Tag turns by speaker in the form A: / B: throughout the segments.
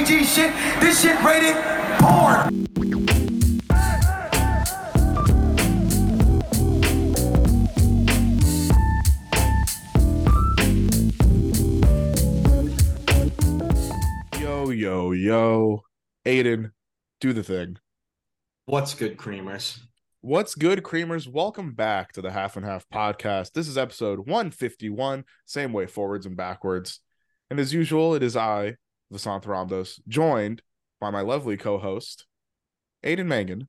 A: PG shit. This shit rated porn.
B: Yo, yo, yo. Aidan, do the thing.
C: What's good, creamers?
B: What's good, creamers? Welcome back to the Half and Half podcast. This is episode 151, same way forwards and backwards. And as usual, it is I, Vasanth Ramdos, joined by my lovely co-host, Aidan Mangan.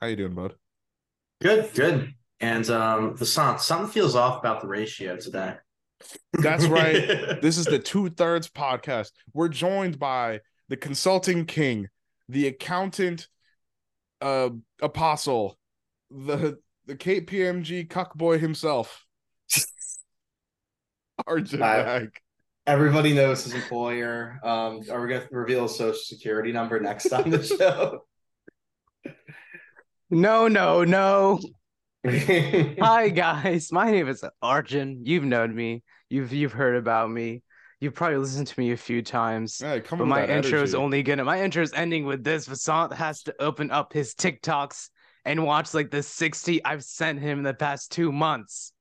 B: How you doing, bud?
C: Good, good. And um, Vasanth, something feels off about the ratio today.
B: That's right. this is the two-thirds podcast. We're joined by the consulting king, the accountant uh apostle, the the KPMG cuckboy himself. Arjun
D: Hi.
B: Bag.
D: Everybody knows his employer. Um, are we going to reveal his social security number next on the show?
E: No, no, no.
D: Hi.
E: Hi guys, my name is Arjun. You've known me. You've you've heard about me. You've probably listened to me a few times.
B: Yeah, come
E: But my
B: that
E: intro is only gonna my intro is ending with this. Vasanth has to open up his TikToks and watch like the 60 I've sent him in the past two months.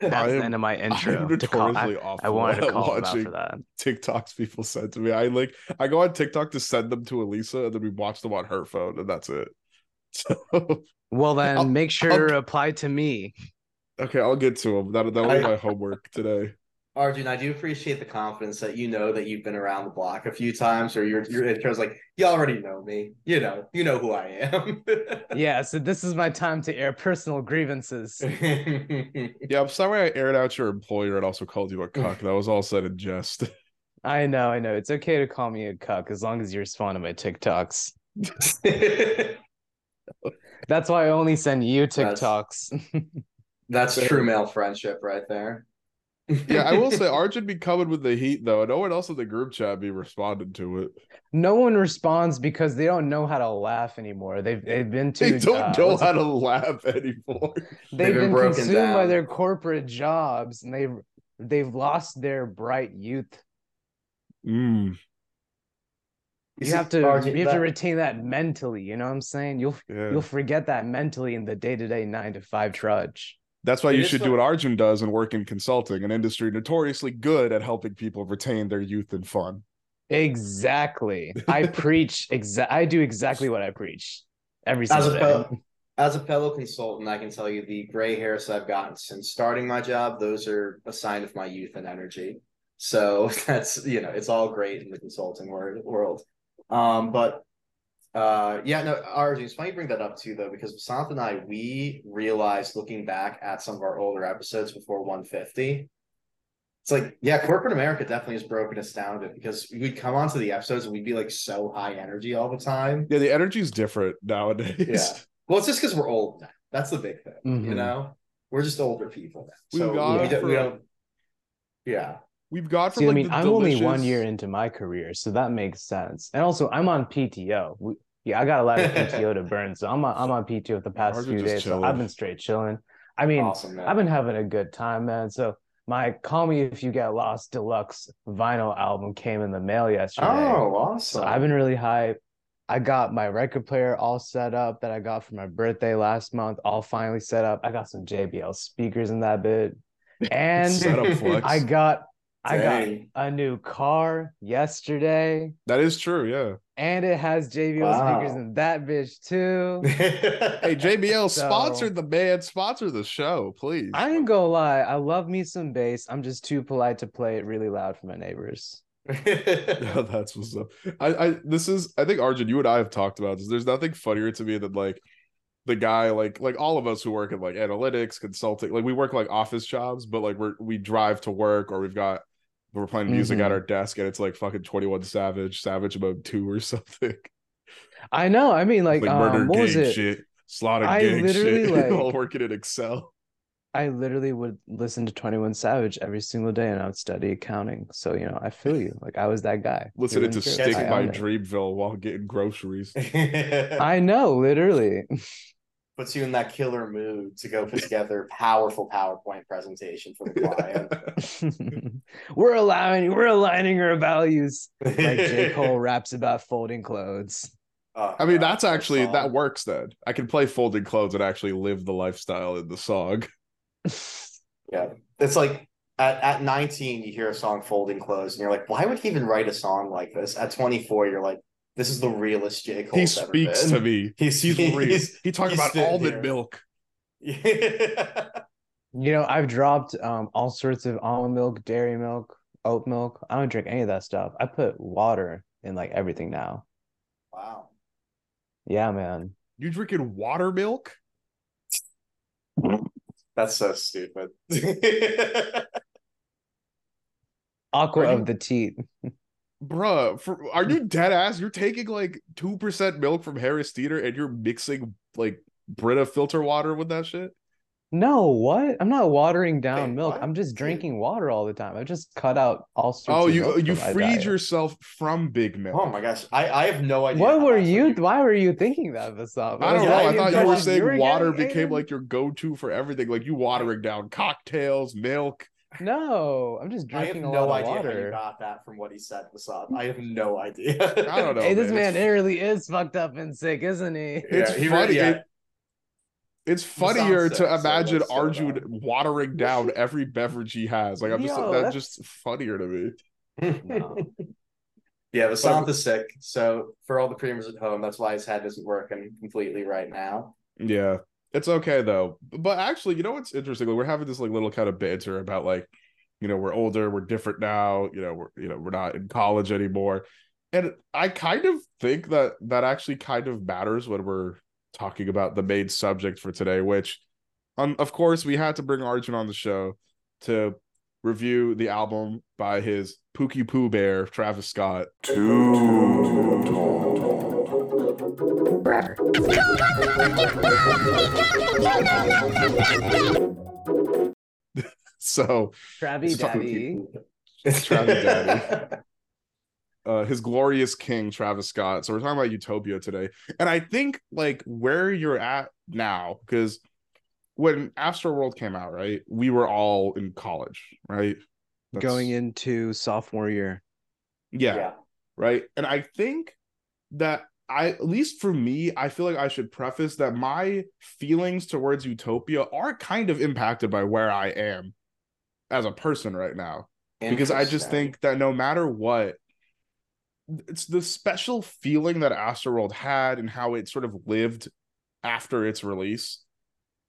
E: That's
B: I
E: the
B: am-
E: end of my
B: I'm
E: intro. To call, I,
B: notoriously awful
E: I wanted to
B: at
E: call him out
B: watching
E: for that.
B: TikToks people send to me. I like I go on TikTok to send them to Elisa and then we watch them on her phone and that's it. So
E: Well then
B: I'll-
E: make sure
B: I'll-
E: to reply to me.
B: okay, I'll get to them. That that'll be my homework today.
D: Arjun, I do appreciate the confidence that you know that you've been around the block a few times, or your your intro's like, you already know me. You know, you know who I am.
E: Yeah, so this is my time to air personal grievances.
B: Yeah, I'm sorry I aired out your employer and also called you a cuck. That was all said in jest.
E: I know, I know. It's okay to call me a cuck as long as you respond to my TikToks. That's why I only send you
D: That's-
E: TikToks.
D: That's true male friendship right there.
B: Yeah, I will say Arjun be coming with the heat though. No one else in the group chat be responding to it.
E: no one responds because they don't know how to laugh anymore. They've they've been too
B: They don't
E: uh,
B: know
E: what's it-
B: how to laugh anymore.
E: they've,
D: They've been
E: been,
D: broken
E: consumed by their corporate jobs and they've they've lost their bright youth.
B: Mm,
E: You,
D: see,
E: have to
D: Arjun,
E: you have to retain that mentally, you know what I'm saying? You'll
B: yeah.
E: you'll forget that mentally in the day-to-day 9 to 5 trudge.
B: That's why
D: It
B: you should
D: what-
B: do what Arjun does and work in consulting, an industry notoriously good at helping people retain their youth and fun.
E: Exactly. I preach exa- I do exactly what I preach every
D: As
E: single
D: a
E: day.
D: fellow, as a fellow consultant, I can tell you the gray hairs I've gotten since starting my job, those are a sign of my youth and energy. So that's you know, it's all great in the consulting wor- world. Um, but uh yeah, no, Arjun, it's funny you bring that up too, though, because Vasanth and I we realized looking back at some of our older episodes before 150. It's like, yeah, corporate America definitely has broken us down a bit because we'd come onto the episodes and we'd be like so high energy all the time.
B: Yeah, the energy is different nowadays.
D: Yeah. Well, it's just because we're old now. That's the big thing. You
E: Mhm.
D: know, we're just older people now.
B: We've
D: So
B: gone
D: we, don't, we
B: from-
D: don't. Yeah.
B: We've got from
E: See, I mean, I'm only one year into my career, so that makes sense. And also, I'm on PTO. We, yeah, I got a lot of PTO to burn, so I'm on, I'm on PTO the past
B: Ours
E: few days. So. I've been straight chilling. I mean,
D: awesome.
E: I've been having a good time, man. So my "Call Me If You Get Lost" deluxe vinyl album came in the mail yesterday.
D: oh, awesome.
E: So I've been really hyped. I got my record player all set up that I got for my birthday last month, all finally set up. I got some JBL speakers in that bit. And I got I got a new car yesterday.
B: That is true, yeah.
E: And it has JBL speakers in that bitch too.
B: Hey, JBL
E: So-
B: sponsor the band, sponsor the show, please.
E: I ain't gonna lie, I love me some bass. I'm just too polite to play it really loud for my neighbors.
B: Yeah, that's what's up. I, I this is I think Arjun, you and I have talked about this. There's nothing funnier to me than like the guy like like all of us who work in like analytics, consulting, like we work like office jobs, but like we're we drive to work or we've got we're playing music at
E: Mhm.
B: our desk and it's like fucking 21 Savage, Savage Mode 2 or something.
E: I know. I mean, like,
B: Like, murder
E: um, what was it?
B: shit, slaughter
E: I
B: gang
E: literally,
B: shit,
E: like-
B: all working in Excel.
E: I literally would listen to 21 Savage every single day and I would study accounting. So, you know, I feel you. Like I was that guy.
B: Listening to. Stick
E: I
B: by. Dreamville while getting groceries.
E: I know, literally.
F: Puts you in that killer mood to go put together a powerful PowerPoint presentation for the client.
E: we're allowing we're aligning our values. Like J. Cole raps about folding clothes.
F: Oh,
B: I mean,
F: God,
B: that's actually that works. Then I can play folding clothes and actually live the lifestyle in the song.
F: Yeah, it's like at, at 19, you hear a song "Folding Clothes" and you're like, why would he even write a song like this? At 24, you're like, this is the realest J. Cole.
B: he speaks to me.
F: He's
B: He's real.
F: he's-
B: he
F: talks
B: about almond
F: here.
B: milk.
F: Yeah.
E: You know, I've dropped um all sorts of almond milk, dairy milk, oat milk. I don't drink any of that stuff. I put water in like everything now.
F: wow.
E: Yeah, man.
B: You drinking water milk?
F: That's so stupid.
E: Aqua
B: you-
E: of the teat.
B: Bruh, for, are hmm. you dead ass? You're taking like 2% milk from Harris Teeter and you're mixing like Brita filter water with that shit?
E: No, what? I'm not watering down
F: Wait,
E: milk.
F: what?
E: I'm just drinking water all the time. I just cut out all sorts
B: Oh,
E: of
B: you
E: milk
B: you freed
E: diet.
B: yourself from big milk.
F: oh my gosh, I, I have no idea.
E: What were you?
F: what
E: Why were you thinking that, Vasanth?
B: I don't
F: Yeah,
B: know.
F: I
B: I thought you were saying
E: you were
B: water
E: getting,
B: became like your go-to for everything, like you watering down cocktails, milk.
E: No, I'm just
F: I have
E: drinking a
F: no
E: lot of
F: idea how you
E: water.
F: got that from what he said, Vasanth. I have no idea.
B: I don't know.
E: Hey, this
B: man.
E: man
B: It's-
E: really is fucked up and sick, isn't he?
B: It's
F: Yeah, he
B: funny.
F: really-
B: it- it's funnier
F: sick,
B: to imagine
F: let's
B: Arjun watering down every beverage he has. Like I'm just
E: Yo,
B: that's
E: that's-
B: just funnier to me.
E: No.
F: Yeah, Vasanth is sick. So for all the creamers at home, that's why his head isn't working completely right now.
B: Yeah, it's okay though. But actually, you know what's interesting? Like, we're having this like little kind of banter about like, you know, we're older, we're different now. You know, we're you know we're not in college anymore, and I kind of think that that actually kind of matters when we're talking about the main subject for today. Which, um, of course, we had to bring Arjun on the show to review the album by his Pookie Pooh Bear, Travis Scott. So
E: Travis
B: Stop
E: Daddy.
B: Travis Daddy. uh his glorious king travis scott so we're talking about utopia today and i think like where you're at now because when astro world came out right we were all in college right That's-
E: Going into sophomore year.
B: yeah,
F: yeah.
B: right and i think that i at least for me i feel like i should preface that my feelings towards utopia are kind of impacted by where i am as a person right now because I just think that no matter what, it's the special feeling that Astroworld had and how it sort of lived after its release.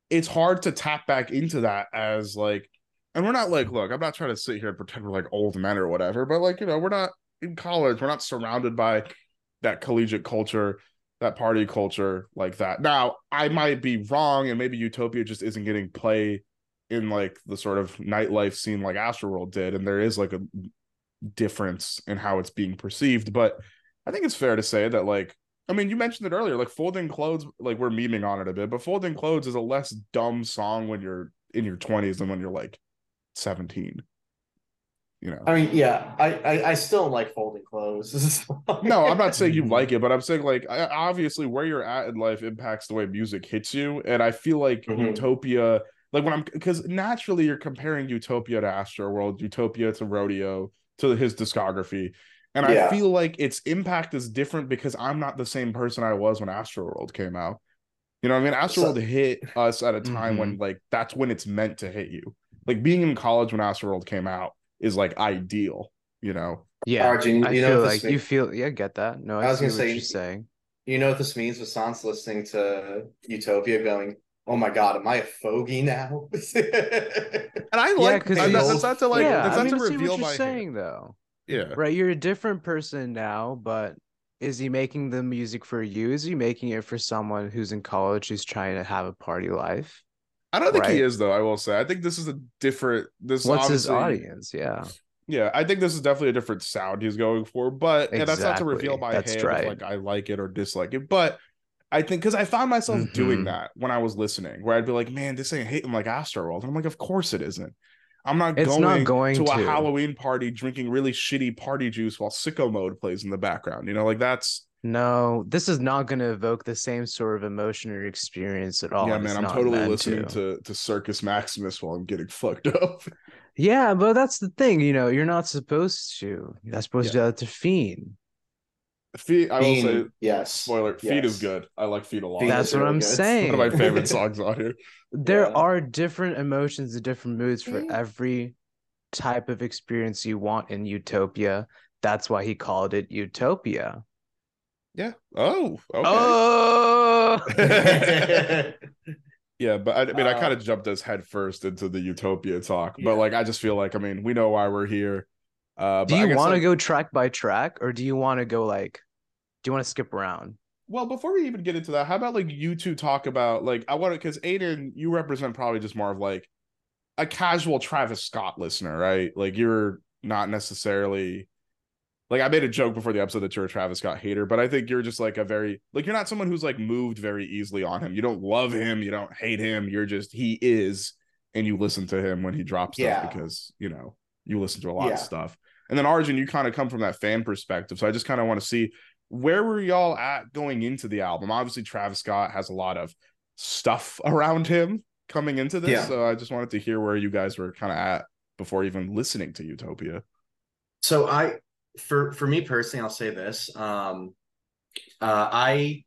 B: It's hard to tap back into that as like, and we're not like, look, I'm not trying to sit here and pretend we're like old men or whatever, but like, you know, we're not in college, we're not surrounded by that collegiate culture, that party culture like that. Now, I might be wrong, and maybe Utopia just isn't getting play in like the sort of nightlife scene like Astroworld did, and there is like a difference in how it's being perceived. But I think it's fair to say that like I mean, you mentioned it earlier, like folding clothes, like we're memeing on it a bit, but folding clothes is a less dumb song when you're in your 20s than when you're like 17. You know.
F: I mean, yeah, I, I, I still like folding clothes.
B: No, I'm not saying you like it, but I'm saying like obviously where you're at in life impacts the way music hits you, and I feel like
F: Mhm.
B: Utopia, like when I'm because naturally you're comparing Utopia to Astro World, Utopia to Rodeo to his discography, and I feel like its impact is different because I'm not the same person I was when Astro World came out. You know, what I mean, Astro
F: So- Mm-hmm.
B: World hit us at a time when like that's when it's meant to hit you. Like being in college when Astro World came out is like ideal. You know.
E: Yeah.
F: Arjun,
E: I
F: you know
E: feel like
F: this
E: you feel yeah, get that. No, I,
F: I was gonna say-
E: you're saying.
F: You know what this means? Vasanth's listening to Utopia going, Oh my god, am I a fogey now?
B: And I
E: Yeah,
B: like
E: 'cause
B: that-
E: he's-
B: that's not to like
E: yeah,
B: that's
E: I
B: not
E: mean,
B: to reveal
E: what you're
B: my
E: saying though.
B: yeah.
E: Right, you're a different person now, but is he making the music for you? Is he making it for someone who's in college who's trying to have a party life?
B: I don't think he is though. I will say. I think this is a different. This
E: What's his audience? Yeah.
B: Yeah, I think this is definitely a different sound he's going for. But and that's not to reveal my
E: That's
B: hand
E: right.
B: like I like it or dislike it. But I think because I found myself doing
E: Mhm.
B: that when I was listening, where I'd be like, "Man, this ain't hitting like Astroworld." And I'm like, "Of course it isn't." I'm not
E: It's
B: going,
E: not going
B: to, a
E: to.
B: Halloween party drinking really shitty party juice while sicko mode plays in the background. You know, like that's
E: No, this is not going to evoke the same sort of emotion or experience at all.
B: yeah, man, I'm totally listening to. to Circus Maximus while I'm getting fucked up.
E: Yeah, but that's the thing, you know, you're not supposed to. You're not supposed to do that to Fiend.
B: Feet, I will say,
F: Fiend, yes.
B: spoiler, Feet is good. I like Feet a lot.
E: That's what
F: really
E: I'm
F: good.
E: saying.
B: one of my favorite songs on here.
E: There
F: Yeah.
E: are different emotions and different moods for
F: Yeah.
E: every type of experience you want in Utopia. That's why he called it Utopia.
B: Yeah. Oh, okay.
E: Oh,
B: Yeah, but I, I mean, I
F: Uh,
B: kind of jumped us head first into the Utopia talk,
F: Yeah.
B: but like, I just feel like, I mean, we know why we're here. Uh,
E: do
B: but I
E: you want to
B: like-
E: go track by track or do you want to go like, do you want to skip around?
B: Well, before we even get into that, how about like you two talk about like I want to because Aidan, you represent probably just more of like a casual Travis Scott listener, right? Like you're not necessarily like I made a joke before the episode that you're a Travis Scott hater, but I think you're just like a very like you're not someone who's like moved very easily on him. You don't love him, you don't hate him. You're just he is, and you listen to him when he drops stuff
F: Yeah.
B: because you know you listen to a lot
F: Yeah.
B: of stuff. And then Arjun, you kind of come from that fan perspective, so I just kind of want to see where were y'all at going into the album? Obviously, Travis Scott has a lot of stuff around him coming into this,
F: Yeah.
B: so I just wanted to hear where you guys were kind of at before even listening to Utopia.
D: So I for for me personally, I'll say this. Um uh I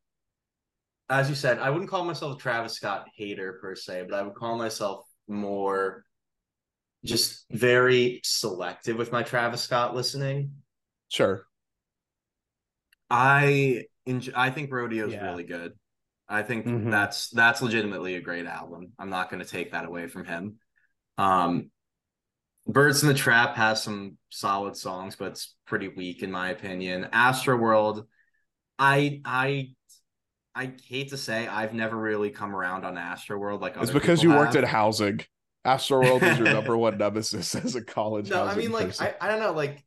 D: as you said, I wouldn't call myself a Travis Scott hater per se, but I would call myself more just very selective with my Travis Scott listening.
B: Sure.
D: I enjoy, I think Rodeo's
E: Yeah.
D: really good. I think
E: Mhm.
D: that's that's legitimately a great album. I'm not going to take that away from him. Um Birds in the Trap has some solid songs, but it's pretty weak in my opinion. Astro World, I I I hate to say I've never really come around on Astro World like
B: It's because you
D: people
B: worked at housing. Astroworld is your number one nemesis as a college.
D: No, I
B: housing
D: mean like
B: person.
D: I, I don't know like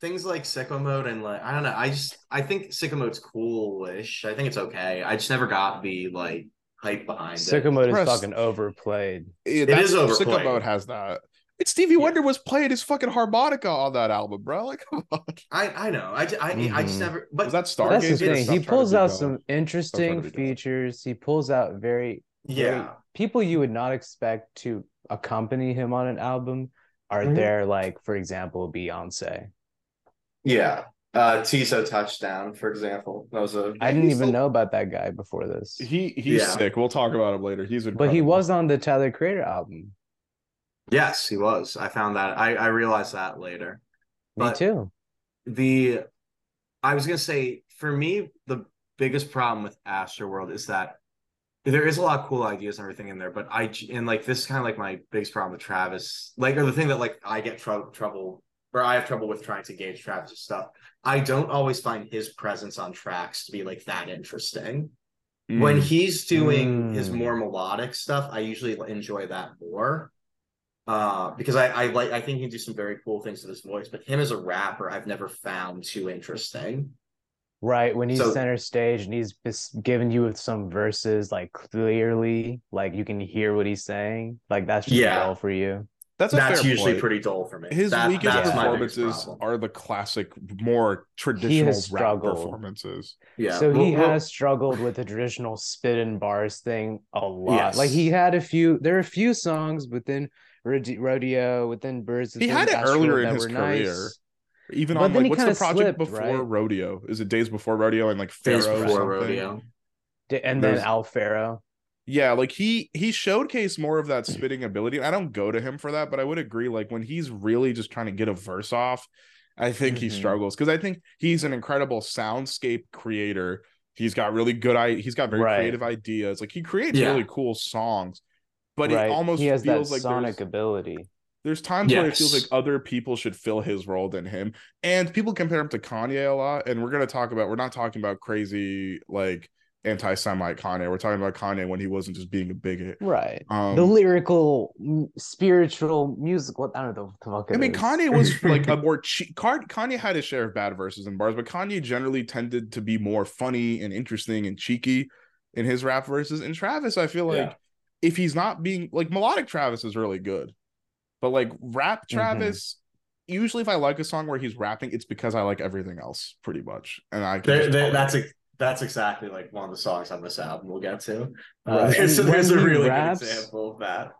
D: things like sicko mode and like I don't know. I just I think sicko mode's coolish. I think it's okay. I just never got the like hype behind
E: Sicko
D: it.
E: mode is
B: Press-
E: fucking overplayed.
B: it
D: is
B: Sicko
D: overplayed.
B: Mode has that. It's Stevie Wonder was playing his fucking harmonica on that album, bro. Like, come on.
D: I I know. I, ju- I, I just
E: Mhm.
D: never. But
B: Was that
E: That's
B: Stargazer?
E: the thing. He pulls out
B: dumb.
E: some interesting
B: be dumb.
E: features. He pulls out very, very
D: yeah,
E: people you would not expect to accompany him on an album are
F: Mhm.
E: there, like for example, Beyonce.
F: Yeah. Uh Teezo Touchdown, for example. That was a
E: I didn't even
F: still-
E: know about that guy before this.
B: He he's
D: Yeah.
B: sick. We'll talk about him later. He's
E: a
B: But
E: he was on the Tyler Creator album.
D: Yes, he was. I found that. I I realized that later.
E: Me
D: But-
E: too.
D: the I was gonna say for me the biggest problem with Astroworld is that there is a lot of cool ideas and everything in there, but I and like this is kind of like my biggest problem with Travis, like or the thing that like I get trou- trouble or I have trouble with trying to gauge Travis's stuff. I don't always find his presence on tracks to be like that interesting.
B: Mm.
D: When he's doing his
E: Mm.
D: more melodic stuff, I usually enjoy that more. Uh, because I, I like I think he can do some very cool things with his voice, but him as a rapper, I've never found too interesting.
E: Right. When he's
D: So-
E: center stage and he's just giving you with some verses like clearly, like you can hear what he's saying. Like that's just
D: Yeah.
E: dull for you.
B: that's a
D: That's
B: fair
D: usually
B: point.
D: pretty dull for me.
B: His
D: That-
B: weakest
D: that's my
B: performances are the classic, more traditional rap performances.
D: Yeah.
E: So he
D: Well- well,
E: has struggled with the traditional spit and bars thing a lot.
D: Yes.
E: Like he had a few, there are a few songs within Rode- Rodeo, within Birds.
B: He
E: within
B: had it earlier in
E: that
B: his career.
E: nice.
B: Even
E: But
B: on like what's the project
E: slipped,
B: before
E: right?
B: Rodeo? Is it Days Before Rodeo and like Pharaoh
D: Days before rodeo.
E: And then
B: There's-
E: Owl Pharaoh.
B: Yeah, like he he showcased more of that spitting ability. I don't go to him for that, but I would agree. Like when he's really just trying to get a verse off, I think he
E: Mhm.
B: struggles because I think he's an incredible soundscape creator. He's got really good i he's got very
E: Right.
B: creative ideas. Like he creates
D: Yeah.
B: really cool songs, but
E: right.
B: it almost
E: he has that
B: feels like
E: sonic
B: there's,
E: ability.
B: there's times where it feels like other people should fill his role than him. And people compare him to Kanye a lot. And we're gonna talk about we're not talking about crazy like anti-Semite Kanye. We're talking about Kanye when he wasn't just being a bigot.
E: Right.
B: Um,
E: the lyrical, m- spiritual, musical. I don't know what the fuck
B: I
E: it
B: mean,
E: is.
B: Kanye was like a more cheap. Kanye had his share of bad verses and bars, but Kanye generally tended to be more funny and interesting and cheeky in his rap verses. And Travis, I feel like
D: Yeah.
B: If he's not being like melodic, Travis is really good, but like rap
E: Mm-hmm.
B: Travis, usually if I like a song where he's rapping, it's because I like everything else pretty much, and I can
D: There,
B: just
D: that's a, that's exactly like one of the songs on this album we'll get to. Uh,
E: Right.
D: there's, there's a really
E: raps-
D: good example of that.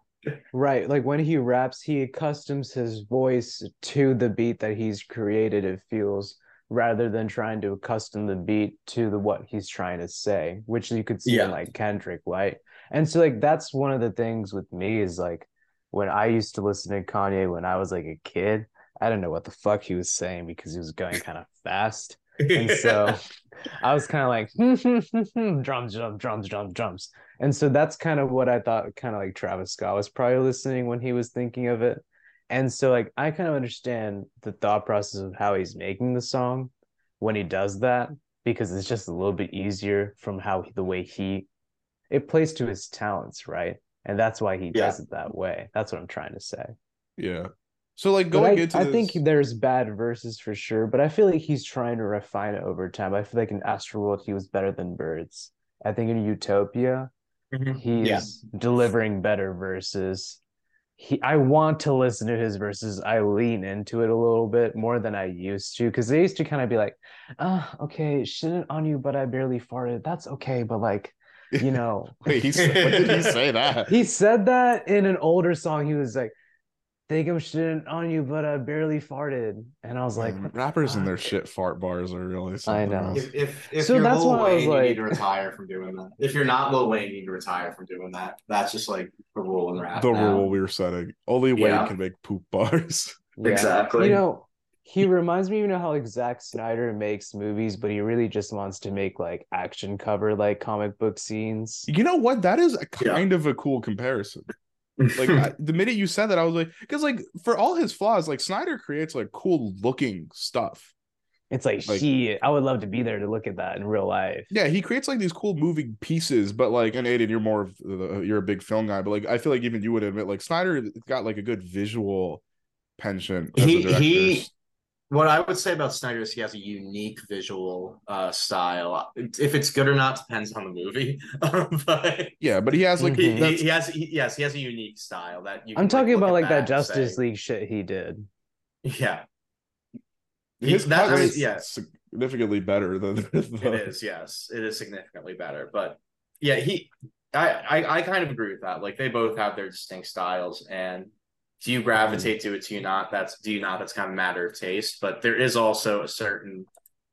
E: Right, like when he raps, he accustoms his voice to the beat that he's created, it feels, rather than trying to accustom the beat to the what he's trying to say, which you could see
D: Yeah.
E: in like Kendrick, right? And so like that's one of the things with me is like when I used to listen to Kanye when I was like a kid, I didn't know what the fuck he was saying because he was going kind of fast. And so I was kind of like drums, drums, drums, drums, drums. And so that's kind of what I thought kind of like Travis Scott was probably listening when he was thinking of it. And so like I kind of understand the thought process of how he's making the song when he does that because it's just a little bit easier from how the way he it plays to his talents, right? And that's why he
D: Yeah.
E: does it that way. That's what I'm trying to say.
B: yeah. So like going
E: I,
B: into
E: I
B: this,
E: think there's bad verses for sure, but I feel like he's trying to refine it over time. I feel like in Astroworld he was better than Birds. I think in Utopia
D: Mhm.
E: he's
D: Yeah.
E: delivering better verses. He I want to listen to his verses. I lean into it a little bit more than I used to because they used to kind of be like, ah, okay, shouldn't on you, but I barely farted. That's okay, but like, you know,
B: Wait, he said, when did he say that?
E: he said that in an older song. He was like, think I'm shitting on you, but I barely farted. And I was like,
B: rappers and their shit fart bars are really something
E: know.
B: else.
D: If if, if
E: So
D: you're
E: that's
D: Lil
E: why I was
D: Wayne, you need to retire from doing that. If you're not Lil Wayne, you need to retire from doing that. That's just like the rule in rap.
B: the
D: now.
B: rule we were setting. Only Wayne
D: Yeah.
B: can make poop bars.
E: Yeah.
D: Exactly.
E: You know, he reminds me, you know, how like Zack Snyder makes movies, but he really just wants to make like action cover like comic book scenes.
B: You know what? That is a
D: Yeah.
B: kind of a cool comparison. Like I, the minute you said that, I was like, because like for all his flaws, like Snyder creates like cool looking stuff.
E: It's like,
B: Like-
E: shit, I would love to be there to look at that in real life.
B: Yeah, he creates like these cool moving pieces, but like, and Aidan, you're more of the, you're a big film guy, but like, I feel like even you would admit, like Snyder got like a good visual penchant. As
D: he
B: a director.
D: he what I would say about Snyder is he has a unique visual uh style. If it's good or not depends on the movie. but
B: yeah, but he has like
D: he, he, has he, yes, he has a unique style that you
E: I'm talking
D: look
E: about like that
D: and
E: Justice
D: say,
E: League shit he did.
D: Yeah. He-
B: his
D: that,
B: cut
D: I mean, yeah,
B: significantly better than the,
D: it is, yes. It is significantly better. But yeah, he I, I I kind of agree with that. Like they both have their distinct styles and do you gravitate to it, do you not? That's do you not? That's kind of a matter of taste. But there is also a certain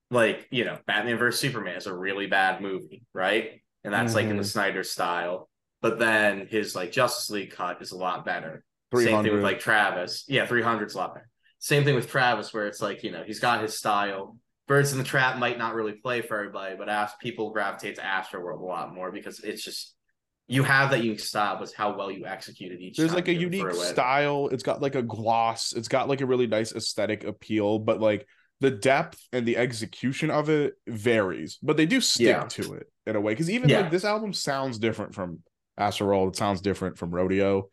D: like, you know, Batman versus Superman is a really bad movie, right? And that's like in the
E: Mhm.
D: Snyder style. But then his like Justice League cut is a lot better. Same thing with like Travis. Yeah, 300's a lot better. Same thing with Travis, where it's like, you know, he's got his style. Birds in the Trap might not really play for everybody, but as people gravitate to Astroworld a lot more because it's just you have that unique style, but it's how well you executed each.
B: there's like a unique style it's got like a gloss it's got like a really nice aesthetic appeal but like the depth and the execution of it varies but they do stick
D: Yeah.
B: to it in a way because even
D: Yeah.
B: like this album sounds different from Astroworld it sounds different from rodeo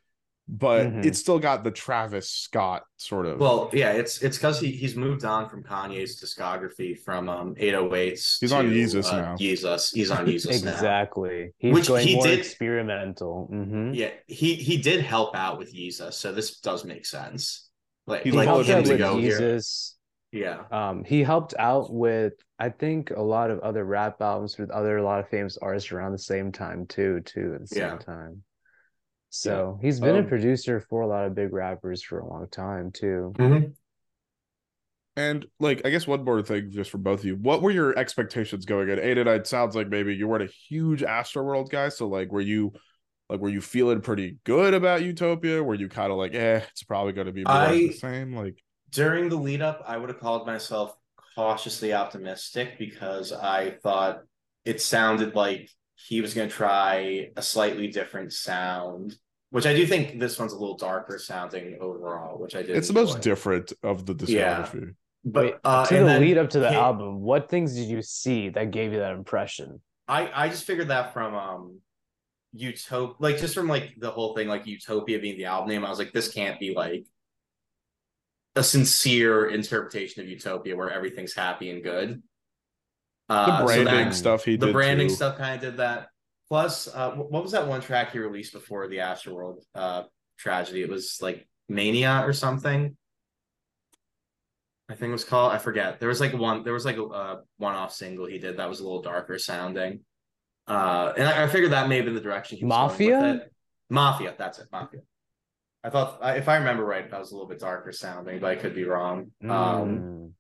B: but
E: Mhm.
B: it's still got the travis scott sort of
D: Well, yeah, it's it's because he, he's moved on from Kanye's discography from um 808s.
B: He's on
D: to,
B: Yeezus
D: uh,
B: now.
D: Yeezus. He's on Yeezus now.
E: Exactly. He's
D: Which
E: going
D: he
E: more
D: did-
E: experimental. hmm
D: Yeah, he he did help out with Yeezus, so this does make sense. Like,
B: He
E: He
D: like
B: helped
E: helped
D: him
E: out
D: to
E: with
D: go here.
E: Yeezus.
D: Yeah.
E: Um, he helped out with I think a lot of other rap albums with other a lot of famous artists around the same time too, too, at the
D: Yeah.
E: same time. So he's been
D: Um,
E: a producer for a lot of big rappers for a long time too.
B: and like i guess one more thing just for both of you. What were your expectations going in? Aidan it sounds like maybe you weren't a huge Astroworld guy so like were you like were you feeling pretty good about utopia? Were you kind of like eh it's probably going to be more of the same like?
D: During the lead up, I would have called myself cautiously optimistic because I thought it sounded like he was going to try a slightly different sound, which I do think this one's a little darker sounding overall, which I did.
B: it's the most different of the discography.
D: Yeah.
B: discography
D: But
E: Wait,
D: uh,
E: to
D: and
E: the
D: then
E: lead up to the
D: he-
E: album, what things did you see that gave you that impression?
D: I I just figured that from um Utopia, like just from like the whole thing, like Utopia being the album name. I was like, this can't be like a sincere interpretation of Utopia where everything's happy and good.
B: the
D: Uh, so
B: branding
D: that-
B: stuff he
D: the
B: did
D: branding
B: too.
D: stuff kind of did that. Plus, uh, what was that one track he released before the Astroworld uh tragedy? It was like Mania or something. I think it was called. I forget. There was like one. There was like a, one-off single he did that was a little darker sounding. Uh, and I, I figured that may have been the direction he was going
E: Mafia?
D: with it. Mafia. That's it. Mafia. I thought, if I remember right, that was a little bit darker sounding, but I could be wrong. Um,
E: Mm.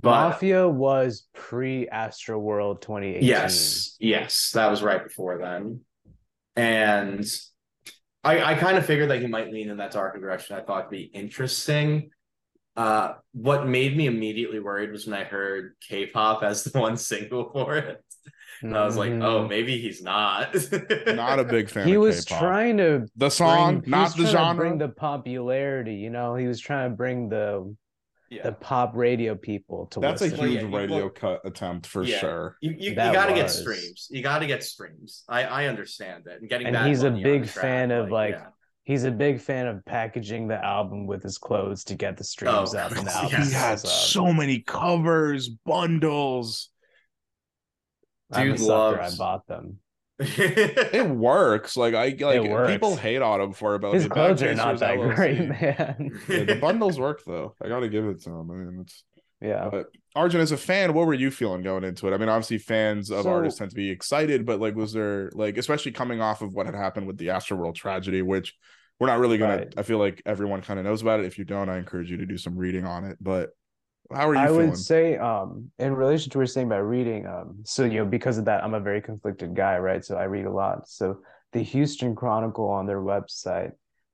D: But
E: Mafia was pre Astro World 2018.
D: Yes, yes, that was right before then, and I I kind of figured that he might lean in that darker direction. I thought it'd be interesting. Uh, what made me immediately worried was when I heard K-pop as the one single for it. And I was like,
E: Mhm.
D: oh, maybe he's not.
B: Not a big fan.
E: He
B: of
E: was
B: K-pop.
E: trying to
B: the song,
E: bring,
B: not the genre.
E: bring the popularity. You know, he was trying to bring the
D: yeah.
E: the pop radio people to
B: That's a
E: listen.
D: Well,
B: huge
D: yeah,
B: radio
D: well-
B: cut attempt for
D: Yeah.
B: sure.
D: You, you, you got to get streams. You got to get streams. I, I understand it. And getting
E: And
D: that
E: he's a big
D: the track,
E: fan of, like,
D: yeah.
E: He's a big fan of packaging the album with his clothes to get the streams
D: Oh,
E: up and the album
B: He had
E: goes up.
B: so many covers, bundles.
E: I'm a
D: Dude
E: sucker. I
D: loves-
E: bought them.
B: It works. Like I like people hate on him for about
E: His
B: the
E: clothes are not that
B: LLC
E: great, man.
B: Yeah, the bundles work though. I gotta give it to him. I mean, it's
E: yeah.
B: But Arjun, as a fan, what were you feeling going into it? I mean, obviously, fans of
E: So-
B: artists tend to be excited, but like, was there like, especially coming off of what had happened with the Astroworld tragedy, which we're not really gonna.
E: Right.
B: I feel like everyone kind of knows about it. If you don't, I encourage you to do some reading on it. But how are you
E: I
B: feeling?
E: would say, um, in relation to what you're saying about reading, um, so you know, because of that, I'm a very conflicted guy, right? So I read a lot. So the Houston Chronicle on their website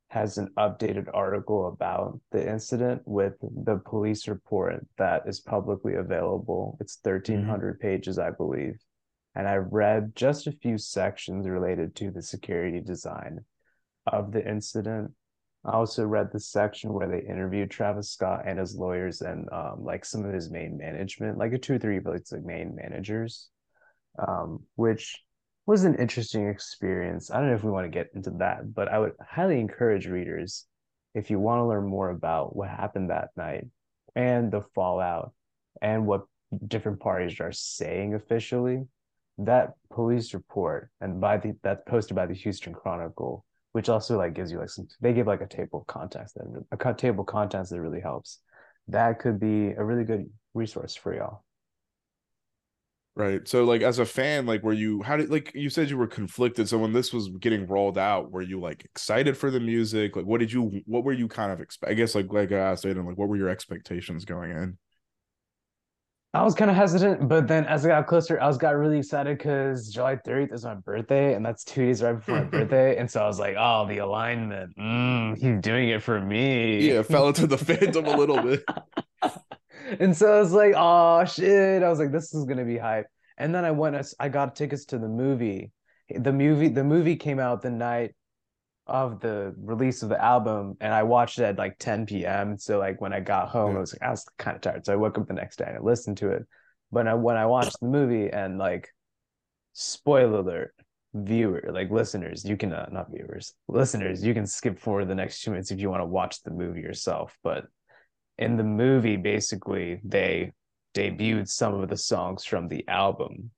E: has an updated article about the incident with the police report that is publicly available. It's 1,300 pages, I believe. And I read just a few sections related to the security design of the incident. I also read the section where they interviewed Travis Scott and his lawyers and um, like some of his main management, like a two or three of like main managers, um, which was an interesting experience. I don't know if we want to get into that, but I would highly encourage readers if you want to learn more about what happened that night and the fallout and what different parties are saying officially. That police report and by the that's posted by the Houston Chronicle which also like gives you like some they give like a table of contents that a table of contents that really helps that could be a really good resource for y'all
B: right. So, like, as a fan, like, were you? How did like you said you were conflicted? So when this was getting rolled out, were you like excited for the music? Like, what did you? What were you kind of expect? I guess like like I asked Aidan, like, what were your expectations going in?
E: I was kind of hesitant but then as i got closer i was got really excited because july 30th is my birthday and that's two days right before my birthday and so i was like oh the alignment mm, he's doing it for me
B: Yeah, fell into the phantom a little bit.
E: and so I was like, oh shit. I was like, this is gonna be hype. And then I went, I got tickets to the movie. The movie, the movie came out the night of the release of the album, and I watched it at like 10 p.m. So like when I got home. I was like, I was kind of tired. So I woke up the next day and I listened to it. But I, when I watched the movie and like spoiler alert, viewer, like listeners, you can uh, not viewers, listeners, you can skip forward the next two minutes if you want to watch the movie yourself. But in the movie, basically, they debuted some of the songs from the album.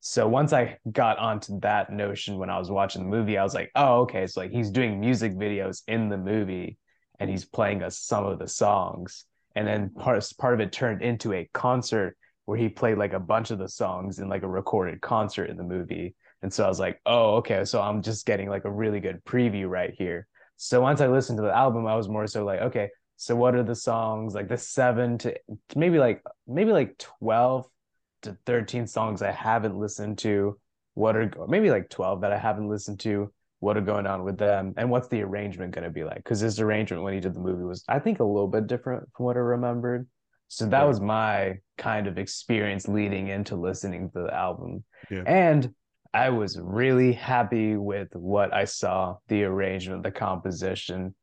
E: So once I got onto that notion when I was watching the movie, I was like, oh, okay. So like he's doing music videos in the movie and he's playing us some of the songs. And then part, part of it turned into a concert where he played like a bunch of the songs in like a recorded concert in the movie. And so I was like, oh, okay. So I'm just getting like a really good preview right here. So once I listened to the album, I was more so like, okay, so what are the songs like the seven to maybe like maybe like 12 to 13 songs I haven't listened to? What are maybe like 12 that I haven't listened to? What are going on with them? And what's the arrangement going to be like? Because his arrangement when he did the movie was, I think, a little bit different from what I remembered. So that
B: Yeah.
E: was my kind of experience leading into listening to the album.
B: Yeah.
E: And I was really happy with what I saw, the arrangement, the composition,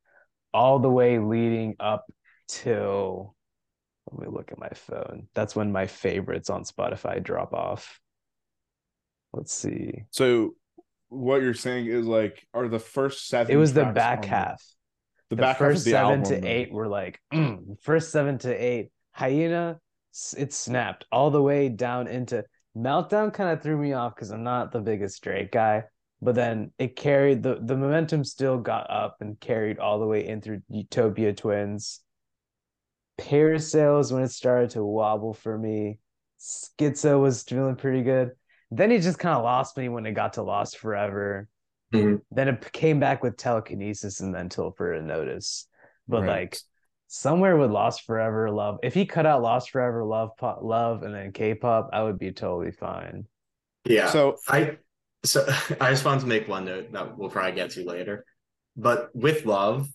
E: all the way leading up till let me look at my phone. That's when my favorites on Spotify drop off. Let's see.
B: So what you're saying is like, are the first seven?
E: It was the back half.
B: The,
E: The,
B: back half
E: first
B: the
E: seven
B: album,
E: to
B: then.
E: eight were like mm, first seven to eight. Hyena, it snapped all the way down into Meltdown. Kind of threw me off because I'm not the biggest Drake guy. But then it carried the the momentum still got up and carried all the way in through Utopia Twins. Parasails when it started to wobble for me. Schizo was feeling pretty good. Then he just kind of lost me when it got to Lost Forever.
D: Mhm.
E: Then it came back with telekinesis and then Till Further Notice. But
B: Right.
E: like somewhere with Lost Forever Love, if he cut out Lost Forever Love pop, Love and then K-pop, I would be totally fine.
D: Yeah.
B: So
D: I so I just wanted to make one note that we'll probably get to later. But with love,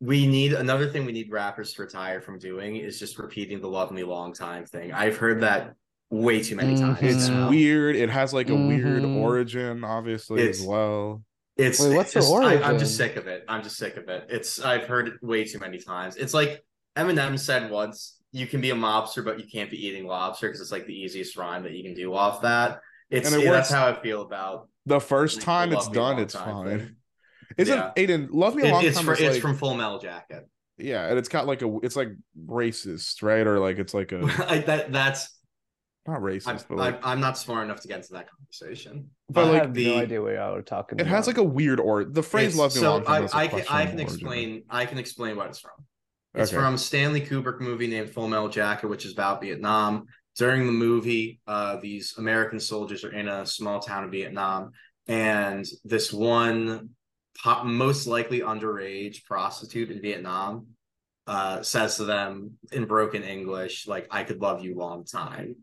D: we need another thing we need rappers to retire from doing is just repeating the love me long time thing. I've heard that way too many times.
E: Mhm.
B: it's
D: now.
B: weird. It has like a weird
E: Mhm.
B: origin, obviously, as well.
D: It's
E: Wait, what's the
D: just, I, I'm just sick of it. I'm just sick of it. It's I've heard it way too many times. It's like Eminem said once, you can be a mobster, but you can't be eating lobster because it's like the easiest rhyme that you can do off that. It's
B: And it
D: yeah, that's how I feel about
B: The first
D: the
B: time it's
D: Love Me
B: done, it's
D: Time
B: fine.
D: thing.
B: Isn't
D: Yeah.
B: Aidan Love Me a
D: It-
B: Long
D: it's
B: Time? is
D: it's
B: like-
D: from Full Metal Jacket.
B: yeah, and it's got like a it's like racist, right? Or like it's like a
D: I, that that's
B: not
D: I'm,
B: racist, but
D: I'm
B: like
D: I'm not smart enough to get into that conversation.
B: But,
E: I
B: like,
E: have
D: the-
E: no idea what y'all are talking
B: it has like a weird or the phrase
D: It's-
B: "Love Me a
D: so
B: Long Time."
D: I, I can I can
B: origin.
D: explain I can explain what it's from. It's
B: Okay.
D: from Stanley Kubrick movie named Full Metal Jacket, which is about Vietnam. During the movie, uh, these American soldiers are in a small town in Vietnam, and this one, most likely underage prostitute in Vietnam, uh, says to them in broken English, like "I could love you long time,"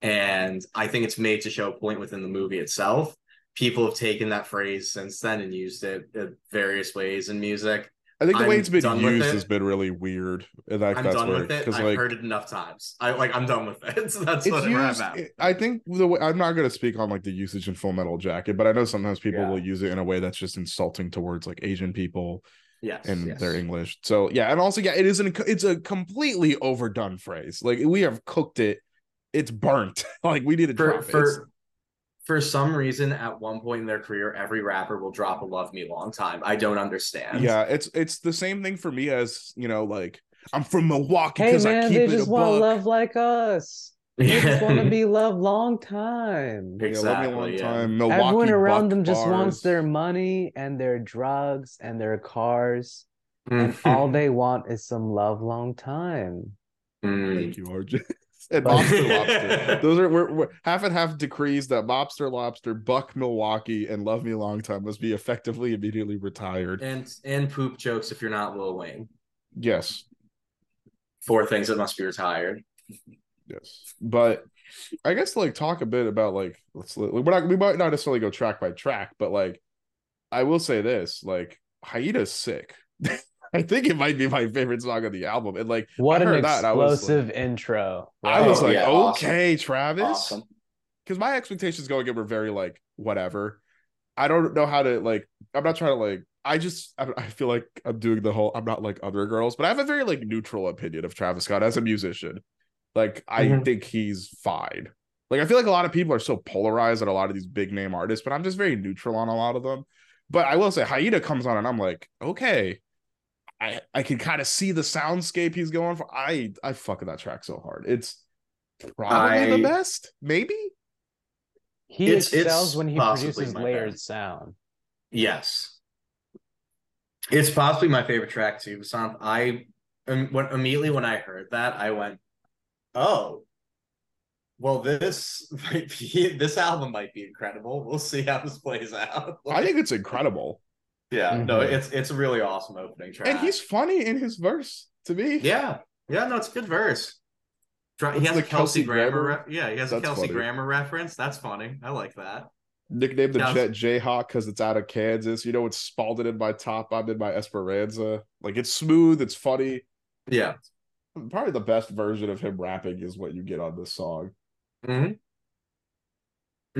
D: and I think it's made to show a point within the movie itself. People have taken that phrase since then and used it in various ways in music.
B: I think the way
D: I'm
B: it's been used
D: it.
B: has been really weird. And like
D: I'm
B: that's
D: done
B: where
D: with it. I've
B: like
D: heard it enough times. I like. I'm done with it. So that's what where I'm at.
B: I think the way I'm not going to speak on like the usage in Full Metal Jacket, but I know sometimes people
D: Yeah.
B: will use it in a way that's just insulting towards like Asian people
D: Yes,
B: and
D: yes.
B: their English. So yeah, and also yeah, it is an it's a completely overdone phrase. Like we have cooked it, it's burnt. like we need to
D: for
B: drop it.
D: For for some reason at one point in their career, every rapper will drop a "Love Me Long Time." I don't understand.
B: Yeah, it's it's the same thing for me as you know, like I'm from Milwaukee
E: Hey
B: because I
E: man,
B: keep
E: they
B: it
E: just
B: a
E: want to
B: buck.
E: love like us. They just want to be loved long time.
B: Yeah, love me a long
D: Exactly, yeah.
B: time. Milwaukee
E: Everyone around them just wants their money and their drugs and their cars, and
D: Mhm.
E: all they want is some love long time.
D: Mm.
B: Thank you, RJ. And Mobster Lobster. Those are we're, we're half and half decrees that Mobster Lobster, Buck Milwaukee, and Love Me a Long Time must be effectively immediately retired.
D: and and poop jokes if you're not Lil Wayne.
B: Yes,
D: Four things that must be retired.
B: yes. But I guess like talk a bit about like let's we're not we might not necessarily go track by track, but like I will say this like Hyaena's sick. I think it might be my favorite song on the album. And like
E: What
B: I
E: an
B: heard that, I was like-
E: explosive intro!
B: I was like,
D: yeah, awesome.
B: okay, Travis.
D: Awesome.
B: because my expectations going in were very like whatever. I don't know how to like. I'm not trying to like. I just I, I feel like I'm doing the whole. I'm not like other girls, but I have a very like neutral opinion of Travis Scott as a musician. Like I
D: Mhm.
B: think he's fine. Like I feel like a lot of people are so polarized at a lot of these big name artists, but I'm just very neutral on a lot of them. But I will say, Hyaena comes on, and I'm like, okay. I, I can kind of see the soundscape he's going for. I I fuck with that track so hard. It's probably the best, maybe.
E: He
D: It's- it's
E: excels when he
D: possibly
E: produces layered
D: best.
E: sound.
D: Yes. It's possibly my favorite track too. Vasanth. I when immediately when I heard that, I went, "Oh, well, this might be this album might be incredible. We'll see how this plays out."
B: I think it's incredible.
D: Yeah, no,
E: Mhm.
D: it's it's a really awesome opening track,
B: And he's funny in his verse to me.
D: yeah, yeah, no, it's a good verse. Dra- He has a Kelsey,
B: Kelsey
D: Grammer,
B: Grammer?
D: re- yeah, he has a Kelsey
B: funny.
D: Grammer reference. That's funny. I like that.
B: Nicknamed the
D: Yeah.
B: Jet Jayhawk because it's out of Kansas. You know, it's Spalding in my top. I'm in my Esperanza. Like it's smooth, it's funny.
D: Yeah.
B: Probably the best version of him rapping is what you get on this song.
D: Mm-hmm.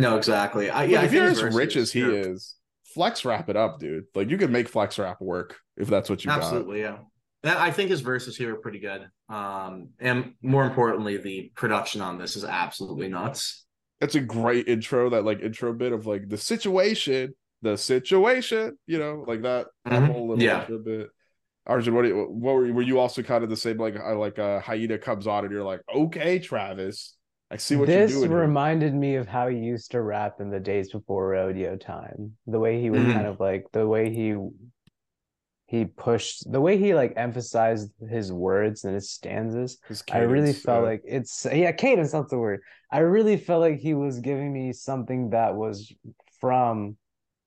D: No, exactly. I, yeah, I
B: if
D: think
B: you're as rich as he is, flex wrap it up, dude. Like you can make flex wrap work if that's what you got.
D: Absolutely, yeah. That- I think his verses here are pretty good. Um, and more importantly, the production on this is absolutely nuts.
B: It's a great intro, that like intro bit of like the situation, the situation, you know, like that, that
D: Mhm.
B: whole little
D: Yeah.
B: intro bit. Arjun, what, you, what were you, were you also kind of the same? Like, I like uh, Hyaena comes on and you're like, okay, Travis, I see what
E: this
B: you're doing. here."
E: reminded me of how he used to rap in the days before rodeo time. The way he would
D: Mhm.
E: kind of like the way he he pushed the way he like emphasized his words and his stanzas.
B: His
E: I really felt
B: yeah.
E: like it's yeah, cadence, that's the word. I really felt like he was giving me something that was from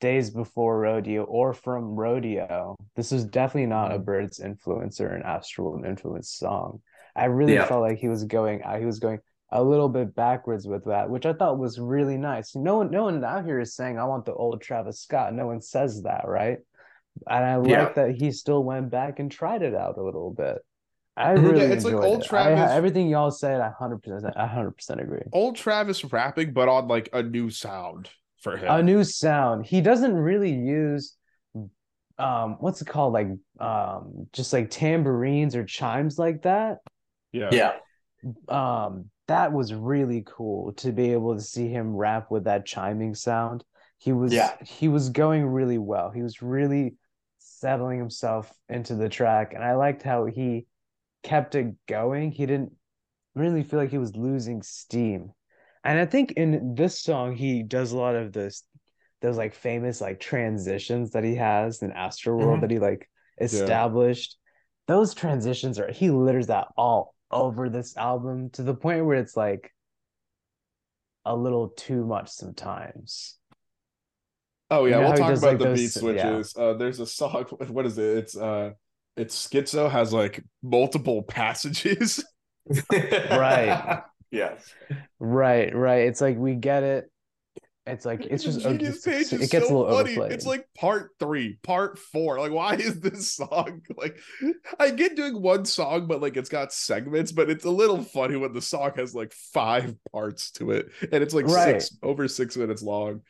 E: Days Before Rodeo or from Rodeo. This is definitely not a
B: Mhm.
E: Bird's influence or an Astral influence song. I really
D: Yeah.
E: felt like he was going uh, he was going a little bit backwards with that, which I thought was really nice. No one no one out here is saying I want the old Travis Scott. No one says that, right? And I like
D: Yeah.
E: that he still went back and tried it out a little bit. I
D: Mhm. Yeah,
E: really
B: it's like
E: enjoyed
B: old
E: it. I-
B: Travis-
E: everything y'all said, I hundred percent, I hundred percent agree.
B: old Travis rapping, but on like a new sound for him.
E: A new sound. He doesn't really use, um, what's it called, like, um, just like tambourines or chimes like that.
B: yeah.
D: Yeah.
E: Um, that was really cool to be able to see him rap with that chiming sound. He was,
D: Yeah.
E: he was going really well. He was really settling himself into the track, and I liked how he kept it going. He didn't really feel like he was losing steam. And I think in this song he does a lot of this those like famous like transitions that he has in Astroworld
D: Mhm.
E: that he like established. Those transitions are he litters that all over this album to the point where it's like a little too much sometimes.
B: Oh yeah,
E: You know
B: we'll talk
E: does,
B: about
E: like,
B: the
E: those-
B: beat
E: yeah.
B: switches. Uh there's a song what is it? It's uh it's Skitzo has like multiple passages.
E: Right.
D: Yes.
E: Right, right. It's like we get it. It's like it's just okay,
B: Genius
E: it's-
B: page
E: it gets a little
B: funny.
E: overplayed.
B: It's like part three, part four. Like, why is this song like? I get doing one song, but like it's got segments. But it's a little funny when the song has like five parts to it, and it's like
E: Right.
B: six over six minutes long.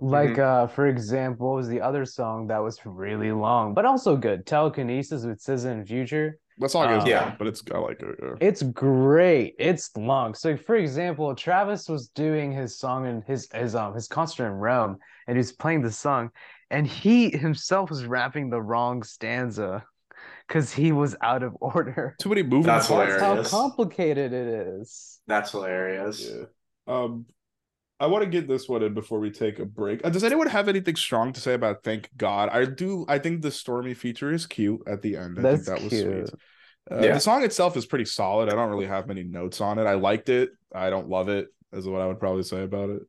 E: Like uh for example, what was the other song that was really long, but also good? Telekinesis with SZA and Future.
B: That song is
E: Um,
B: long, but it's I like it. yeah.
E: It's great. It's long. So for example, Travis was doing his song and his his um his concert in Rome and he was playing the song and he himself was rapping the wrong stanza because he was out of order.
B: Too many moving
D: That's
B: parts.
E: That's how complicated it is.
D: That's hilarious.
B: Yeah. Um, I want to get this one in before we take a break. Uh, does anyone have anything strong to say about Thank God? I do. I think the Stormy feature is cute at the end. I
E: That's
B: think that was
E: cute.
B: sweet. Uh,
D: Yeah.
B: The song itself is pretty solid. I don't really have many notes on it. I liked it. I don't love it. Is what I would probably say about it.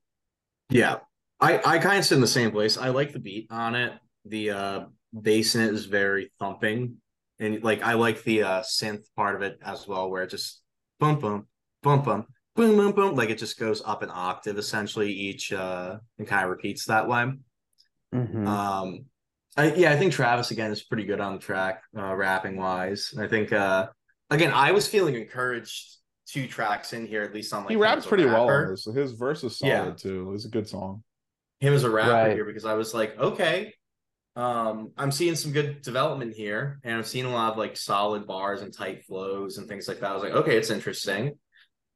D: Yeah. I, I kind of sit in the same place. I like the beat on it. The uh bass in it is very thumping. And like I like the uh synth part of it as well, where it just boom boom, boom boom, boom boom boom. Like it just goes up an octave essentially each uh and kind of repeats that way.
E: Mhm.
D: Um, I, yeah, I think Travis again is pretty good on the track, uh, rapping wise. I think uh, again, I was feeling encouraged two tracks in here, at least on like
B: he raps
D: as a
B: pretty well
D: rapper.
B: on this. His verse is solid
D: Yeah.
B: too. It's a good song.
D: Him as a rapper
E: Right.
D: here because I was like, okay, um, I'm seeing some good development here, and I've seen a lot of like solid bars and tight flows and things like that. I was like, okay, it's interesting.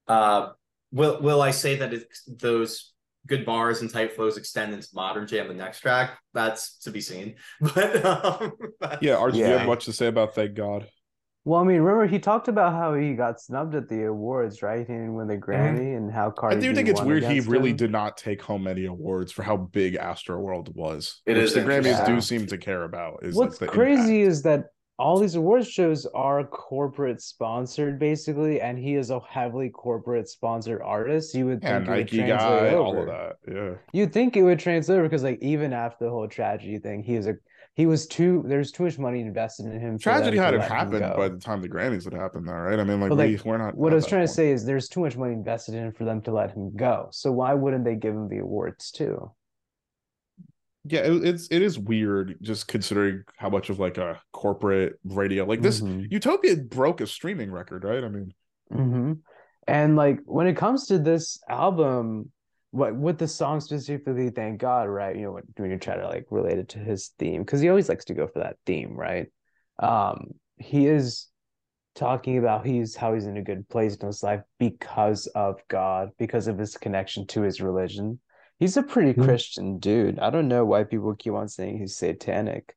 D: Uh, will will I say that it's those good bars and tight flows extend into modern jam the next track? That's to be seen. But um,
B: Yeah, Archie, do you have much to say about Thank God?
E: Well, I mean, remember he talked about how he got snubbed at the awards, right? He didn't win the Grammy, and how Cardi
B: I do think it's weird he really
E: him.
B: did not take home any awards for how big Astroworld was.
D: It
B: which
D: is
B: the Grammys
E: interesting.
B: do seem to care about. Is
E: What's
B: like the
E: crazy
B: impact.
E: is that all these awards shows are corporate sponsored, basically, and he is a heavily corporate sponsored artist. You would
B: yeah,
E: think it would translate
B: guy, all of that. Yeah.
E: You'd think it would translate over because, like, even after the whole tragedy thing, he was a he was too. There's too much money invested in him.
B: Tragedy hadn't
E: let
B: happened by the time the Grammys had happened, though, right? I mean, like,
E: But,
B: we,
E: like,
B: we're not.
E: What I was trying to say is there's too much money invested in him for them to let him go. So why wouldn't they give him the awards too?
B: Yeah, it, it's it is weird just considering how much of like a corporate radio like this.
E: Mhm.
B: Utopia broke a streaming record, right? I mean,
E: hmm And like when it comes to this album, what with the song specifically, thank God, right? You know, when, when you try to like relate it to his theme, because he always likes to go for that theme, right? Um, he is talking about he's how he's in a good place in his life because of God, because of his connection to his religion. He's a pretty
D: Mhm.
E: Christian dude. I don't know why people keep on saying he's satanic.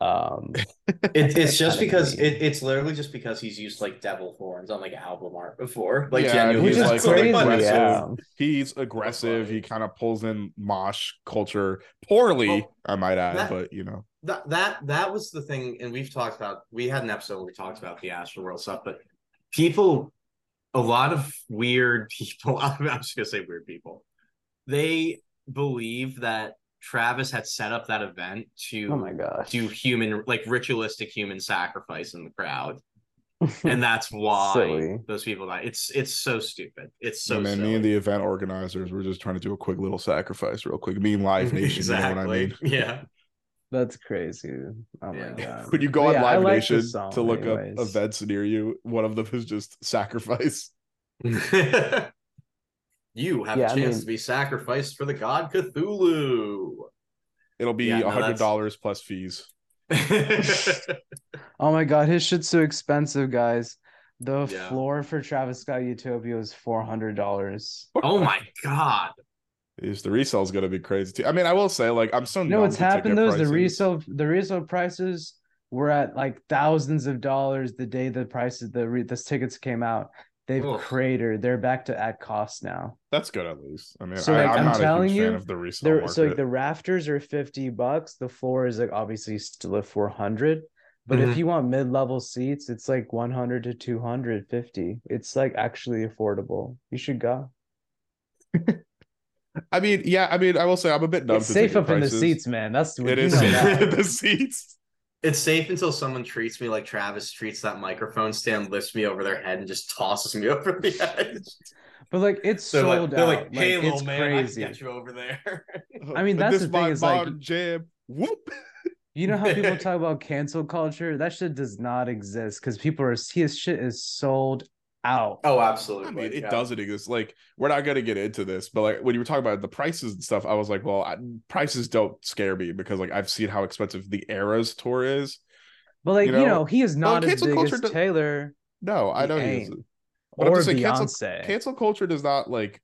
E: Um,
D: It, it's just because it, it's literally just because he's used like devil horns on like album art before. Like
B: Yeah,
D: genuinely,
E: which is
B: like,
E: crazy.
B: aggressive.
E: Yeah.
B: he's aggressive. He kind of pulls in mosh culture poorly,
D: Well,
B: I might add,
D: that-
B: but you know,
D: that that that was the thing, and we've talked about. We had an episode where we talked about the Astroworld stuff, but people, a lot of weird people. I'm just gonna say weird people. They believe that Travis had set up that event to
E: Oh my gosh.
D: do human, like ritualistic human sacrifice in the crowd, and that's why
E: Silly.
D: those people die. It's it's so stupid. It's so
B: So, man, me and the event organizers were just trying to do a quick little sacrifice, real quick. Me and Live Nation, you know what I mean?
D: Yeah.
E: That's crazy. Oh
D: Yeah.
E: my god.
B: When you go
E: But
B: on
E: yeah,
B: Live
E: like
B: Nation
E: song
B: to look
E: anyways.
B: up events near you, one of them is just sacrifice.
D: you have
E: Yeah,
D: a
E: I
D: chance
E: mean-
D: to be sacrificed for the god Cthulhu.
B: It'll be a
D: no,
B: hundred
D: that's-
B: dollars plus fees.
E: Oh my god, his shit's so expensive, guys. The
D: Yeah.
E: floor for Travis Scott Utopia is four hundred dollars.
D: oh my god.
B: Is the resale's gonna be crazy too. I mean, I will say, like, I'm so
E: You know what's happened though is the
B: prices.
E: resale the resale prices were at like thousands of dollars the day the prices the re, the tickets came out. They've
D: Oof.
E: cratered. They're back to at cost now.
B: That's good at least. I mean,
E: So,
B: I,
E: like,
B: I'm,
E: I'm
B: not a
E: telling you,
B: of the resale
E: so like the rafters are fifty bucks. The floor is like obviously still at four hundred. But
D: Mhm.
E: if you want mid level seats, it's like one hundred to two hundred fifty. It's like actually affordable. You should go.
B: I mean, yeah, I mean, I will say I'm a bit numb
E: It's safe up in the seats, man. That's
B: It
E: you
B: is
E: know
B: safe
E: that.
B: in the seats.
D: It's safe until someone treats me like Travis treats that microphone stand, lifts me over their head, and just tosses me over the edge.
E: But like it's
D: They're
E: sold
D: like, they're
E: out.
D: like, hey,
E: like,
D: little
E: it's
D: man,
E: crazy.
D: I can get you over there.
E: I mean, that's
B: this
E: the thing
B: my
E: is, like-
B: jam. Whoop.
E: You know how people talk about cancel culture? That shit does not exist because people are his shit is sold out.
D: oh, absolutely.
B: I mean, it
D: yeah.
B: doesn't exist. Like, we're not gonna get into this, but like when you were talking about the prices and stuff, I was like, well, I, prices don't scare me because like I've seen how expensive the Eras tour is.
E: But like
B: you
E: you
B: know,
E: know, he is not as
B: cancel
E: big
B: culture
E: as
B: do-
E: Taylor
B: No, I
E: He
B: know he
E: ain't.
B: isn't. But I'm
E: or
B: just saying, cancel-
E: Beyonce.
B: Cancel culture does not like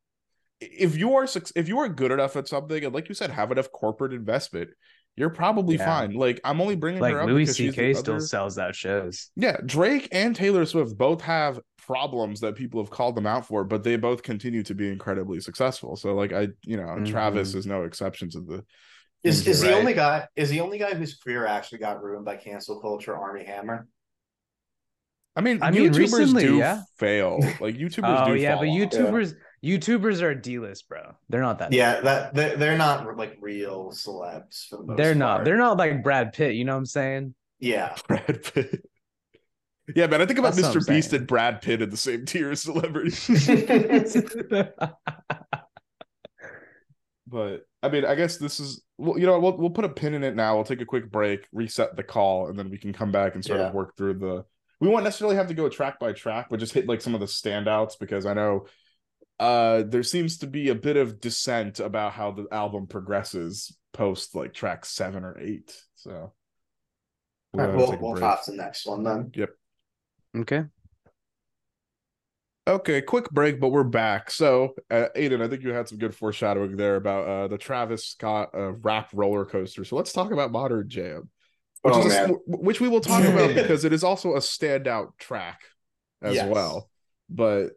B: if you are if you are good enough at something and like you said, have enough corporate investment, you're probably
E: Yeah.
B: fine. Like I'm only bringing
E: like
B: her up
E: Louis
B: because she's
E: C.K.
B: the
E: still sells out shows.
B: Yeah, Drake and Taylor Swift both have problems that people have called them out for, but they both continue to be incredibly successful. So like I, you know, Travis
E: Mhm.
B: is no exception to the
F: Is is
B: you're
F: the only guy is the only guy whose career actually got ruined by cancel culture Armie Hammer?
B: I mean,
E: I mean,
B: YouTubers
E: recently,
B: do
E: yeah.
B: fail. Like YouTubers
E: Oh
B: do
E: yeah,
B: fall
E: but
B: off.
E: YouTubers YouTubers are D list, bro. They're not that.
F: Yeah, that they're, they're not like real celebs for the most
E: they're not.
F: part.
E: They're not like Brad Pitt. You know what I'm saying?
F: Yeah,
B: Brad Pitt. Yeah, man, I think about
E: That's
B: Mr. Beast
E: saying.
B: and Brad Pitt in the same tier as celebrity. but I mean, I guess this is well, you know, we'll we'll put a pin in it now. We'll take a quick break, reset the call, and then we can come back and sort
F: Yeah.
B: of work through the. We won't necessarily have to go track by track, but just hit like some of the standouts because I know uh there seems to be a bit of dissent about how the album progresses post like track seven or eight. So
F: All right, we'll
B: take
F: we'll
B: break.
F: hop to the next one then. Yep.
E: Okay.
B: Okay, quick break, but we're back. So, uh, Aidan, I think you had some good foreshadowing there about uh, the Travis Scott uh, rap roller coaster. So let's talk about Modern Jam, which,
F: Oh,
B: is a s- which we will talk about because it is also a standout track as
F: Yes.
B: well. But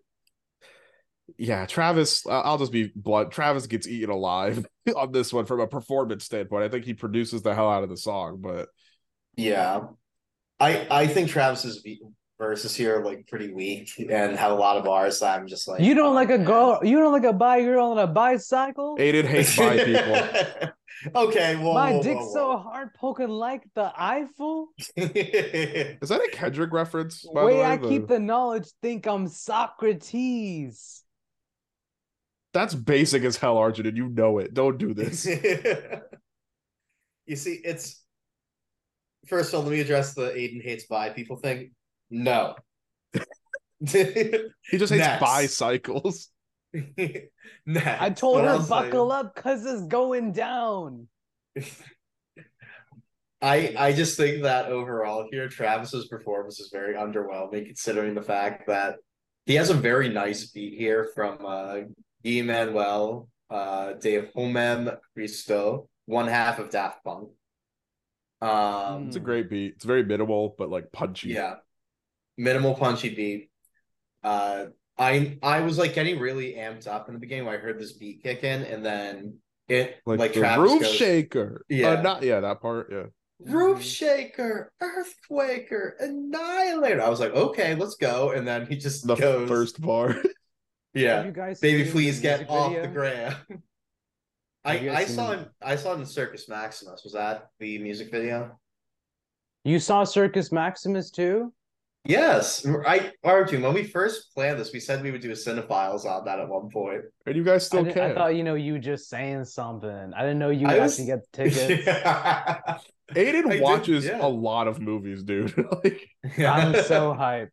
B: yeah, Travis, I'll just be blunt. Travis gets eaten alive on this one from a performance standpoint. I think he produces the hell out of the song, but
F: Yeah, I I think Travis's v- verses here are like pretty weak and have a lot of bars that I'm just like
E: You don't
F: oh,
E: like a girl. You don't like a bi girl on a bicycle.
B: Aidan hates bi people.
F: okay, well,
E: My
F: whoa,
E: dick's
F: whoa,
E: so hard poking like the Eiffel.
B: Is that a Kendrick reference? By
E: Way
B: the way,
E: I
B: The-
E: keep the knowledge, think I'm Socrates.
B: That's basic as hell, Arjun, and you know it. Don't do this.
F: you see, it's first of all, let me address the Aidan hates bi people thing. No.
B: He just hates
F: Next.
B: bicycles.
F: Next.
E: I told
F: What
E: her
F: else I-
E: buckle up cause it's going down.
F: I I just think that overall here, Travis's performance is very underwhelming considering the fact that he has a very nice beat here from uh Guy Manuel uh de Homem Cristo, one half of Daft Punk. Um
B: It's a great beat. It's very minimal, but like punchy.
F: yeah. Minimal punchy beat. Uh I I was like getting really amped up in the beginning when I heard this beat kick in and then it
B: Like,
F: like,
B: the
F: Travis
B: roof
F: goes,
B: shaker.
F: Yeah.
B: Uh, not yeah, that part. Yeah.
D: Roof shaker, earthquaker, annihilator. I was like, okay, let's go. And then he just
B: The
D: goes,
B: first bar.
E: Have
D: yeah,
E: you guys
D: baby, please get
E: music
D: off
E: video?
D: the gram. I,
E: Have you guys
D: I saw
E: the-
D: him. I saw it in Circus Maximus. Was that the music video?
E: You saw Circus Maximus too?
D: Yes, I Arjun. When we first planned this, we said we would do a cinephiles on that at one point.
B: And you guys still
E: didn't-
B: can.
E: I thought you know you were just saying something. I didn't know you
D: I
E: would
D: was-
E: actually get tickets.
D: Yeah.
B: Aidan
D: I did-
B: watches
D: yeah.
B: a lot of movies, dude. like
E: I'm so hyped.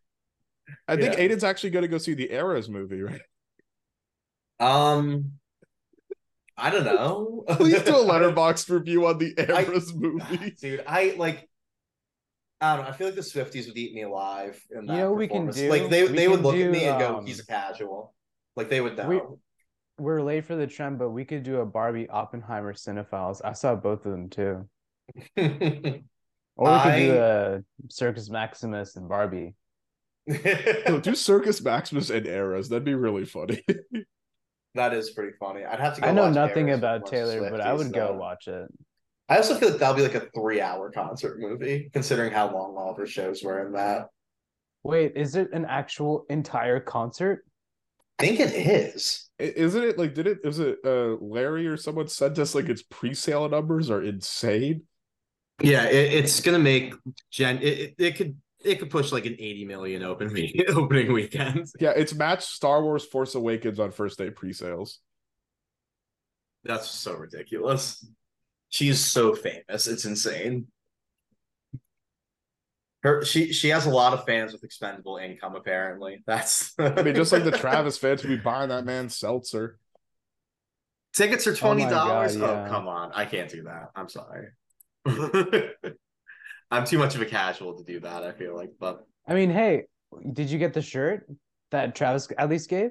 B: I think
D: Yeah.
B: Aidan's actually gonna go see the Eras movie, right?
D: Um, I don't know.
B: Please do a Letterboxd review on the
D: I-
B: Eras movie.
D: dude. I like. I don't know. I feel like the Swifties would eat me alive in that.
E: You know we can
D: performance.
E: do?
D: Like they, they would
E: can
D: look at me and go,
E: um,
D: "He's a casual." Like they would know.
E: We- We're late for the trend, but we could do a Barbie Oppenheimer cinephiles. I saw both of them too. Or we could do
D: I-
E: a Circus Maximus and Barbie.
B: Yo, do Circus Maximus and Eras. That'd be really funny.
D: that is pretty funny. I'd have to. go
E: I know
D: watch
E: nothing
D: Eras
E: about
D: before
E: Taylor, but I
D: Swifties,
E: would go watch it.
D: I also feel like that'll be like a three-hour concert movie, considering how long all of her shows were in that.
E: Wait, is it an actual entire concert?
D: I think it is.
B: Isn't it like did it is it uh Larry or someone sent us like its pre-sale numbers are insane?
G: Yeah, it, it's gonna make Gen. It, it, it could it could push like an eighty million open week, opening weekend.
B: Yeah, it's matched Star Wars Force Awakens on first day pre-sales.
G: That's so ridiculous. She's so famous. It's insane.
D: Her she she has a lot of fans with expendable income. Apparently, that's.
B: I mean, just like the Travis fans who be buying that man seltzer.
G: Tickets are
E: Oh
G: twenty
E: my
G: dollars.
E: God,
G: Oh, come on! I can't do that. I'm sorry. I'm too much of a casual to do that. I feel like, but
E: I mean, hey, did you get the shirt that Travis at least gave?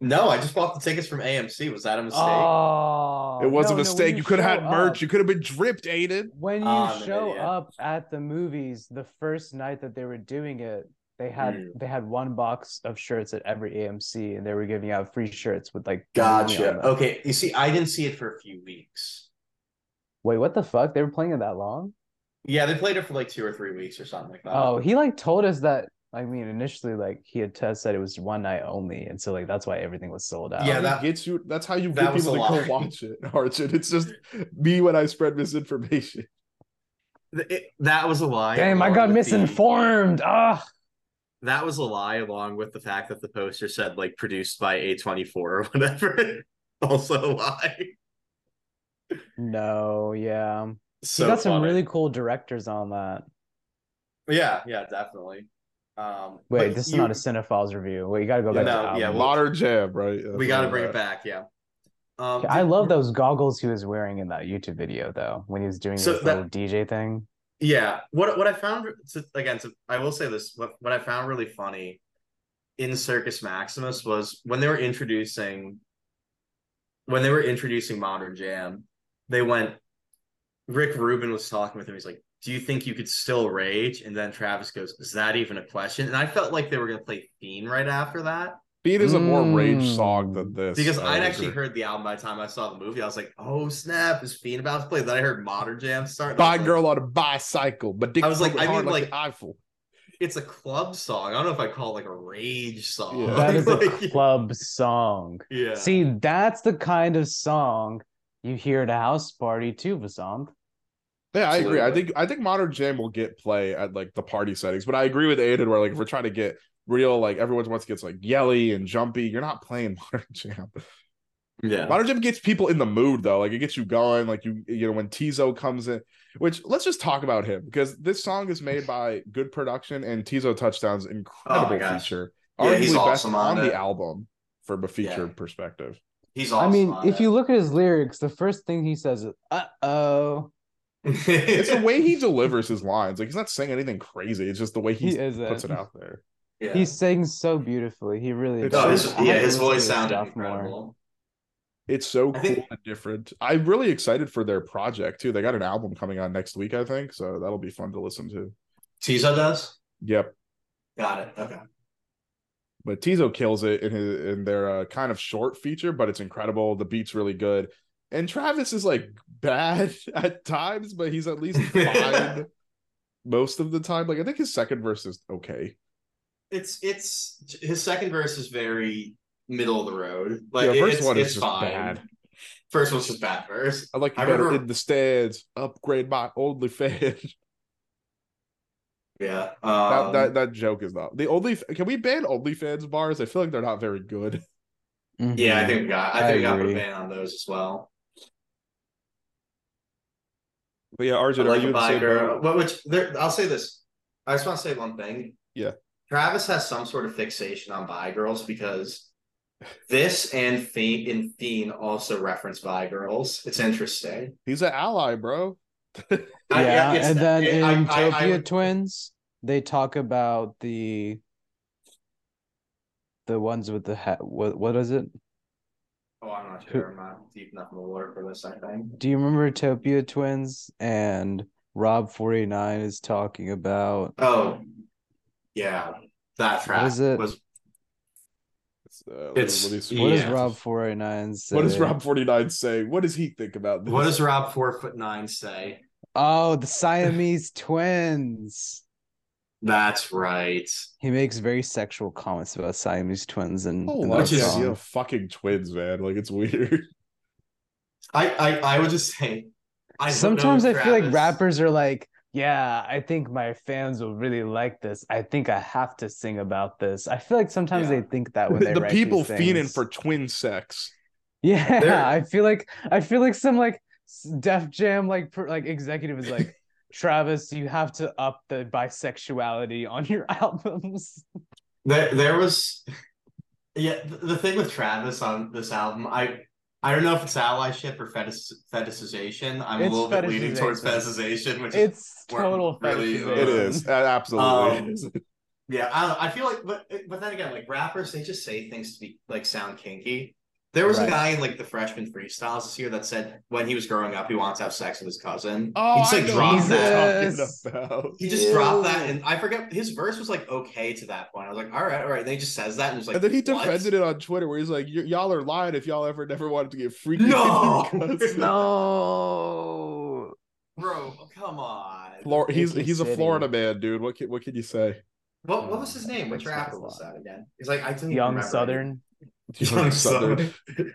D: no, I just bought the tickets from AMC. Was that a mistake?
E: Oh,
B: It was
E: no,
B: a
E: no, when
B: mistake. you could have had merch.
E: up-
B: You could have been dripped, Aidan.
E: when you
D: Ah,
E: show up at the movies the first night that they were doing it they had
D: Mm.
E: they had one box of shirts at every AMC and they were giving out free shirts with like the
D: Gotcha. Okay, you see, I didn't see it for a few weeks.
E: wait what the fuck they were playing it that long
D: Yeah, they played it for like two or three weeks or something like that.
E: oh he like told us that I mean initially like he had t- said it was one night only and so like that's why everything was sold out
D: Yeah, that-
B: gets you. That's how you get people to go watch it, Arjun. It's just me when I spread misinformation.
G: it, that was a lie.
E: damn I got misinformed ah
G: that was a lie, along with the fact that the poster said like produced by A24 or whatever. also a lie.
E: no yeah
G: So
E: he got some
G: funny.
E: really cool directors on that
D: Yeah, yeah, definitely. Um,
E: wait
D: but
E: this is not a cinephiles review wait you gotta go back to
D: no,
E: the
D: yeah,
E: album.
D: well-
B: Modern jam, right? That's
D: We got to bring
B: I-
D: it back. Yeah. Um,
E: I
D: did-
E: love those goggles he was wearing in that YouTube video though, when he was doing
D: So
E: his
D: that-
E: little DJ thing.
D: Yeah. What what I found to, again, to, I will say this. What what I found really funny in Circus Maximus was when they were introducing when they were introducing Modern Jam, they went. Rick Rubin was talking with him. He's like, "Do you think you could still rage?" And then Travis goes, "Is that even a question?" And I felt like they were gonna play Fiend right after that
B: Beat is a more rage
E: Mm.
B: song than this.
D: because
B: I
D: I'd actually heard the album by the time I saw the movie. I was like, "Oh snap, is Fiend about to play?" Then I heard Modern Jam start. and I
B: Buy
D: was like,
B: girl on a bicycle, but dick
D: I was like, I mean,
B: like,
D: like-
B: the Eiffel.
D: it's a club song. I don't know if I call it like a rage song.
B: Yeah.
E: That is a
D: Like,
E: club song.
D: yeah.
E: See, that's the kind of song you hear at a house party too, Vasanth.
B: Yeah, I agree. I think I think modern jam will get play at like the party settings, but I agree with Aidan where like if we're trying to get real, like everyone wants to get like yelly and jumpy, you're not playing modern jam.
G: Yeah.
B: Modern Jam gets people in the mood though. Like it gets you going. Like you, you know, when Teezo comes in, which let's just talk about him because this song is made by good production and Teezo Touchdown's oh incredible
D: gosh.
B: feature.
D: Yeah, he's
B: Arguably best
D: awesome
B: on
D: on
B: the album from a feature
D: Yeah.
B: perspective.
D: He's
E: I mean, if
D: it.
E: you look at his lyrics, the first thing he says is "uh oh."
B: It's the way he delivers his lines. Like he's not saying anything crazy. It's just the way he,
E: He isn't.
B: puts it out there.
D: yeah.
E: He sings so beautifully. He really
B: It's
E: does.
D: no, his,
B: so
D: yeah, his voice sounded
E: stuff more.
B: It's so cool
D: think-
B: and different. I'm really excited for their project too. They got an album coming on next week, I think. So that'll be fun to listen to.
D: Teezo does.
B: Yep.
D: Got it. Okay.
B: But Teezo kills it in his in their uh, kind of short feature, but it's incredible. The beat's really good. And Travis is like bad at times, but he's at least fine most of the time. Like I think his second verse is okay.
D: It's it's his second verse is very middle of the road. Like
B: yeah, first
D: it's,
B: one is
D: it's
B: just
D: fine.
B: bad.
D: First one's just bad verse.
B: I like you
D: I
B: better
D: remember-
B: in the stands, upgrade my OnlyFans.
D: Yeah.
B: that,
D: Um,
B: that that joke is not the only. Can we ban OnlyFans bars? I feel like they're not very good.
D: yeah, I think we got I
E: I
D: think we got to put a ban on those as well.
B: But yeah,
D: I
B: Arjun, are
D: like
B: you
D: a
B: in the same
D: biker. But which there, I'll say this. I just want to say one thing.
B: Yeah.
D: Travis has some sort of fixation on bi girls because this and Fiend and Fiend also reference bi girls. It's interesting.
B: He's an ally, bro.
D: I-
E: yeah, and then
D: it-
E: in
D: I- I- I
E: Topia Twins, they talk about the the ones with the hat. What what is it?
D: Oh, I'm not sure. I'm not deep enough in the lore for this. I think.
E: Do you remember Topia Twins and Rob Forty Nine is talking about?
D: Oh, yeah. That track
E: is it?
D: was
B: uh,
D: It's-
B: let me see.
E: What does
D: Yeah.
E: Rob Forty Nine say?
B: What does Rob forty nine say? What does he think about this?
H: What does Rob four foot nine say?
E: Oh, the Siamese twins.
D: that's right.
E: He makes very sexual comments about Siamese twins and
B: Oh,
E: in
D: Which
B: the
D: is-
B: idea of fucking twins, man. Like it's weird.
D: I I, I would just say. I
E: Sometimes
D: if
E: I feel like rappers are like, yeah, I think my fans will really like this. I think I have to sing about this. I feel like sometimes
D: Yeah.
E: they think that when they
B: the
E: write
B: people
E: these
B: fiending for twin sex.
E: Yeah,
D: They're-
E: I feel like I feel like some like Def Jam like per, like executive is like, Travis, you have to up the bisexuality on your albums.
D: There, there was, yeah. The, the thing with Travis on this album, I, I don't know if it's allyship or fetish, fetishization. I'm
E: It's
D: a little bit leaning towards
E: fetishization.
D: fetishization, which is
E: It's
D: we're
E: total
D: really-
E: fetishism.
B: It is. Absolutely.
D: Um,
B: is.
D: yeah. I, don't I feel like, but but then again, like rappers, they just say things to be like sound kinky. There was
E: Right.
D: a guy in like the freshman freestyles this year that said when he was growing up, he wants to have sex with his cousin.
B: Oh,
D: he just
B: I
D: like
B: know
D: dropped that.
B: you're
E: Jesus.
B: talking about.
D: He just dropped that, and I forget his verse was like okay to that point. I was like, all right, all right. And then he just says that, and was like,
B: and then he
D: what?
B: defended it on Twitter, where he's like, "Y- "Y'all are lying if y'all ever never wanted to get freaky."
D: No!
E: No.
D: bro. Come on.
B: Flor- he's he's a Florida man, dude. What can what can you say?
D: What what oh, was his name? Which
E: Makes sense
D: rapper was that again? He's like I didn't
E: Young
D: remember.
E: Southern.
D: Young Southern.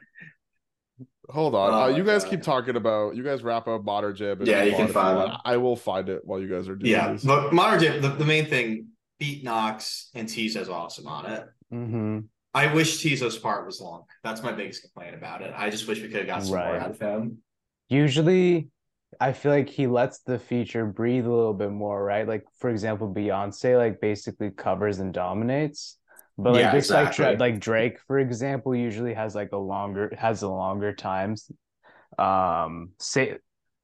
B: Hold on,
D: Oh
B: uh, you guys
D: God.
B: keep talking about. You guys wrap up Modern Jam. and
D: Yeah, you can find it.
B: I will find it while you guys are doing
D: Yeah,
B: this.
D: but Modern Jam. The, the main thing, Beat Knox and Teezo's awesome on it.
E: Mm-hmm.
D: I wish Teezo's part was long. That's my biggest complaint about it. I just wish we could have got some more out of him.
E: Usually, I feel like he lets the feature breathe a little bit more, right? Like, for example, Beyonce like basically covers and dominates. But like
D: Yeah,
E: just like
D: exactly.
E: like Drake, for example, usually has like a longer has a longer times. Um, say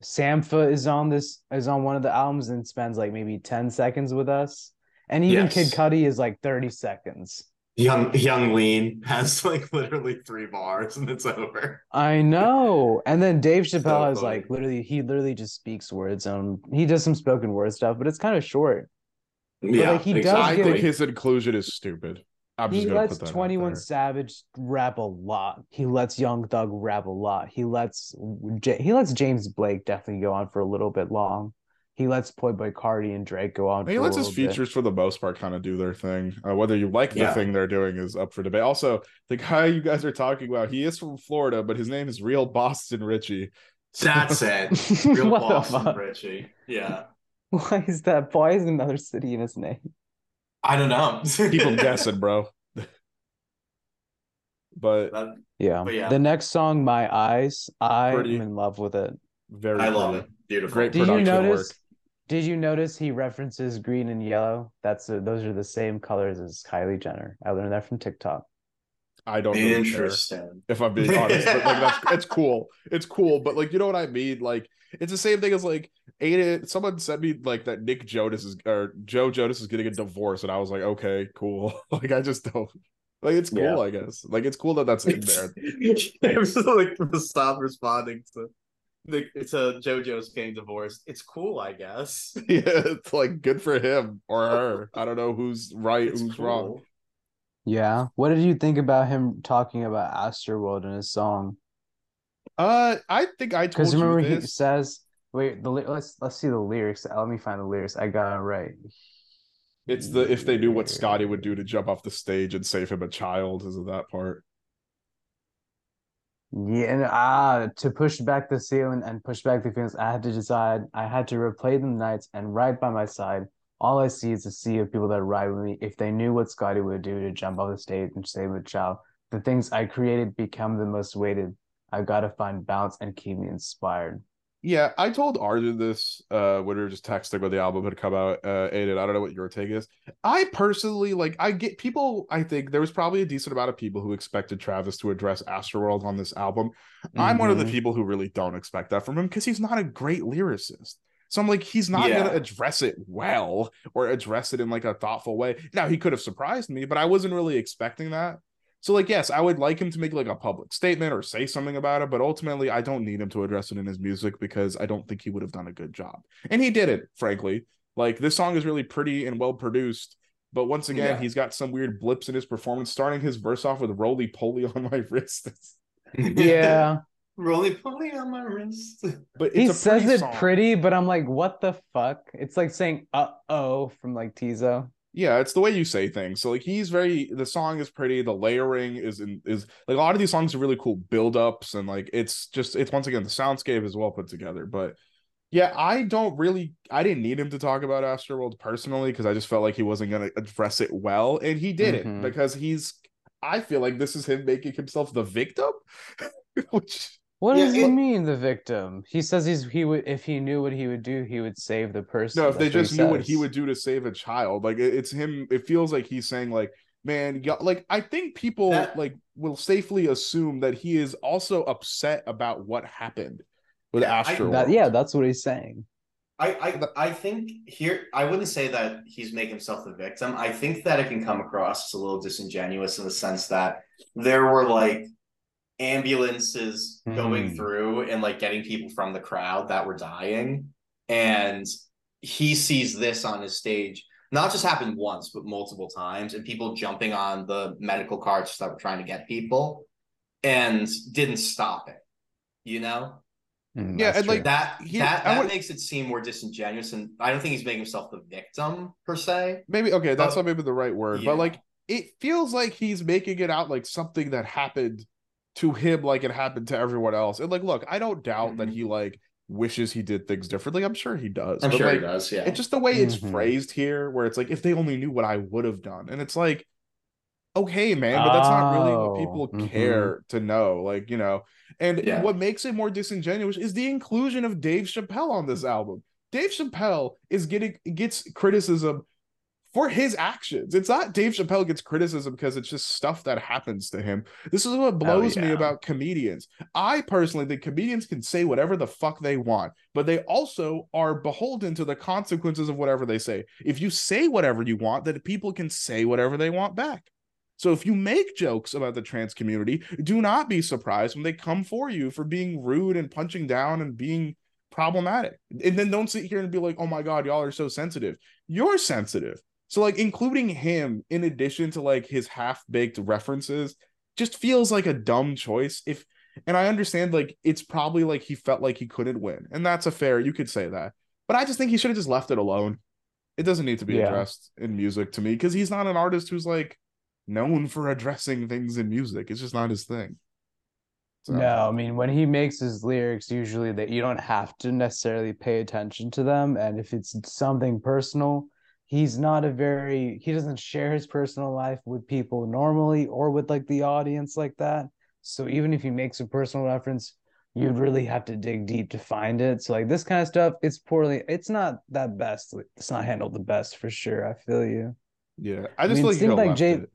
E: Sampha is on this is on one of the albums and spends like maybe 10 seconds with us. And even Kid
D: Yes.
E: Cudi is like 30 seconds.
D: Young Yung Lean has like literally three bars and it's over.
E: I know. And then Dave Chappelle has
D: funny.
E: like literally he literally just speaks words on he does some spoken word stuff, but it's kind of short.
D: Yeah,
E: like, he does
B: I think his inclusion is stupid. I'm
E: He
B: gonna
E: lets
B: put
E: 21. Savage rap a lot. He lets Young Thug rap a lot. He lets J- he lets James Blake definitely go on for a little bit long. He lets Playboi Carti and Drake go on
B: He
E: for a
B: lets his
E: little bit.
B: features for the most part kind of do their thing. Uh, whether you like the
D: Yeah.
B: thing they're doing is up for debate. Also, the guy you guys are talking about, he is from Florida, but his name is real Boston Richey.
D: That's it. Real Boston
E: fuck?
D: Richey. Yeah.
E: Why is that? Why is another city in his name?
D: I don't know.
B: People him guessing, bro. but
D: That-
E: Yeah.
D: But yeah.
E: The next song, My Eyes, I
B: Pretty-
E: am in love with it.
B: very
D: I love
B: pretty.
D: it. Beautiful.
B: Great
E: Did you notice?
B: work.
E: Did you notice he references green and yellow? That's a, those are the same colors as Kylie Jenner. I learned that from TikTok.
B: I don't really care,
D: Interesting.
B: if I'm being honest. But like that's it's cool. It's cool, but like you know what I mean? Like it's the same thing as like Aidan. Someone sent me like that Nick Jonas is or Joe Jonas is getting a divorce, and I was like, okay, cool. like I just don't like it's cool.
E: Yeah.
B: I guess like it's cool that that's in there.
D: it was like the stop responding to the to JoJo's getting divorced. It's cool, I guess.
B: yeah, it's like good for him or her. I don't know who's right,
D: It's
B: who's
D: cool.
B: wrong.
E: Yeah. What did you think about him talking about Astroworld in his song?
B: Uh, I think I told you.
E: Remember he says, "Wait, the let's let's see the lyrics. Let me find the lyrics. I got it right."
B: It's the if they knew what Scotty would do to jump off the stage and save him a child. Is it that part?
E: Yeah, and ah, to push back the ceiling and push back the feelings, I had to decide. I had to replay the nights and ride by my side. All I see is a sea of people that ride with me. If they knew what Scotty would do to jump off the stage and save a child, the things I created become the most weighted. I've got to find balance and keep me inspired.
B: Yeah, I told Arjun this uh when we were just texting when the album had come out. Uh Aidan, I don't know what your take is. I personally like I get people, I think there was probably a decent amount of people who expected Travis to address Astroworld on this album. I'm one of the
E: Mhm.
B: people who really don't expect that from him because he's not a great lyricist. So I'm like, he's not
D: Yeah.
B: gonna address it well or address it in like a thoughtful way. Now he could have surprised me, but I wasn't really expecting that. So like, yes, I would like him to make like a public statement or say something about it, but ultimately I don't need him to address it in his music because I don't think he would have done a good job. And he did it, frankly. Like this song is really pretty and well produced, but once again,
D: Yeah.
B: he's got some weird blips in his performance, starting his verse off with roly poly on my wrist.
E: Yeah,
D: Roly poly on my wrist.
B: But it's
E: he
B: a
E: says
B: pretty
E: it
B: song.
E: pretty, but I'm like, what the fuck? It's like saying "uh oh" from like Teezo.
B: Yeah, it's the way you say things. So like he's very the song is pretty, the layering is in, is like a lot of these songs are really cool build-ups and like it's just it's once again the soundscape is well put together. But yeah, I don't really I didn't need him to talk about Astroworld personally because I just felt like he wasn't gonna address it well, and he did
E: Mhm.
B: it because he's I feel like this is him making himself the victim. Which
E: What
D: Yeah,
E: does he
D: it-
E: mean, the victim? He says he's he would if he knew what he would do, he would save the person.
B: no, if they
E: That's what
B: just knew what he would do to save a child, like it- it's him. It feels like he's saying, like, man, y- like I think people
D: That-
B: like will safely assume that he is also upset about what happened with
D: Yeah,
B: Astro.
E: That, yeah, that's what he's saying.
D: I, I I think here I wouldn't say that he's making himself the victim. I think that it can come across as a little disingenuous in the sense that there were like ambulances going
E: Hmm.
D: through and like getting people from the crowd that were dying, and he sees this on his stage. Not just happened once, but multiple times, and people jumping on the medical carts that were trying to get people, and didn't stop it. You know,
E: Mm,
B: Yeah,
E: that's
B: and, like,
D: that
B: Here-
D: that that
B: would-
D: makes it seem more disingenuous, and I don't think he's making himself the victim per se.
B: maybe okay, that's
D: But-
B: not maybe the right word,
D: Yeah.
B: but like it feels like he's making it out like something that happened to him, like it happened to everyone else. And like, look, I don't doubt that
D: Mhm.
B: he like wishes he did things differently. I'm sure he does.
D: I'm
B: but,
D: sure
B: like,
D: he does. Yeah,
B: It's just the way it's
E: Mhm.
B: phrased here, where it's like, if they only knew what I would have done. And it's like, okay, man, but that's not really what
E: Oh,
B: people
E: mhm.
B: care to know. Like, you know, and
D: Yeah.
B: what makes it more disingenuous is the inclusion of Dave Chappelle on this album. Dave Chappelle is getting gets criticism for his actions. It's not Dave Chappelle gets criticism because it's just stuff that happens to him. This is what blows me
E: yeah.
B: about comedians. I personally think comedians can say whatever the fuck they want, but they also are beholden to the consequences of whatever they say. If you say whatever you want, then people can say whatever they want back. So if you make jokes about the trans community, do not be surprised when they come for you for being rude and punching down and being problematic. And then don't sit here and be like, "Oh my god, y'all are so sensitive." You're sensitive. So like including him in addition to like his half-baked references just feels like a dumb choice if and I understand like it's probably like he felt like he couldn't win. And that's a fair, you could say that. But I just think he should have just left it alone. It doesn't need to be
E: Yeah.
B: addressed in music to me because he's not an artist who's like known for addressing things in music. It's just not his thing. So,
E: No, I mean when he makes his lyrics, usually that you don't have to necessarily pay attention to them, and if it's something personal, he's not a very he doesn't share his personal life with people normally or with like the audience like that. So even if he makes a personal reference, you'd really have to dig deep to find it. So like this kind of stuff, it's poorly, it's not that best. It's not handled the best for sure. I feel you.
B: yeah. I just
E: mean,
B: feel like
E: things like Jay-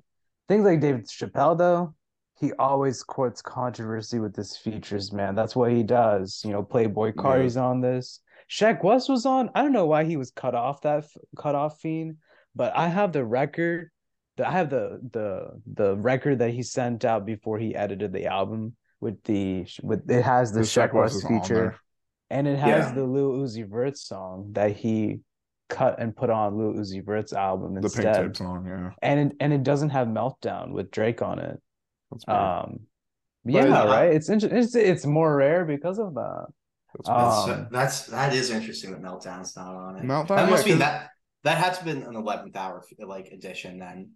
E: Things like David Chappelle, though, he always courts controversy with his features, man. That's what he does. You know, Playboi
B: Yeah.
E: On this. Shaq West was on. I don't know why he was cut off that cut off fiend, but I have the record. That I have the the the record that he sent out before he edited the album with the with it has the,
B: The
E: Shaq
B: Shaq West
E: feature, and it has
D: Yeah.
E: the Lil Uzi Vert song that he cut and put on Lil Uzi Vert's album instead.
B: The pink tape song, yeah.
E: and it, and it doesn't have meltdown with Drake on it. Um, Yeah, right. It's inter- it's it's more rare because of that.
B: That's
E: Um,
D: That's, that's interesting that Meltdown's not on it.
B: Meltdown,
D: that
B: yeah,
D: must be
B: 'cause-
D: that that had to been an eleventh hour like edition then.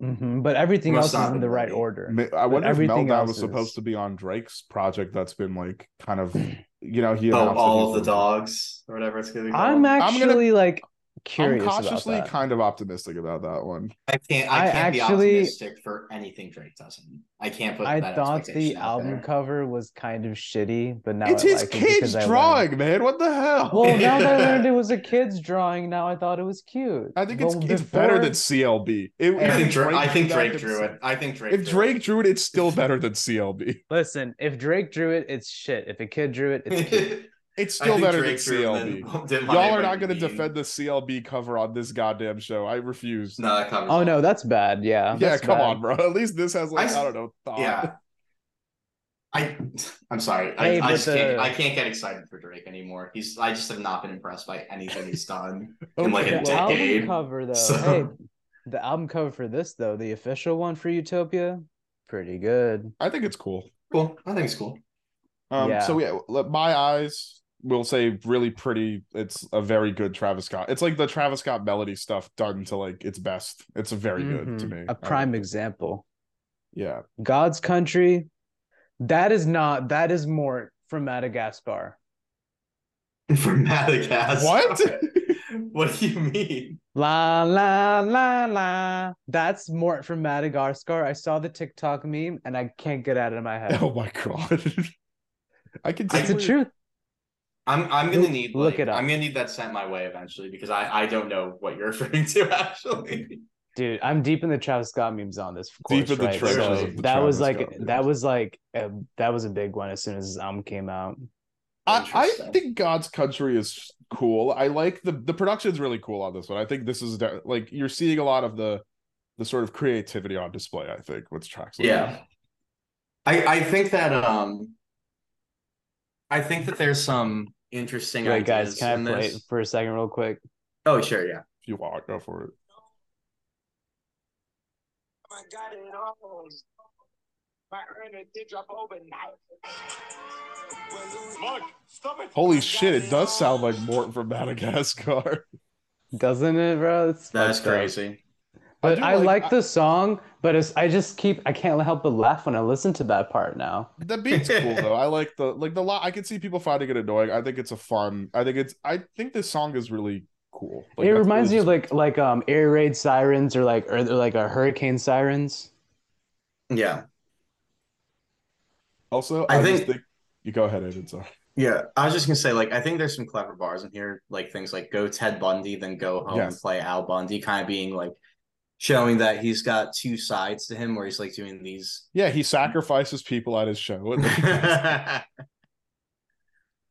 E: Mhm, But everything else is in the right
D: ready.
E: order.
B: I wonder if Meltdown
E: else
B: was supposed to be on Drake's project that's been like kind of you know he
D: Oh, all of the dogs or whatever it's gonna be. Called.
E: I'm
B: gonna-
E: actually like
B: I'm
E: curious about
B: cautiously
E: that.
B: kind of optimistic about that one.
D: I can't. I
E: I
D: can't be optimistic for anything Drake doesn't. I can't put.
E: I
D: that
E: thought the album
D: there.
E: cover was kind of shitty, but now
B: it's
E: I
B: his
E: like it
B: kid's
E: because I learned-
B: drawing, man. What the hell?
E: Well, now that I learned it was a kid's drawing, now I thought it was cute.
B: I think it's
E: But
B: it's better than CLB. It-
D: I think Drake. I think Drake drew it. I think Drake.
B: If
D: drew
B: Drake
D: it.
B: drew it, it's still better than CLB.
E: Listen, if Drake drew it, it's shit. If a kid drew it, it's cute.
B: It's still better
D: Drake
B: than
D: drew it and
B: CLB.
D: then did my
B: Y'all are not going to defend the CLB cover on this goddamn show. I refuse.
D: No, that covers.
E: Oh no, that's bad. Yeah.
B: yeah, come
E: bad.
B: on, bro. At least this has like
D: I-
B: I, don't know. Thought.
D: Yeah. I I'm sorry.
E: Hey,
D: I, I
E: but
D: just can't I can't get excited for Drake anymore. He's I just have not been impressed by anything he's done. in like
B: Okay,
D: a
E: The
B: well,
D: decade.
E: album cover though.
D: So-
E: Hey, the album cover for this though, the official one for Utopia, pretty good.
B: I think it's cool.
D: Cool. I think it's cool.
B: Um,
E: Yeah.
B: so yeah, my eyes will say really pretty. It's a very good Travis Scott. It's like the Travis Scott melody stuff done to like its best. It's a very good to
E: Mhm.
B: me.
E: A prime
B: like
E: example.
B: Yeah.
E: God's Country. That is not. That is Mort from Madagascar.
D: From Madagascar.
B: What?
D: what do you mean?
E: La la la la. That's Mort from Madagascar. I saw the TikTok meme and I can't get out of my head.
B: oh my god. I can.
E: It's the truth.
D: I'm I'm gonna
E: Look-
D: need
E: look
D: like,
E: it up.
D: I'm gonna need that sent my way eventually because I I don't know what you're referring to actually.
E: Dude, I'm deep in the Travis Scott memes on this. Of
B: Deep
E: course,
B: in the
E: right?
D: trenches
E: So
B: of the
E: that was like
B: Scott
E: that was like a, that was a big one as soon as his album came out.
B: I, I think God's Country is cool. I like the the production's really cool on this one. I think this is de- like you're seeing a lot of the the sort of creativity on display. I think with tracks. like
D: Yeah. I I think that um I think that there's some interesting
E: Wait, guys, can
D: in
E: I play it
D: this.
E: for a second, real quick?
D: Oh sure, yeah.
B: If you want, go for it.
A: Oh, I got it all. My earner did drop overnight. Mark, stop it.
B: Holy shit! It does sound like Mort from Madagascar.
E: Doesn't it, bro? It's
D: That's
E: fucked up.
D: crazy.
E: But
B: do
E: I, like,
B: I-
E: the song, but it's, I just keep I can't help but laugh when I listen to that part now.
B: The beat's cool though. I like the like the lot. I can see people finding it annoying. I think it's a fun. I think it's. I think this song is really cool. Like,
E: it
B: that's
E: reminds me
B: really
E: of like like um air raid sirens or like or, or like a hurricane sirens.
D: Yeah.
B: Also,
D: I
B: I,
D: think-
B: just think you go ahead, Aidan. Sorry.
D: Yeah. I was just gonna say, like, I think there's some clever bars in here, like things like go Ted Bundy, then go home and play Al Bundy, kind of being like showing that he's got two sides to him where he's like doing these
B: Yeah, he sacrifices people at his show.
D: I,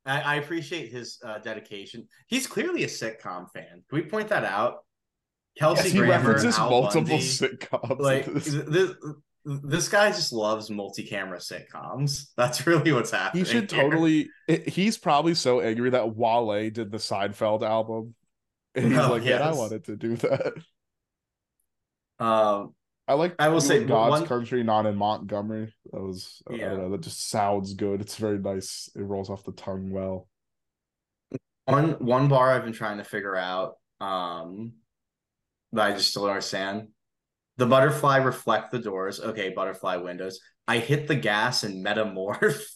D: I appreciate his uh, dedication. He's clearly a sitcom fan. Can we point that out? Kelsey
B: Yes, he
D: Grammer,
B: references
D: Al
B: multiple
D: Bundy,
B: sitcoms.
D: like
B: this.
D: this. Guy just loves multi-camera sitcoms. That's really what's happening.
B: He should totally. it- he's probably so angry that Wale did the Seinfeld album, and he's
D: Oh,
B: like, "Yeah, I wanted to do that."
D: Um,
B: I like.
D: I will say
B: God's
D: one-
B: country, not in Montgomery. That was. I
D: Yeah.
B: don't know. That just sounds good. It's very nice. It rolls off the tongue well.
D: one one bar I've been trying to figure out. Um, that I just still don't understand. The butterfly reflect the doors. Okay, butterfly windows. I hit the gas and metamorph.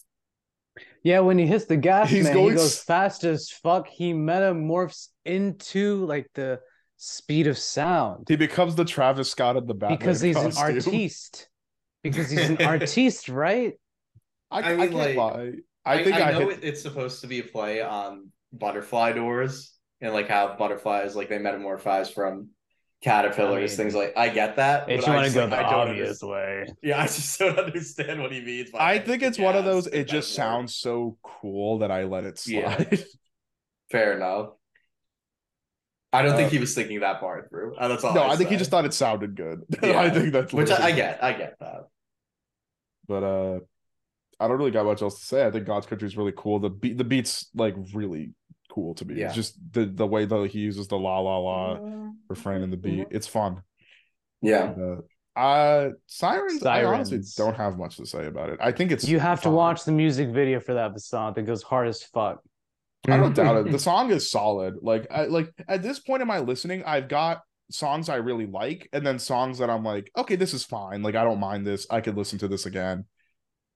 E: Yeah, when he hits the gas,
B: He's
E: man,
B: going
E: he goes fast as fuck. He metamorphs into like the speed of sound
B: He becomes the Travis Scott of the Batman
E: because he's an artiste. Because he's an artiste, right?
B: I,
D: I
B: I,
D: mean,
B: can't
D: like,
B: lie. I, think I,
D: know
B: hit,
D: it's supposed to be a play on butterfly doors and like how butterflies like they metamorphize from caterpillars,
E: mean,
D: things like I get that.
E: If
D: but
E: you want to go
D: like,
E: the
D: I don't
E: obvious
D: understand-
E: way.
D: Yeah, I just don't understand what he means. By
B: I think it's one of those. It just sounds so cool that I let it
D: Yeah.
B: slide.
D: fair enough. I don't think
B: Uh,
D: he was thinking that part through. Uh, That's all.
B: no,
D: I,
B: I think he just thought it sounded good.
D: Yeah.
B: I think that's
D: which I, I get. I get that.
B: But uh, I don't really got much else to say. I think God's Country is really cool. The beat, the beats like really cool to me.
D: Yeah.
B: It's just the the way that he uses the la la la refrain in the beat. It's fun.
D: Yeah.
B: And, uh, Uh, Sirens, I honestly
E: Sirens.
B: don't have much to say about it. I think it's
E: You have to watch the music video for that song that goes hard as fuck.
B: I don't doubt it. The song is solid. Like I like at this point in my listening, I've got songs I really like, and then songs that I'm like, okay, this is fine. Like I don't mind this. I could listen to this again.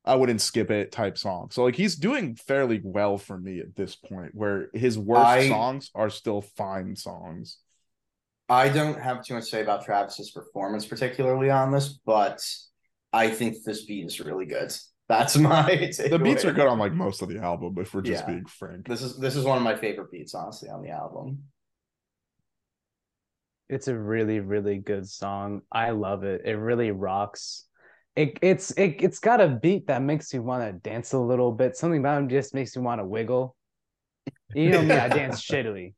B: I wouldn't skip it type song. So like he's doing fairly well for me at this point, where his worst
D: I-
B: songs are still fine songs.
D: I don't have too much to say about Travis's performance, particularly on this, but I think this beat is really good. That's my
B: The beats
D: takeaway.
B: are good on like most of the album, if we're just
D: Yeah.
B: being frank.
D: This is this is one of my favorite beats, honestly, on the album.
E: It's a really, really good song. I love it. It really rocks. It it's it it's got a beat that makes you want to dance a little bit. Something about it just makes you want to wiggle. You know me, I dance shittily.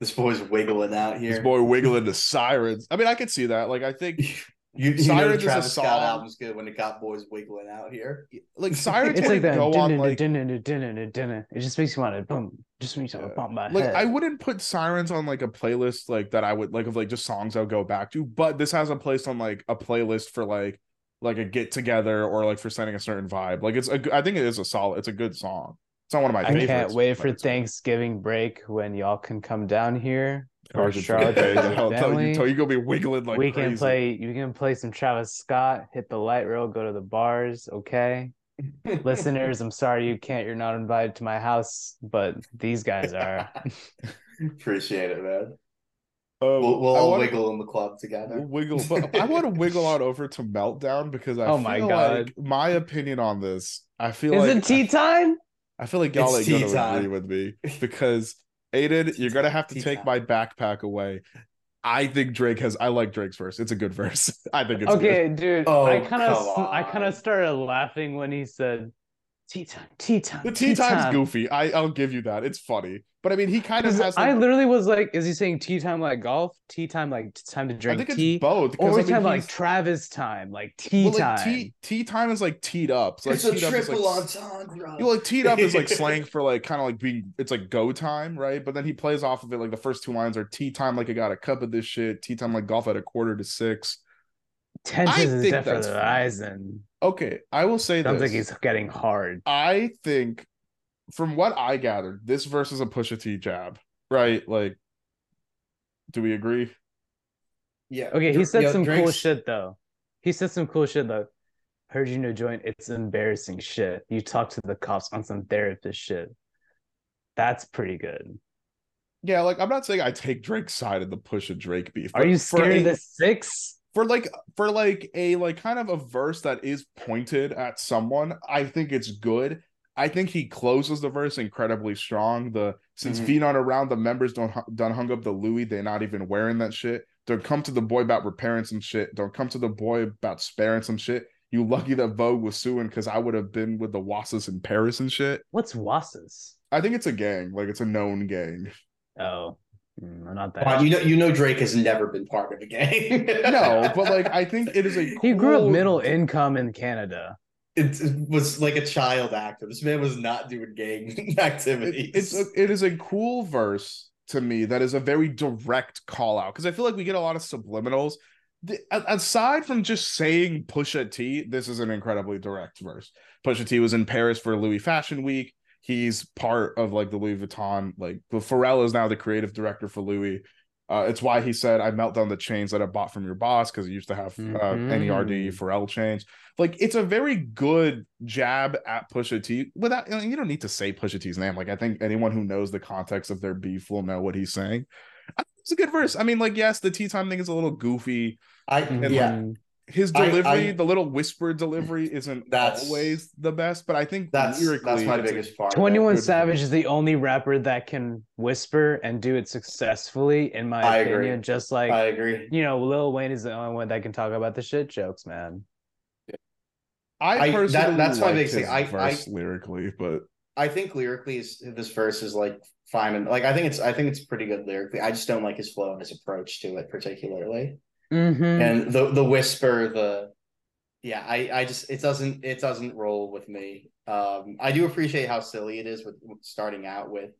D: This boy's wiggling out here.
B: This boy wiggling the sirens. I mean, I could see that. Like I think
D: You, you know
B: Sirens
D: the
B: is a
D: Travis Scott
B: song-
D: album's good when it got boys wiggling out here.
B: like sirens
E: It's like
B: wouldn't
E: that.
B: go on like
E: It just makes you want to boom. Just makes you want to bump my
B: like
E: head.
B: I wouldn't put sirens on like a playlist like that I would like of like just songs I'll go back to, but this has a place on like a playlist for like like a get together or like for sending a certain vibe. Like it's a I think it is a solid it's a good song. It's not one of my favorites.
E: I
B: favorites.
E: can't wait for. Thanksgiving break when y'all can come down here.
B: Or
E: Or
B: just okay,
E: with your
B: I'll tell you,
E: family.
B: tell you gonna be wiggling like
E: we
B: crazy.
E: can play. You can play some Travis Scott. Hit the light rail. Go to the bars. Okay, listeners. I'm sorry you can't. You're not invited to my house, but these guys are.
D: Appreciate it, man.
B: Um,
D: We'll, we'll all
B: wanna-
D: wiggle in the club together.
B: wiggle but i want to wiggle on over to meltdown because i
E: Oh my God.
B: like my opinion on this i feel
E: Is
B: like
E: it tea time?
B: I feel like y'all
D: It's
B: ain't
D: tea
B: gonna
D: time.
B: agree with me because Aidan, you're gonna have to take my backpack away. I think Drake has. I like Drake's verse. It's a good verse. I think it's
E: Okay, dude.
D: Oh,
E: I kind of, I kind of started laughing when he said, "Tea time, tea time."
B: The tea time's goofy. I I'll give you that. It's funny, but I mean, he kind of has.
E: I literally was like, "Is he saying tea time like golf? Tea time like time to
B: I
E: drink
B: think it's
E: tea?"
B: both.
E: Or
B: Because
E: we
B: I mean,
E: talking about like
B: he's-
E: Travis time, like tea
B: well, like
E: time?
B: tea tea time is like teed up. So, like,
D: it's a
B: up
D: triple
B: like,
D: entendre.
B: You know, like teed up is like slang for like kind of like being it's like go time, right? But then he plays off of it like the first two lines are tea time like I got a cup of this shit, tea time like golf at a quarter to six.
E: Tensions is
B: think
E: definitely
B: that's
E: rising.
B: Okay, I will say
E: Sounds
B: this.
E: like he's getting hard.
B: I think from what I gathered, this verse is a Pusha T jab, right? Like, do we agree?
D: yeah.
E: Okay, he said
D: yo,
E: some cool shit though. He said some cool shit though. Heard you no joint. It's embarrassing shit. You talk to the cops on some therapist shit. That's pretty good.
B: Yeah, like I'm not saying I take Drake's side of the Pusha Drake beef.
E: Are you
B: for
E: scared
B: a-
E: of the six?
B: for like for like a like kind of a verse that is pointed at someone i think it's good i think he closes the verse incredibly strong. The since feet on around the members don't done hung up the louis. They're not even wearing that shit. Don't come to the boy about repairing some shit. Don't come to the boy about sparing some shit. You lucky that vogue was suing because i would have been with the wasses in paris and shit.
E: What's Wassas?
B: i think it's a gang. Like it's a known gang.
E: Oh, mm, I'm not that.
D: Come on, you know, you know, Drake has never been part of a gang.
B: no but like i think it is a
E: he grew up middle income in Canada.
D: It, was like a child actor. This man was not doing gang activities.
B: It- it's a, it is a cool verse to me that is a very direct call out because I feel like we get a lot of subliminals. The- aside from just saying Pusha T, this is an incredibly direct verse. Pusha T was in Paris for Louis Fashion Week. He's part of like the Louis Vuitton. Like, Pharrell is now the creative director for Louis. Uh, it's why he said, "I melt down the chains that I bought from your boss" because he used to have uh, NERD
E: for
B: L chains. Like, it's a very good jab at Pusha T. Without you, don't need to say Pusha T's name. Like, I think anyone who knows the context of their beef will know what he's saying. It's a good verse. I mean, like, yes, the tea time thing is a little goofy.
D: I
B: And,
D: yeah.
E: Mhm.
B: His delivery,
D: I-
B: the little whispered delivery, isn't
D: That's-
B: always the best. But I think
D: That's
B: lyrically,
D: that's my biggest part.
E: 21 Savage is the only rapper that can whisper and do it successfully, in my
D: I agree.
E: opinion. Just like
D: I agree.
E: you know, Lil Wayne is the only one that can talk about the shit jokes, man.
B: I
D: I- that-
B: personally
D: that's my
B: liked
D: biggest thing.
B: his
D: I-
B: verse lyrically, but
D: I think lyrically, is, this verse is like fine, and like I think it's I think it's pretty good lyrically. I just don't like his flow and his approach to it particularly.
E: Mm-hmm.
D: And the the whisper, the yeah, I I just it doesn't it doesn't roll with me. Um, I do appreciate how silly it is with, with starting out with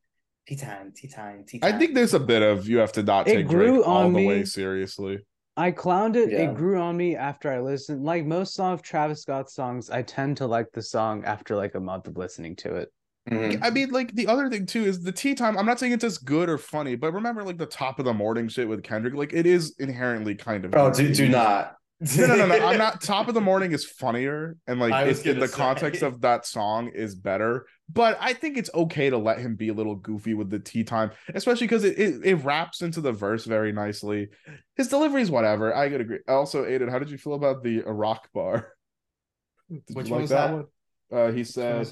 D: tea time, tea time, tea time.
B: I think there's a bit of you have to not take
E: It
B: take
E: grew
B: Drake all
E: on
B: the way
E: me.
B: seriously.
E: I clowned it.
D: Yeah.
E: It grew on me after I listened. Like most of Travis Scott's songs, I tend to like the song after like a month of listening to it.
D: Mhm.
B: I mean, like the other thing too is the tea time. I'm not saying it's as good or funny, but remember, like the top of the morning shit with Kendrick, like it is inherently kind of.
D: Oh, do, do not.
B: No, no, no, no. I'm not. Top of the morning is funnier, and like it's in
D: gonna
B: the context of that song is better. But I think it's okay to let him be a little goofy with the tea time, especially because it, it it wraps into the verse very nicely. His delivery is whatever. I could agree. Also, Aidan, how did you feel about the Iraq bar? Did
D: Which
B: you
D: one
B: like
D: was that?
B: one? Uh, he said,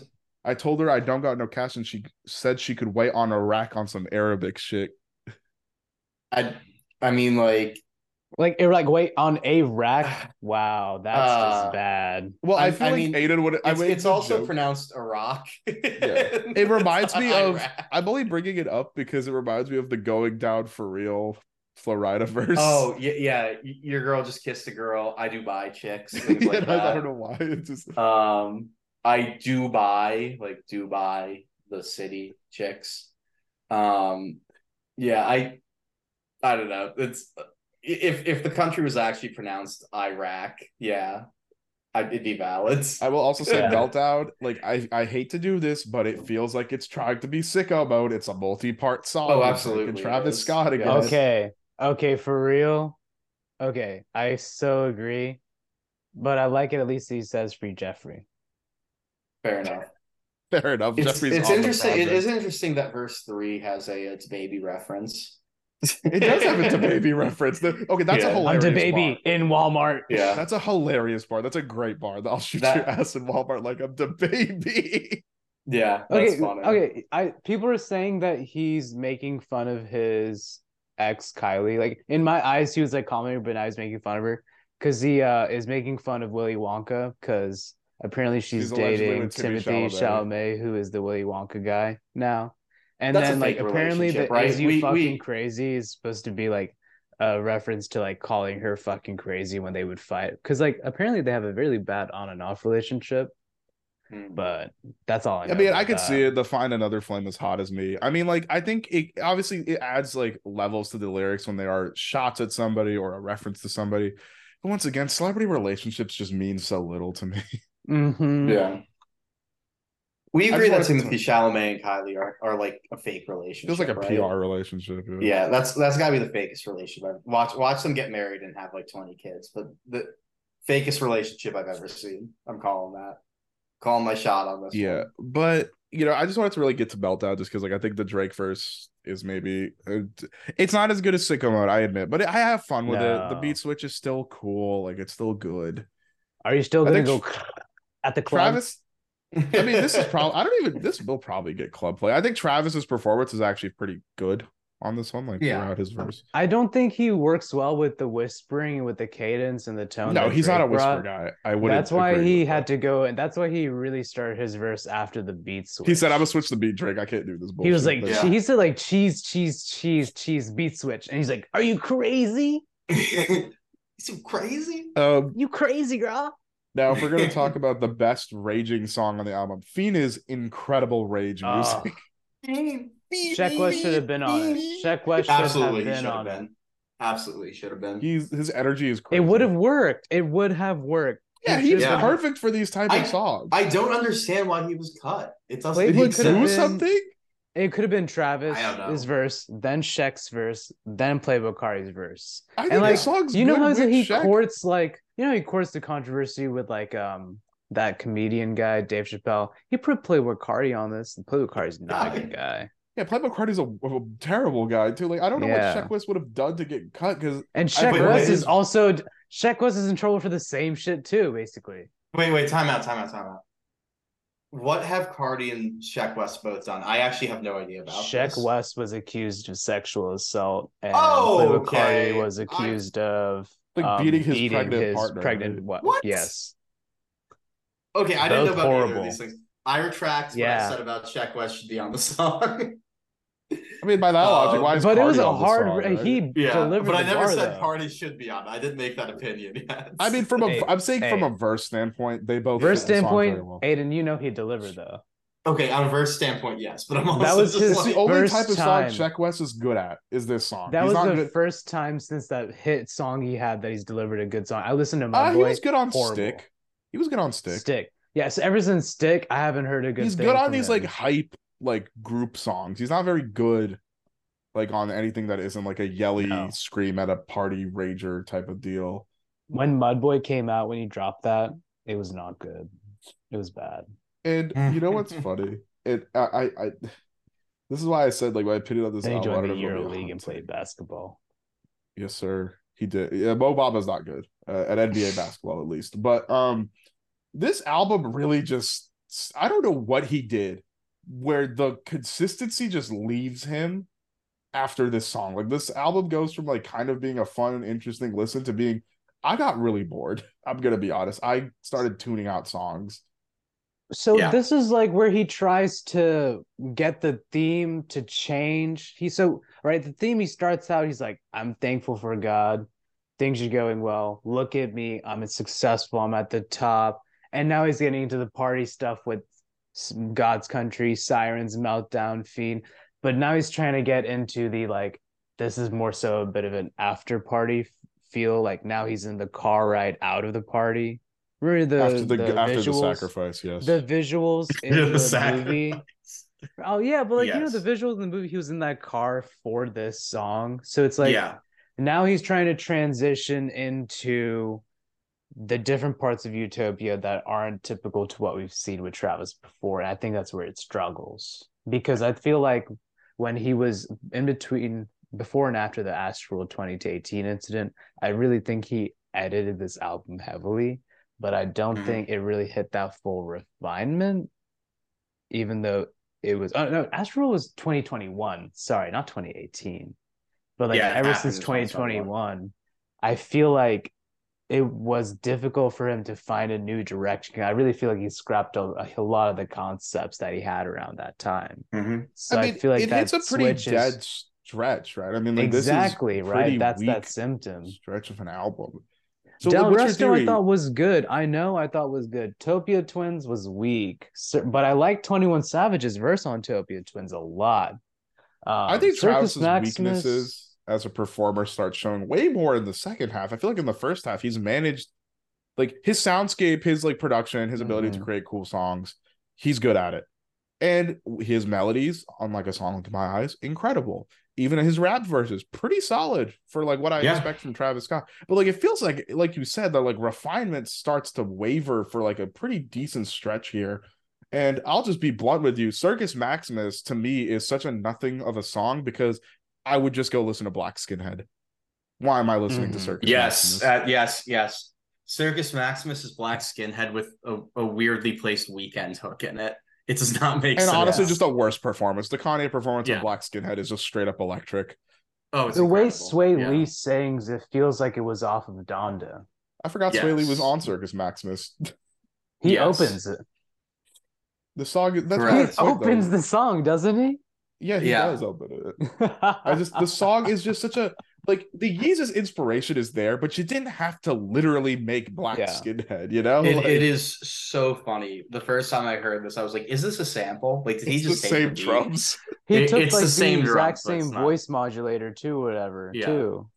B: "I told her I don't got no cash, and she said she could wait on Iraq on some Arabic shit."
D: I I mean, like,
E: Like it like wait on a rack. Wow, that's
D: Uh,
E: just bad.
B: Well, I,
D: I-
B: feel
D: I
B: like
D: mean,
B: Aidan would. I
D: it's, it's also
B: joke.
D: pronounced Iraq.
B: It reminds me of.
D: Iraq.
B: I'm only bringing it up because it reminds me of the going down for real Florida verse.
D: Oh yeah, yeah. Your girl just kissed a girl. I do buy chicks. Things
B: yeah,
D: like
B: I, I don't know why. It's just
D: Um, I do buy like do buy the city chicks. Um, yeah, I, I don't know. It's if if the country was actually pronounced Iraq, yeah, I, it'd be valid.
B: I will also say
E: Yeah.
B: out. Like I, I hate to do this, but it feels like it's trying to be sicko mode. It's a multi-part song.
D: Oh, absolutely
B: freaking
D: it
B: Travis
D: is.
B: Scott again.
E: Okay. Okay, for real. Okay, I so agree. But I like it at least he says free Jeffrey.
D: Fair enough.
B: Fair enough.
D: It's,
B: Jeffrey's
D: it's interesting. It
B: project.
D: is interesting that verse three has a it's baby reference.
B: It does have a to baby reference. The- okay, that's a hilarious.
E: I'm the baby in Walmart.
D: Yeah.
B: That's a hilarious bar. That's a great bar. That I'll shoot
D: That-
B: your ass in Walmart like I'm the baby.
D: Yeah, that's
E: Okay,
D: funny.
E: okay. I people are saying that he's making fun of his ex Kylie. Like in my eyes, he was like calling her, but now he's making fun of her because he uh is making fun of Willy Wonka because apparently she's,
B: She's
E: dating
B: with Timothy
E: Timothy
B: Chalamet.
E: Chalamet. who is the Willy Wonka guy now. And
D: That's
E: then like apparently the
D: right?
E: is you
D: We-
E: fucking
D: we-
E: crazy is supposed to be like a reference to like calling her fucking crazy when they would fight because like apparently they have a really bad on and off relationship.
D: Hmm.
E: But that's all I.
B: I mean, I could
E: that.
B: see it. The find another flame as hot as me. I mean, like, I think it obviously it adds like levels to the lyrics when they are shots at somebody or a reference to somebody. But once again, celebrity relationships just mean so little to me.
E: Mhm.
D: Yeah. We agree that
B: just wanted to-
D: Timothy Chalamet and Kylie are, are like a fake relationship.
B: Feels like a
D: right?
B: PR relationship.
D: Yeah, that's that's gotta be the fakest relationship. Watch watch them get married and have like 20 kids, but the fakest relationship I've ever seen. I'm calling that. Calling my shot on this.
B: Yeah,
D: one.
B: but you know, I just wanted to really get to meltdown just because, like, I think the Drake verse is maybe uh, it's not as good as Sicko Mode, I admit, but I have fun with it. The beat switch is still cool, like it's still good.
E: Are you still gonna
B: think
E: go at the club?
B: Travis, I mean, this is probably I don't even this will probably get club play. I think Travis's performance is actually pretty good on this one, like
D: Yeah.
B: throughout his verse.
E: I don't think he works well with the whispering with the cadence and the tone.
B: No,
E: that
B: he's not a whisper
E: brought.
B: guy. I wouldn't.
E: That's why he had
B: that.
E: to go, and that's why he really started his verse after the beat switch.
B: He said, "I'm gonna switch the beat, Drake. I can't do this." Bullshit.
E: He was like,
D: Yeah.
E: he said like cheese, cheese, cheese, cheese, beat switch, and he's like, "Are you crazy?
D: so crazy.
B: um,
E: You crazy, girl?"
B: Now if we're gonna talk about the best raging song on the album, Fiend's incredible rage
E: Ah.
B: music.
E: Sheck West should have been on it. Sheck West should
D: Absolutely, he
E: have
D: should
E: been
D: have
E: on it.
D: been. Absolutely should have been.
B: He's his energy is.
E: It would have worked. It would have worked.
B: Yeah, he's
E: should have-
B: perfect for these type
D: I-
B: of songs.
D: I don't understand why he was cut. It doesn't
B: Playboi he
D: make
E: could have
B: do
E: been-
B: something?
E: It could have been Travis
D: I
E: his verse, then Sheck's verse, then Playboi Carti's verse.
B: I think
E: And like
B: the song's
E: you know how he
B: Sheck.
E: courts like you know he courts the controversy with like um that comedian guy Dave Chappelle. He put Playboi Carti on this, and Playboi Carti's not a good guy.
B: Yeah, Playboi Carti's a, a terrible guy too. Like I don't know
E: Yeah.
B: what Sheck West would have done to get cut because
E: And
B: wait,
E: West
B: wait,
E: is also Sheck West is in trouble for the same shit too, basically.
D: Wait, wait, time out, time out, time out. What have Carti and Sheck West both done? I actually have no idea about
E: Sheck
D: this.
E: West was accused of sexual assault, and
D: Oh,
E: Playboi Carti
D: okay.
E: was
D: I-
E: accused of
B: like
E: um,
B: beating his pregnant
E: his
B: partner.
E: pregnant what?
D: What?
E: Yes.
D: Okay, I didn't know
E: Both
D: about either of these things. I retract what I said about Sheck West should be on the song.
B: I mean by that logic,
D: Um,
B: why is
E: But it was a hard.
B: song, right?
E: He
D: yeah,
E: delivered
D: but I
E: the
D: never
E: bar,
D: said
E: though.
D: Carti should be on. I didn't make that opinion yet.
B: I mean, from a,
E: Hey,
B: am saying from a verse standpoint, they both
E: Verse
B: fit the song very
E: standpoint,
B: well.
E: Aidan, you know he delivered though.
F: Okay, on a verse standpoint, yes, but I'm also
E: That was
F: just
E: his-
B: It's
F: like,
B: the only type of
E: time.
B: song Sheck West is good at is this song.
E: That
B: He's
E: was
B: not
E: the
B: good.
E: first time since that hit song he had that he's delivered a good song. I listened to my
B: Uh, he was good on
E: horrible.
B: Stick. He was good on Stick.
E: Stick. Yes, ever since Stick, I haven't heard a good.
B: He's
E: thing
B: good on
E: from
B: these
E: him.
B: like hype like group songs. He's not very good like on anything that isn't like a yelly
E: No.
B: scream at a party rager type of deal.
E: when Mudboy came out when he dropped that, it was not good. It was bad.
B: And you know what's funny? It I I, I this is why I said like when my opinion on this
E: Then he.
B: I
E: joined
B: don't
E: the Euro
B: it'll be a
E: League and played basketball.
B: Yes, sir. He did. Yeah, Mo Bamba's not good uh, at NBA basketball, at least. But um, this album really just I don't know what he did, where the consistency just leaves him after this song. Like this album goes from like kind of being a fun and interesting listen to being I got really bored. I'm gonna be honest. I started tuning out songs.
E: So
F: Yeah.
E: this is like where he tries to get the theme to change. He so right the theme he starts out he's like I'm thankful for God. Things are going well. Look at me. I'm successful. I'm at the top. And now he's getting into the party stuff with s- God's country, sirens, meltdown, fiend. But now he's trying to get into the like this is more so a bit of an after party feel. Like now he's in the car ride out of the party. Remember the
B: after the,
E: the
B: after the sacrifice, yes.
E: the visuals in
F: The
E: the,
F: sacrifice.
E: movie. Oh yeah, but like you know the visuals in the movie, he was in that car for this song. So it's like
F: yeah,
E: now he's trying to transition into the different parts of Utopia that aren't typical to what we've seen with Travis before. And I think that's where it struggles. Because I feel like when he was in between before and after the Astro 20 to 18 incident, I really think he edited this album heavily, but I don't
F: Mhm.
E: think it really hit that full refinement, even though it was oh no, Astro was 2021. Sorry, not 2018. But like
F: Yeah,
E: ever since
F: 2021.
E: 2021, I feel like it was difficult for him to find a new direction. I really feel like he scrapped a, a lot of the concepts that he had around that time.
F: Mhm.
E: So I,
B: I mean,
E: feel like
B: it hits a pretty
E: is-
B: dead stretch, right? I mean, like
E: exactly
B: this is
E: right. That's that symptom.
B: stretch of an album. So
E: Del
B: like,
E: Resto I thought was good. I know I thought was good. Topia Twins was weak, but I like Twenty One Savage's verse on Topia Twins a lot. Um,
B: I think
E: Circus
B: Travis's
E: Maximus-
B: weaknesses as a performer starts showing way more in the second half. I feel like in the first half he's managed like his soundscape, his like production, his ability to
E: Mhm.
B: create cool songs. He's good at it. And his melodies, on like a song like My Eyes, incredible. Even his rap verses, pretty solid for like what I
D: Yeah.
B: expect from Travis Scott. But like it feels like, like you said, that like refinement starts to waver for like a pretty decent stretch here. And I'll just be blunt with you. Circus Maximus to me is such a nothing of a song because I would just go listen to Black Skinhead. Why am I listening to
E: Mhm.
B: Circus
F: Yes,
B: Maximus?
F: uh, yes, yes. Circus Maximus is black skinhead with a, a weirdly placed Weeknd hook in it. It does not make
B: and
F: sense.
B: And honestly, just a worse performance. The Kanye performance
F: Yeah.
B: of Black Skinhead is just straight up electric.
F: oh, it's
E: the way
F: incredible.
E: Swae
F: Yeah.
E: Lee sings, it feels like it was off of Donda.
B: I forgot Swae Lee was on Circus Maximus.
E: He
F: Yes.
E: opens it.
B: The song that's
E: He
B: of sweet, though.
E: opens the song, doesn't he?
B: Yeah, he
F: Yeah.
B: does open it. I just the song is just such a like the Yeezus inspiration is there, but you didn't have to literally make Black
E: Yeah.
B: Skinhead, you know?
F: It,
B: Like,
F: it is so funny. The first time I heard this, I was like, "Is this a sample? Like, did he just
B: the
F: take
B: same
F: the
B: drums.
E: He
F: It-
E: took
F: it's
E: like
F: the
E: the,
F: same
E: exact
F: drums, but it's
E: same
F: not.
E: voice modulator too, whatever,
F: Yeah.
E: too.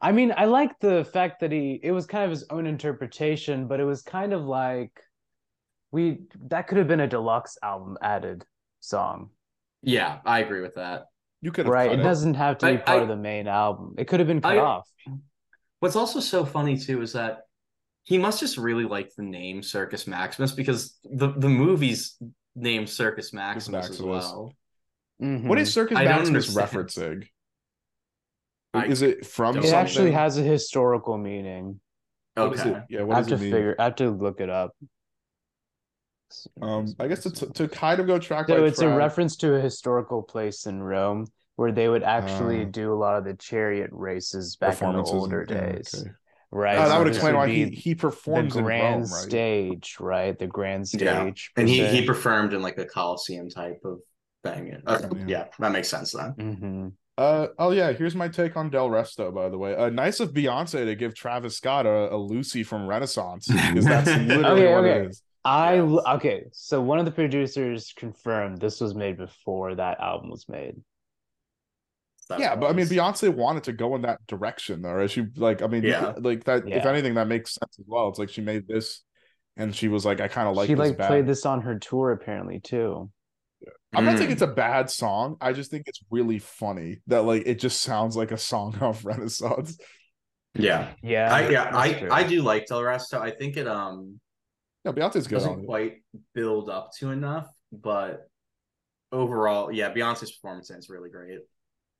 E: I mean, I like the fact that he it was kind of his own interpretation, but it was kind of like we that could have been a deluxe album added song.
F: Yeah, I agree with that.
B: You could
E: Right. It
B: it.
E: doesn't have to be
F: I-
E: part
F: I-
E: of the main album. It could have been cut
F: I-
E: off.
F: What's also so funny too is that he must just really like the name Circus Maximus because the the movie's named Circus Maximus, as well. Mm-hmm.
B: What is. Circus
F: I
B: Maximus referencing? Is it from
F: don't
E: It
B: something?
E: actually has a historical meaning.
B: What is
F: Okay.
B: it? Yeah,
E: I have
B: does
E: to
B: it mean?
E: figure I have to look it up.
B: Um, I guess to, to kind of go track
E: So
B: by
E: it's a reference to a historical place in Rome where they would actually
B: Uh,
E: do a lot of the chariot races back in the
B: performances and-
E: older
B: yeah,
E: days.
B: okay.
E: Right.
B: Oh, that
E: so
B: would
E: this
B: explain why he,
E: be
B: he
E: the
B: performs in
E: grand
B: Rome, right?
E: stage, right? The grand stage,
F: Yeah.
E: stage.
F: And he he performed in like a coliseum type of thing. Okay,
B: Yeah.
F: yeah, that makes sense then.
E: Mhm.
B: Uh oh yeah, here's my take on Del Resto, by the way. Uh nice of Beyonce to give Travis Scott a, a Lucy from Renaissance because that's literally
E: Okay,
B: what
E: okay.
B: it is.
E: I
D: Yes.
E: okay, so one of the producers confirmed this was made before that album was made.
D: That
B: yeah, but I mean, Beyonce wanted to go in that direction, though. Right? She like, I mean,
D: Yeah.
B: like that. If anything, that makes sense as well. It's like she made this, and she was like, I kind of like
E: she
B: this
E: like
B: bad.
E: played this on her tour apparently too.
B: I'm not saying
D: Mm.
B: it's a bad song. I just think it's really funny that like it just sounds like a song off Renaissance.
D: Yeah.
E: Yeah,
D: I yeah, I
E: true.
D: I do like Del Resto. I think it um
B: Yeah, Beyonce's good
D: doesn't
B: it.
D: quite build up to enough, but overall, yeah, Beyonce's performance is really great.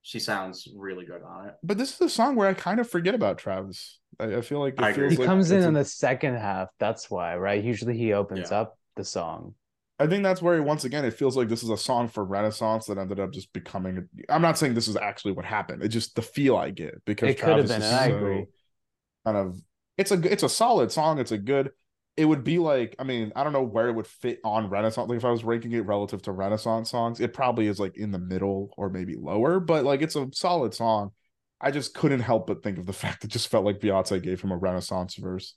D: She sounds really good on it.
B: But this is a song where I kind of forget about Travis. I, I feel like it
D: I
B: feels
E: he
B: like
E: comes in
B: it's a-
E: in the second half. That's why, right? Usually he opens
D: Yeah.
E: up the song.
B: I think that's where once again it feels like this is a song for Renaissance that ended up just becoming. I'm not saying this is actually what happened. It's just the feel I get because
E: It could have
B: Travis
E: been,
B: is
E: and I
B: so
E: agree.
B: kind of. It's a g- it's a solid song. It's a good. It would be like I mean I don't know where it would fit on Renaissance. Like if I was ranking it relative to Renaissance songs, it probably is like in the middle or maybe lower. But like it's a solid song. I just couldn't help but think of the fact it just felt like Beyonce gave him a Renaissance verse.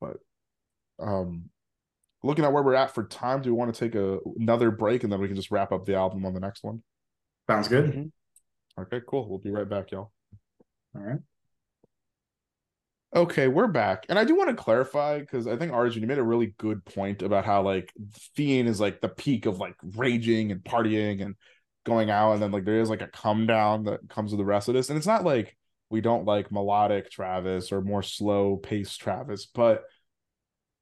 B: But um looking at where we're at for time, do we want to take a another break and then we can just wrap up the album on the next one?
D: Sounds good.
E: Mhm.
B: Okay, cool. We'll be right back, y'all.
D: All right.
B: Okay, we're back. And I do want to clarify because I think Arjun, you made a really good point about how like Fiend is like the peak of like raging and partying and going out, and then like there is like a come down that comes with the rest of this. And it's not like we don't like melodic Travis or more slow paced Travis, but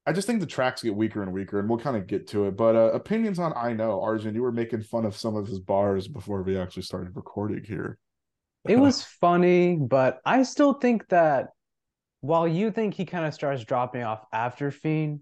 B: I just think the tracks get weaker and weaker, and we'll kind of get to it. But uh, opinions on I know, Arjun, you were making fun of some of his bars before we actually started recording here.
E: It was funny, but I still think that while you think he kind of starts dropping off after Fiend,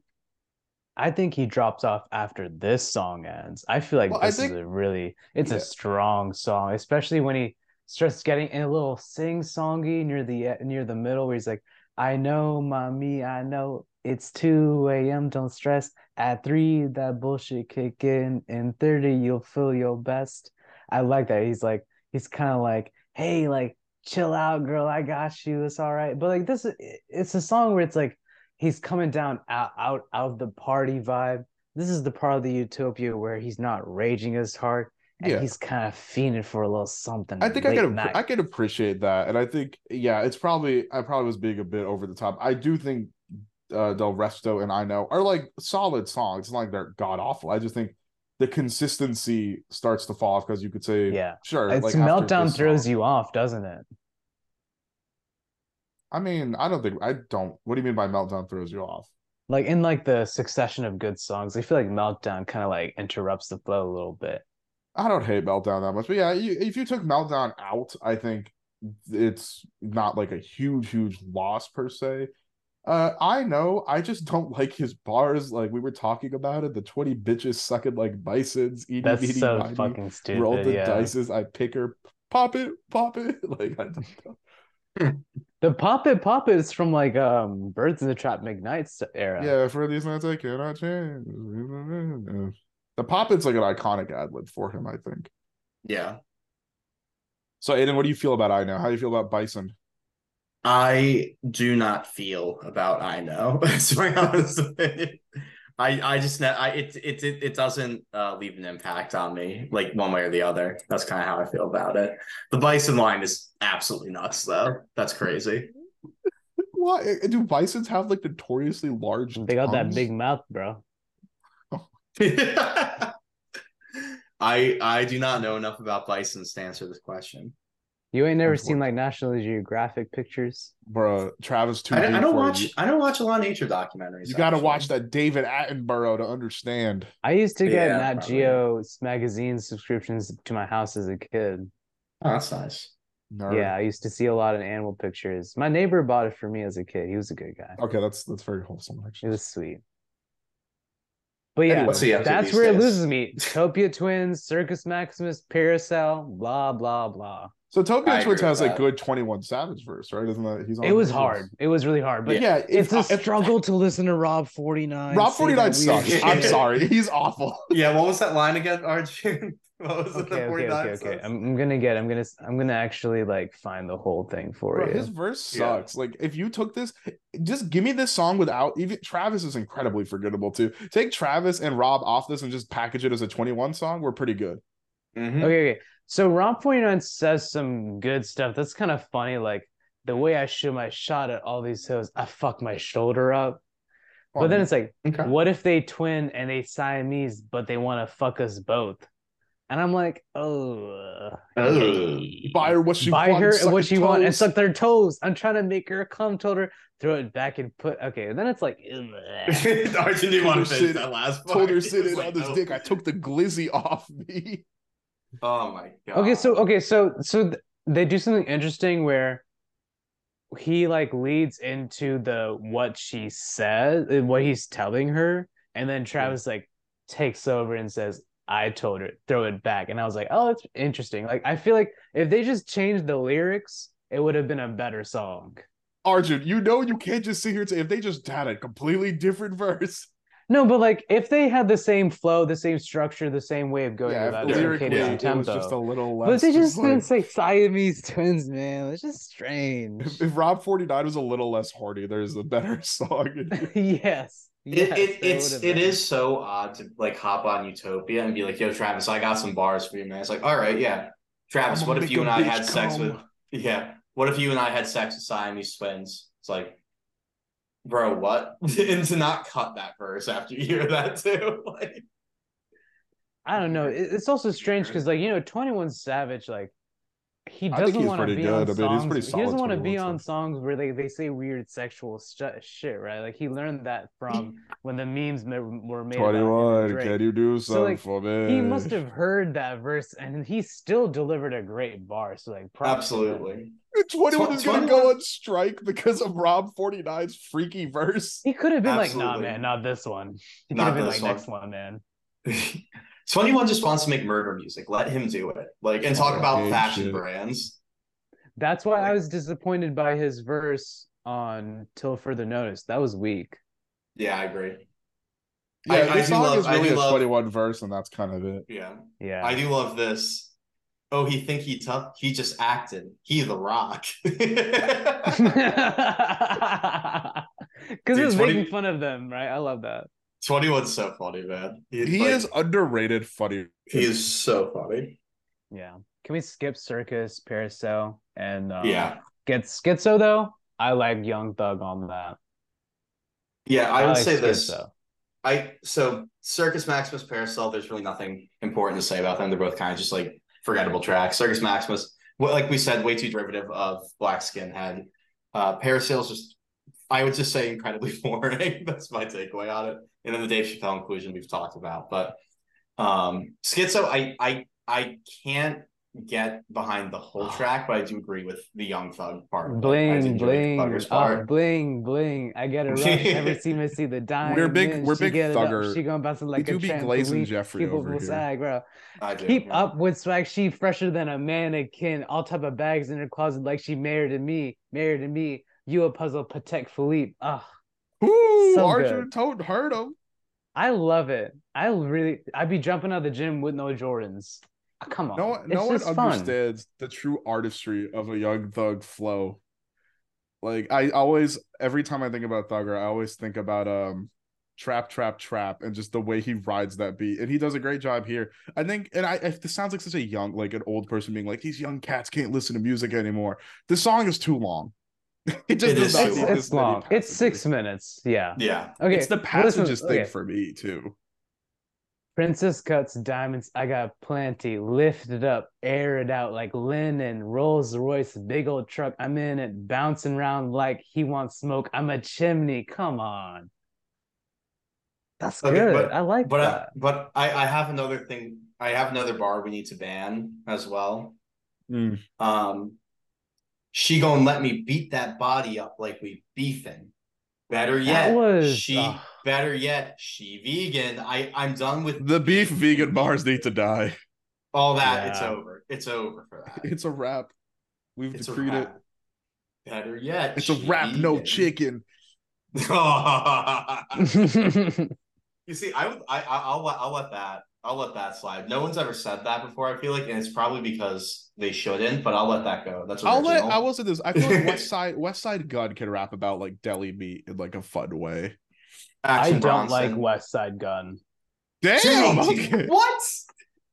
E: I think he drops off after this song ends. I feel like
B: Well,
E: this
B: think-
E: is a really it's
B: Yeah.
E: a strong song, especially when he starts getting a little sing songy near the near the middle where he's like, I know, mommy, I know it's 2 a.m. Don't stress. At three, that bullshit kick in. In 30, you'll feel your best. I like that. He's like, he's kind of like, hey, like, chill out, girl. I got you. It's all right. But like this, is- it's a song where it's like he's coming down out out, out of the party vibe. This is the part of the utopia where he's not raging as hard and
B: Yeah.
E: he's kind of fiending for a little something.
B: I think I could. I could appreciate that, and I think yeah, it's probably I probably was being a bit over the top. I do think uh, Del Resto and I know are like solid songs. It's not like they're god awful. I just think the consistency starts to fall off because you could say
E: Yeah.
B: sure.
E: It's
B: like,
E: meltdown throws
B: song-
E: you off, doesn't it?
B: I mean, I don't think I don't. What do you mean by meltdown throws you off?
E: Like in like the succession of good songs, I feel like meltdown kind of like interrupts the flow a little bit.
B: I don't hate meltdown that much, but yeah, you, if you took meltdown out, I think it's not like a huge, huge loss per se. Uh, I know. I just don't like his bars. Like we were talking about it, the twenty bitches sucking like bisons. Eating,
E: That's
B: eating,
E: so
B: mighty,
E: fucking stupid.
B: Roll the
E: yeah.
B: dices. I pick her, pop it, pop it. Like I don't know.
E: The Pop It Pop It is from like um Birds in the Trap McKnights era.
B: Yeah, for these nights I cannot change. The pop it's like an iconic ad lib for him. I think.
D: Yeah.
B: So, Aidan, what do you feel about I know? How do you feel about Bison?
D: I do not feel about I know. That's my honest opinion. I I just ne- I it it it, it doesn't uh, leave an impact on me like one way or the other. That's kind of how I feel about it. The bison line is absolutely nuts though. That's crazy.
B: Why do bisons have like notoriously large?
E: They got that big mouth, bro.
D: I I do not know enough about bisons to answer this question.
E: You ain't never seen like National Geographic pictures.
B: bro. Travis too.
D: I, don't- I don't
B: for
D: watch
B: You,
D: I don't watch a lot of nature documentaries.
B: you got to watch that David Attenborough to understand.
E: I used to get
D: Yeah,
E: Nat
D: probably.
E: Geo magazine subscriptions to my house as a kid.
D: Oh, that's nice.
B: Nerd.
E: Yeah, I used to see a lot of animal pictures. My neighbor bought it for me as a kid. He was a good guy.
B: Okay, that's that's very wholesome
E: He
B: actually.
E: was sweet. But yeah,
B: Anyway,
D: What's he up to
E: that's
D: these
E: where it loses me. Topia Twins, Circus Maximus, Parasail, blah blah blah.
B: So Topia
F: I
B: Twins has a good 21 Savage verse, right? Isn't that he's on
E: It was
B: his?
E: hard. It was really hard, but
B: yeah,
E: it's a
B: if- if-
E: struggle to listen to Rob 49.
B: Rob 49 sucks. I'm sorry. He's awful.
D: Yeah, what was that line again, Arjun? what was it?
E: Okay,
D: the
E: okay,
D: 49
E: okay, okay.
D: says?
E: I'm, I'm gonna get. I'm gonna. I'm gonna actually like find the whole thing for
B: Bro,
E: you.
B: his verse
D: Yeah.
B: sucks. Like if you took this, just give me this song without even Travis is incredibly forgettable too. Take Travis and Rob off this and just package it as a 21 song. We're pretty good.
D: Mhm.
E: Okay, okay. So Rob 49 says some good stuff. That's kind of funny. Like the way I shoot my shot at all these hills, I fuck my shoulder up. But then it's like,
D: Okay.
E: what if they twin and they Siamese, but they want to fuck us both? And I'm like, oh, okay.
B: buy her what she
E: buy her
B: suck
E: what
B: her
E: she want and suck their toes. I'm trying to make her come. Told her throw it back and put. Okay, and then it's like, ugh.
D: Arjun didn't want to
B: Sit-
D: finish that last part.
B: Told her
D: He
B: sit in
D: like,
B: on this
D: "No."
B: dick. I took the glizzy off me.
D: Oh my god.
E: Okay, so okay, so so th- they do something interesting where he like leads into the what she said, uh, what he's telling her, and then Travis like takes over and says, "I told her, throw it back," and I was like, "Oh, it's interesting." Like I feel like if they just changed the lyrics, it would have been a better song.
B: Arjun, you know you can't just sit here and say if they just had a completely different verse.
E: No, but like if they had the same flow, the same structure, the same way of going
B: Yeah,
E: about
B: lyrically
E: and
B: it was just a little less.
E: but they just
B: like-
E: didn't say Siamese twins, man. It's just strange.
B: if, if Rob 49 was a little less horny, there's a better song.
E: yes.
D: It,
E: yes,
D: it it's it
E: been.
D: is so odd to like hop on Utopia and be like, "Yo, Travis, I got some bars for you, man." It's like, all right, yeah, Travis. What if you and I had sex with? Yeah, what if you and I had sex with Siamese twins? It's like, bro, what? and to not cut that verse after you hear that too, like,
E: I don't know. It's also strange because, like, you know, 21 Savage, like, he doesn't want to
B: pretty
E: be on
B: good. I mean, he's
E: songs.
B: pretty
E: he doesn't want to be on songs where they, they say weird sexual sh- shit, right? Like, he learned that from when the memes ma- were made. about him
B: 21, can you do
E: So,
B: something
E: like,
B: for me?
E: He must have heard that verse and he still delivered a great bar. So, like, props to him.
D: absolutely.
B: 21 is going to go on strike because of Rob 49's freaky verse.
E: He could have been like, nah, man, not this one. He could have been like,
D: one.
E: next one, man.
D: 21 just wants to make murder music. Let him do it. Like, and talk oh,
B: about
D: fashion
B: shit.
D: brands.
E: That's why I was disappointed by his verse on Till Further Notice. That was weak.
D: Yeah, I agree.
B: Yeah,
D: I-
B: this
D: I
B: song
D: love-
B: is
D: I
B: really a
D: love-
B: 21 verse, and that's kind of it.
D: Yeah.
E: Yeah.
D: I do love this. Oh, he think he tough. He just acted. He the rock.
E: Because
D: Dude,
E: it's
D: 20
E: making fun of them, right? I love that.
D: 21's so funny, man.
B: He
D: like,
B: is underrated funny.
D: he is so funny.
E: Yeah. Can we skip Circus, Parasail, and um,
D: yeah.
E: get Skitzo though? I like Young Thug on that.
D: Yeah, I would
E: like
D: say this.
E: Skitzo.
D: I so Circus Maximus Parasail, there's really nothing important to say about them. They're both kind of just like forgettable tracks. Circus Maximus, well, like we said, way too derivative of Black Skinhead. Uh Parasail's just I would just say incredibly boring. That's my takeaway on it. And then the Dave Chappelle inclusion we've talked about. But um Skitzo, I I I can't get behind the whole track, but I do agree with the Young Thug part.
E: Bling, bling,
D: Thugger's
E: oh,
D: part.
E: bling, bling. I get a rush every time I see the dime.
B: We're big- we're big Thugger.
E: She gonna bounce like
B: We
E: a
B: do be glazing
E: trampoline.
B: Jeffrey
E: People
B: over
E: will
B: here.
E: sag, bro.
D: I do.
E: Keep
D: yeah.
E: up with swag. She fresher than a mannequin. All type of bags in her closet, like she married to me. Married to me. You a puzzle, Patek Philippe. Ugh,
B: Ooh,
E: So
B: Archer
E: good.
B: Toad heard him.
E: I love it. I really, I'd be jumping out of the gym with no Jordans. Ah, Come on,
B: No one,
E: it's
B: no one
E: just fun.
B: understands the true artistry of a young thug flow. Like I always, every time I think about Thugger, I always think about um, trap, trap, trap, and just the way he rides that beat, and he does a great job here. I think, and I, if this sounds like such a young, like an old person being like, these young cats can't listen to music anymore. This song is too long. it just
D: It
B: does
D: is
B: not
D: too
E: It's,
D: long.
E: it's long. It's six minutes. Yeah.
D: Yeah.
E: Okay.
B: It's the
E: well,
B: passages thing
E: okay.
B: for me too.
E: Princess cuts diamonds. I got plenty. Lift it up, air it out like linen. Rolls Royce, big old truck. I'm in it, bouncing around like he wants smoke. I'm a chimney. Come on. That's
D: Okay,
E: good.
D: but-
E: I like
D: But I,
E: that.
D: but I, I have another thing. I have another bar we need to ban as well.
B: Mm.
D: Um, she gonna let me beat that body up like we beefing. Better yet,
E: was-
D: she.
E: ugh.
D: Better yet, she vegan. I I'm done with
B: The beef vegan bars need to die.
D: all that. It's over. It's over for that.
B: It's a wrap. We've
D: It's a
B: decreed it.
D: Better yet,
B: It's a wrap, no
D: chicken.
B: chicken.
D: you see, I would, I, I- I'll let, I'll let that, I'll let that slide. No one's ever said that before. I feel like, and it's probably because they shouldn't. But I'll let that go. That's
B: I'll let. I will say this. I feel like West Side Westside Gunn can rap about like deli meat in like a fun way.
E: I don't like Westside Gunn.
B: Damn.
D: Jimmy,
B: Okay.
D: What?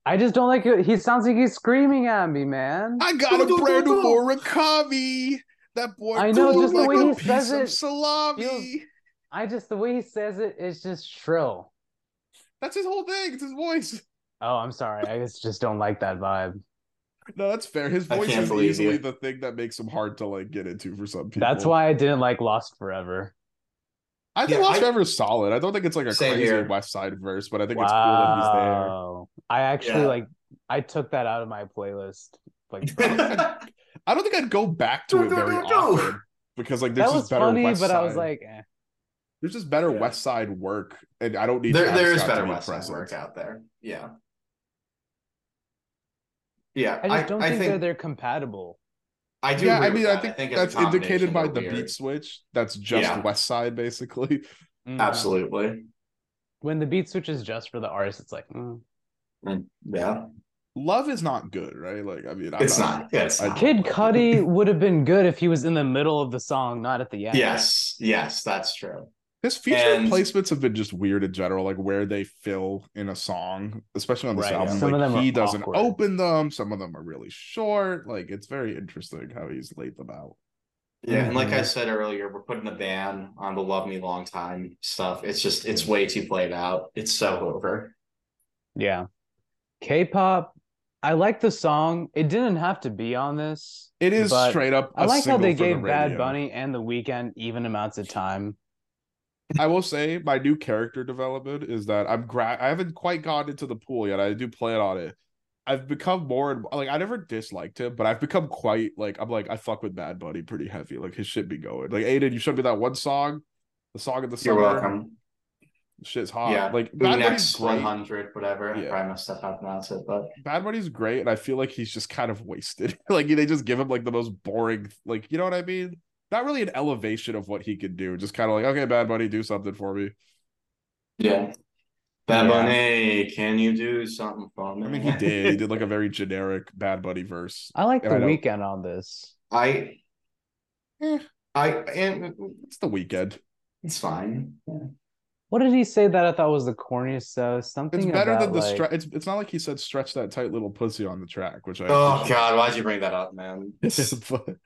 E: I just don't like it. He sounds like he's screaming at me, man.
B: I got a
D: Do, do,
B: brand
D: do,
B: new
D: do.
B: Murakami. That boy.
E: I know,
B: cool
E: just the
B: like
E: way
B: a
E: he
B: piece
E: says
B: of
E: it
B: Salami.
E: feels- I just the way he says it is just shrill.
B: That's his whole thing. It's his voice.
E: Oh, I'm sorry. I just just don't like that vibe.
B: No, that's fair. His voice is easily
D: you.
B: the thing that makes him hard to like get into for some people.
E: That's why I didn't like Lost Forever.
B: I think
D: Yeah,
B: Lost
D: I-
B: Forever is solid. I don't think it's like a crazy
D: here.
B: West Side verse, but I think it's cool that he's there.
E: I actually
D: Yeah.
E: like I took that out of my playlist. Like
B: I don't think I'd go back to
D: Do,
B: it
D: do,
B: very
D: do, do.
B: often because like there's
E: that was
B: just better
E: funny,
B: West
E: but
B: Side.
E: I was like, eh.
B: There's just better
D: Yeah.
B: West Side work, and I don't need.
D: there,
B: Travis
D: there is
B: Scott to
D: better
B: be
D: West Side work out there. Yeah. Yeah,
E: I just don't
D: I
E: think,
D: think
E: they're they're compatible.
D: I do.
B: Yeah,
D: agree
B: I mean. I think,
D: as a
B: that's indicated by the
D: weird.
B: beat switch. That's just
D: Yeah.
B: West Side, basically.
E: Mhm.
D: Absolutely.
E: When the beat switch is just for the artist, it's like, mm.
D: Mm, Yeah,
B: Love is not good, right? Like, I mean, I'm
D: it's not. Yeah, it's
B: I-
D: not.
E: Kid Cudi would have been good if he was in the middle of the song, not at the end.
D: Yes, yes, that's true.
B: His feature
D: And-
B: placements have been just weird in general, like where they fill in a song, especially on this
E: Right,
B: album.
E: some
B: like
E: of them
B: he
E: are
B: doesn't
E: awkward.
B: open them, some of them are really short. Like it's very interesting how he's laid them out.
D: Yeah, and like I
E: Mhm.
D: said earlier, we're putting a ban on the "Love Me Long Time" stuff. It's just it's way too played out. It's so over.
E: Yeah. K-pop, I like the song. It didn't have to be on this.
B: It is straight up.
E: I
B: a
E: like how they
B: single for the
E: gave Bad. Bunny and The Weeknd even amounts of time.
B: I will say my new character development is that I'm gra- I haven't quite gotten into the pool yet. I do plan on it. I've become more and like I never disliked him, but I've become quite like I'm like I fuck with Bad Bunny pretty heavy. Like his shit be going. Like Aidan, you showed me that one song, the song of the
D: You're
B: summer.
D: welcome.
B: Shit's hot.
D: yeah,
B: like Bad Bunny's
D: next one hundred, whatever. I
B: Yeah.
D: probably messed up how to pronounce it, but
B: Bad Bunny's great, and I feel like he's just kind of wasted. like they just give him like the most boring, like you know what I mean? Not really an elevation of what he could do. Just kind of like, okay, Bad Bunny, do something for me.
D: yeah. Bad
E: Yeah.
D: Bunny, can you do something for me?
B: I mean, he did. He did like a very generic Bad Bunny verse.
E: I like
B: And
E: The
B: I don't-
E: on this.
D: I,
B: Eh.
D: I, and
B: It's the Weeknd.
D: it's fine. Yeah.
E: What did he say that I thought was the corniest though? Something
B: It's better
E: about,
B: than the
E: like,
B: stretch. It's it's not like he said stretch that tight little pussy on the track, which I.
D: Oh. God, why'd you bring that up, man?
B: but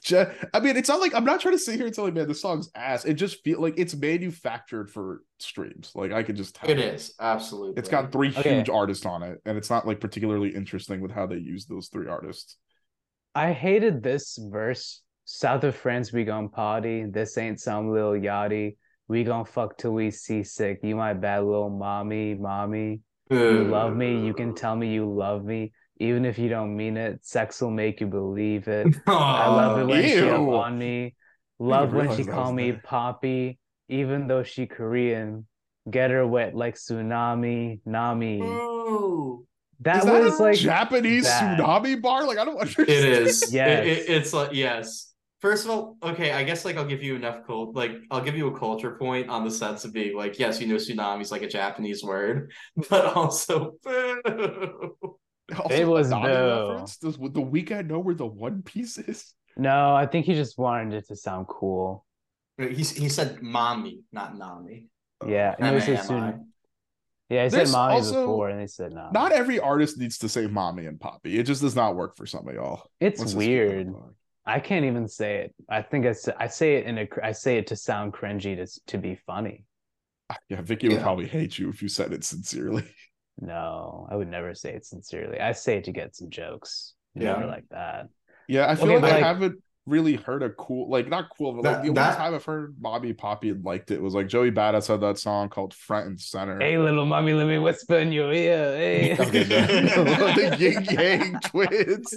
B: Je- I mean, it's not like I'm not trying to sit here and tell you, man, the song's ass. It just feel like it's manufactured for streams. Like I could just tell.
D: It is absolutely.
B: It's got three
E: Okay.
B: huge artists on it, and it's not like particularly interesting with how they use those three artists.
E: I hated this verse. South of France, we gon' party. This ain't some little yachty. We gon' fuck till we seasick. You my bad little mommy, mommy. You love me. You can tell me you love me, even if you don't mean it. Sex will make you believe it. I love it when she up on me. Love when she
B: that
E: call me
B: there.
E: Poppy, even though she Korean. Get her wet like tsunami, Nami.
D: Ooh.
E: That
B: that
E: was like
B: Japanese
E: bad.
B: tsunami bar? Like I don't understand.
D: It is. It- it- it's like yes. First of all, okay, I guess like I'll give you enough cult like I'll give you a culture point on the sense of being like, yes, you know tsunami is like a Japanese word, but also
B: Also,
E: It was
B: Nami
E: boo.
B: reference? Does the Weeknd know where the One Piece is?
E: no, I think he just wanted it to sound cool.
D: he he said mommy, not nami.
E: Yeah, and it was his
D: M-A-M-I.
E: Yeah, he
B: There's
E: said mommy
B: also-
E: before, and they said no.
B: Not every artist needs to say mommy and poppy. It just does not work for some of y'all.
E: It's
B: Let's just keep that
E: weird.
B: in mind.
E: I can't even say it. I think I say, I say it in a cr- I say it to sound cringy to to be funny.
B: Yeah, Vicky would
D: Yeah.
B: probably hate you if you said it sincerely.
E: No, I would never say it sincerely. I say it to get some jokes. Never
D: Yeah.
E: like that.
B: Yeah, I feel
E: Okay,
B: like I
E: like-
B: haven't really heard a cool, like not cool, but like
D: That-
B: the only time I've heard Bobby Poppy liked it was like Joey Badass had that song called Front and Center.
E: Hey, little mommy, let me whisper in your ear. Hey.
B: Okay, the, the Ying Yang twins.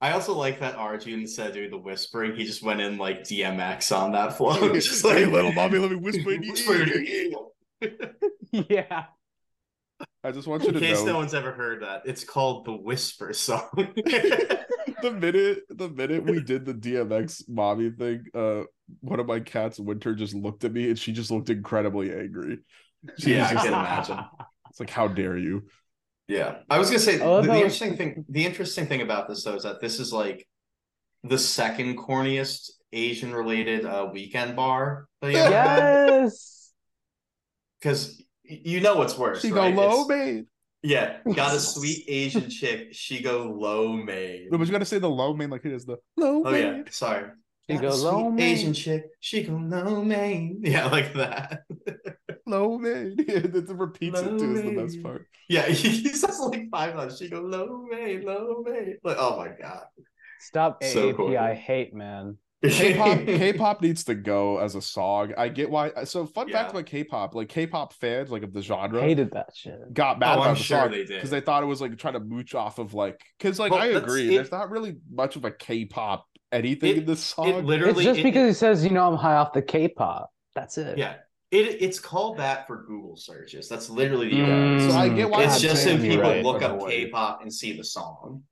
D: I also like that Arjun said during the whispering, he just went in like DMX on that flow. just like
B: hey, little mommy, let me whisper in your ear.
E: yeah.
B: I just want you
D: In
B: to
D: case
B: know
D: no one's ever heard that, it's called the Whisper song.
B: the minute the minute we did the DMX mommy thing, uh, one of my cats, Winter, just looked at me and she just looked incredibly angry. She
D: yeah,
B: was
D: I
B: just
D: can
B: like-
D: imagine.
B: It's like, how dare you?
D: Yeah, I was gonna say the, the interesting thing. The interesting thing about this though is that this is like the second corniest Asian related uh, Weeknd bar. That you
E: yes.
D: because you know what's worse.
B: She
D: right?
B: go low,
D: It's-
B: man.
D: Yeah, got a sweet Asian chick. She go low maid.
B: No, but you gotta say the low man like it is the low
D: Oh yeah, sorry.
E: She
D: Got
E: go
D: a sweet
E: low maid.
D: Asian chick. She go low maid. Yeah, like that.
B: Low man. Yeah, it repeats
D: Low
B: it too is the best part.
D: Yeah, he says like five times. She go low maid, low maid. Like oh my god.
E: Stop
D: So
E: AAPI
D: cool.
E: hate, man.
B: K-pop, K-pop needs to go as a song. I get why. Uh, so, fun
D: Yeah.
B: fact about K-pop, like K-pop fans, like of the genre,
E: Hated that shit.
B: got mad
D: Oh,
B: about
D: I'm
B: the
D: sure
B: song because they thought it was like trying to mooch off of like, because like
D: Well,
B: I agree,
D: it-
B: there's not really much of a K-pop anything
D: It-
B: in this
D: It
B: song.
D: literally
E: It's just
D: it-
E: because he says, you know, I'm high off the K-pop. That's it.
D: Yeah. It it's called that for Google searches. That's literally the
E: Mm,
B: So I get why
D: It's
B: I'm
D: just
B: saying
D: if people
E: right.
D: look up
B: Avoid.
D: K-pop and see the song.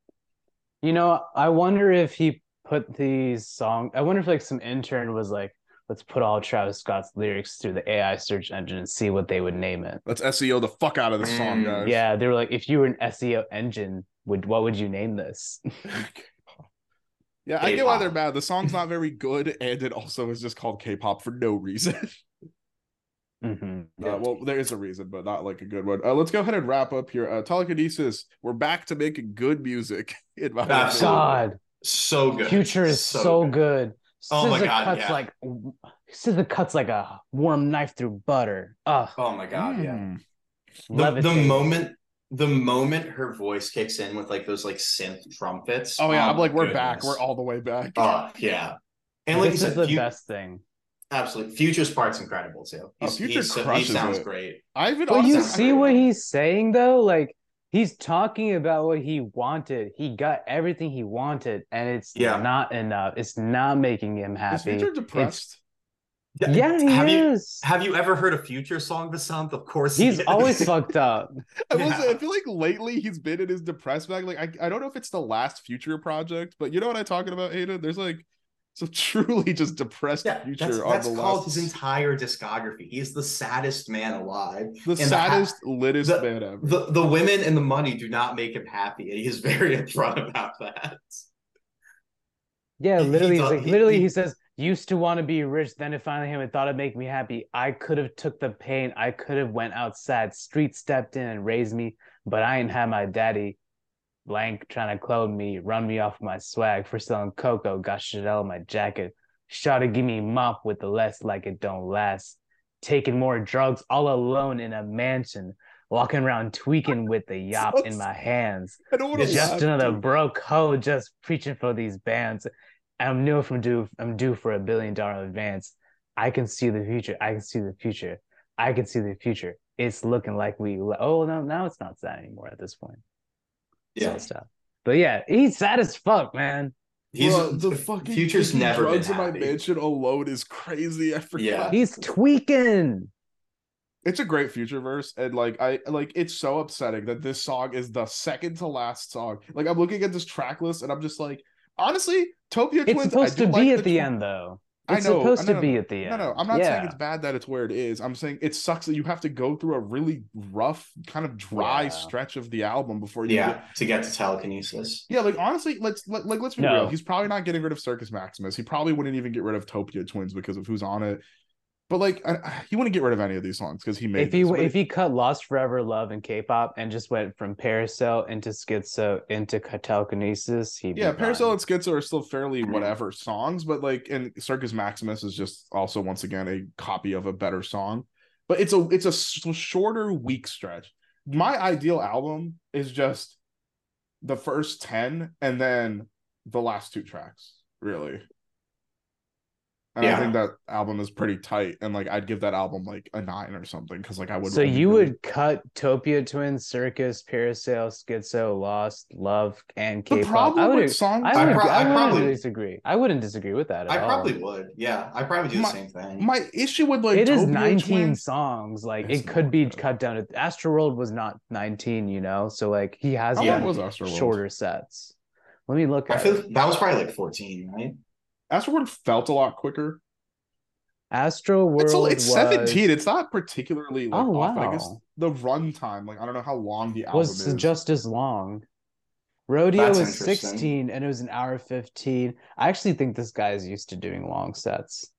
E: You know, I wonder if he put these song. I wonder if like some intern was like, let's put all Travis Scott's lyrics through the AI search engine and see what they would name it.
B: Let's SEO the fuck out of this song,
D: Mm,
B: guys.
E: Yeah, they were like, if you were an SEO engine, would what would you name this?
B: K-pop. Yeah, I get why they're
D: K-pop.
B: mad. The song's not very good, and it also is just called K-pop for no reason.
E: Mhm.
B: Uh, well, there is a reason, but not like a good one. Uh, let's go ahead and wrap up here. Uh, telekinesis, we're back to making good music. In my opinion.
E: God,
D: So good.
E: Future is so, good.
D: Oh my God,
E: cuts
D: yeah.
E: like SZA cuts like a warm knife through butter. Ugh,
D: Oh my god, yeah.
B: Mm.
D: The, the moment the moment her voice kicks in with like those like synth trumpets.
B: Oh yeah, I'm
D: my
B: like, we're back. We're all the way back.
D: Oh yeah. And like
E: this
D: you
E: is
D: said,
E: the
D: Fu-
E: best thing.
D: Absolutely. Future's part's incredible too.
B: Oh, Future
D: he's so- he sounds
B: it.
D: great.
B: I even
E: But you see what he's saying though, like he's talking about what he wanted. He got everything he wanted, and it's
D: Yeah.
E: not enough. It's not making him
B: is
E: happy.
B: Future depressed?
E: Yeah, he
D: have you
E: is.
D: have you ever heard a Future song this month? Of course,
E: He's
D: he is.
E: always fucked up.
B: I will say, I feel like lately he's been in his depressed bag. Like I, I don't know if it's the last Future project, but you know what I'm talking about, Hayden? There's like some truly just depressed
D: Yeah,
B: Future
D: that's,
B: on
D: that's
B: the
D: called
B: last.
D: his entire discography. He's the saddest man alive.
B: the
D: and the ha-
B: saddest, littest
D: the-
B: man ever.
D: The the women and the money do not make him happy, and he is very upfront about that.
E: Yeah,
D: He- he
E: literally, like,
D: he-
E: literally,
D: he-
E: he says, "Used to want to be rich, then it finally him and thought it'd make me happy. I could have took the pain. I could have went outside. Street stepped in and raised me, but I ain't had my daddy, blank, trying to clone me, run me off my swag for selling cocoa. Got Chanel in my jacket. Shot to give me mop with the less like it don't last. Taking more drugs all alone in a mansion." Walking around tweaking with the yop in my hands.
B: I don't want to
D: It's
E: Just another
B: dude.
E: broke hoe just preaching for these bands. I'm new from due. I'm due for a billion dollar advance. I can see the future. I can see the future. I can see the future. It's looking like we. Oh no, now it's not sad anymore at this point.
D: Yeah.
E: So stuff. But yeah, he's sad as fuck, man.
D: He's
B: Bruh, the fucking
D: Future's
B: taking
D: never been
B: drugs in my mansion alone is crazy. I forgot.
D: Yeah.
E: He's tweaking.
B: It's a great future verse, and like I like it's so upsetting that this song is the second to last song. Like I'm looking at this track list and I'm just like, honestly, Topia
E: It's
B: Twins. I
E: supposed
B: do
E: to
B: like
E: be at the
B: tw-
E: end, though.
B: I
E: It's
B: know,
E: supposed
B: no,
E: to be at the
B: No,
E: end.
B: no, no, I'm not saying it's bad that it's where it is. I'm saying it sucks that you have to go through a really rough, kind of dry
E: Yeah.
B: stretch of the album before you.
D: yeah
B: Get...
D: to get to telekinesis.
B: Yeah, like honestly, let's let, like let's be
E: No.
B: real. He's probably not getting rid of Circus Maximus. He probably wouldn't even get rid of Topia Twins because of who's on it. But like, I, he wouldn't get rid of any of these songs because he made.
E: if he
B: this,
E: if he cut Lost Forever Love and K-pop and just went from Parasail into Skitzo into telekinesis, he'd
B: Yeah,
E: Parasail
B: and Skitzo are still fairly whatever songs, but like, and Circus Maximus is just also once again a copy of a better song. But it's a it's a shorter week stretch. My ideal album is just the first ten and then the last two tracks. Really, And I think that album is pretty tight. And like I'd give that album like a nine or something because like I would.
E: So you
B: really-
E: would cut Topia Twins, Circus, Parasail, Skitzo, Lost, Love, and K-pop.
B: problem
E: I would,
B: with songs.
E: I,
D: I pro-
E: I,
D: I
E: wouldn't
D: probably-
E: disagree. I wouldn't disagree with that at
D: I
E: all.
D: probably would. Yeah, I probably do the same thing.
B: my issue with like
E: it is 19
B: Twins-
E: songs. Like
B: It's
E: it could be cut down to Astroworld was not 19, you know. So like he has
D: Yeah.
E: done
B: long was Astroworld?
E: shorter sets. Let me look
D: I feel
E: it.
D: that was probably like 14, right?
B: Astroworld felt a lot quicker.
E: Astro World
B: It's, it's
E: was,
B: 17. It's not particularly like
E: Oh,
B: off, but I guess
E: wow.
B: the runtime, like I don't know how long the album
E: was
B: is.
E: just as long. Rodeo
D: That's
E: was 16 and it was an hour 15. I actually think this guy is used to doing long sets.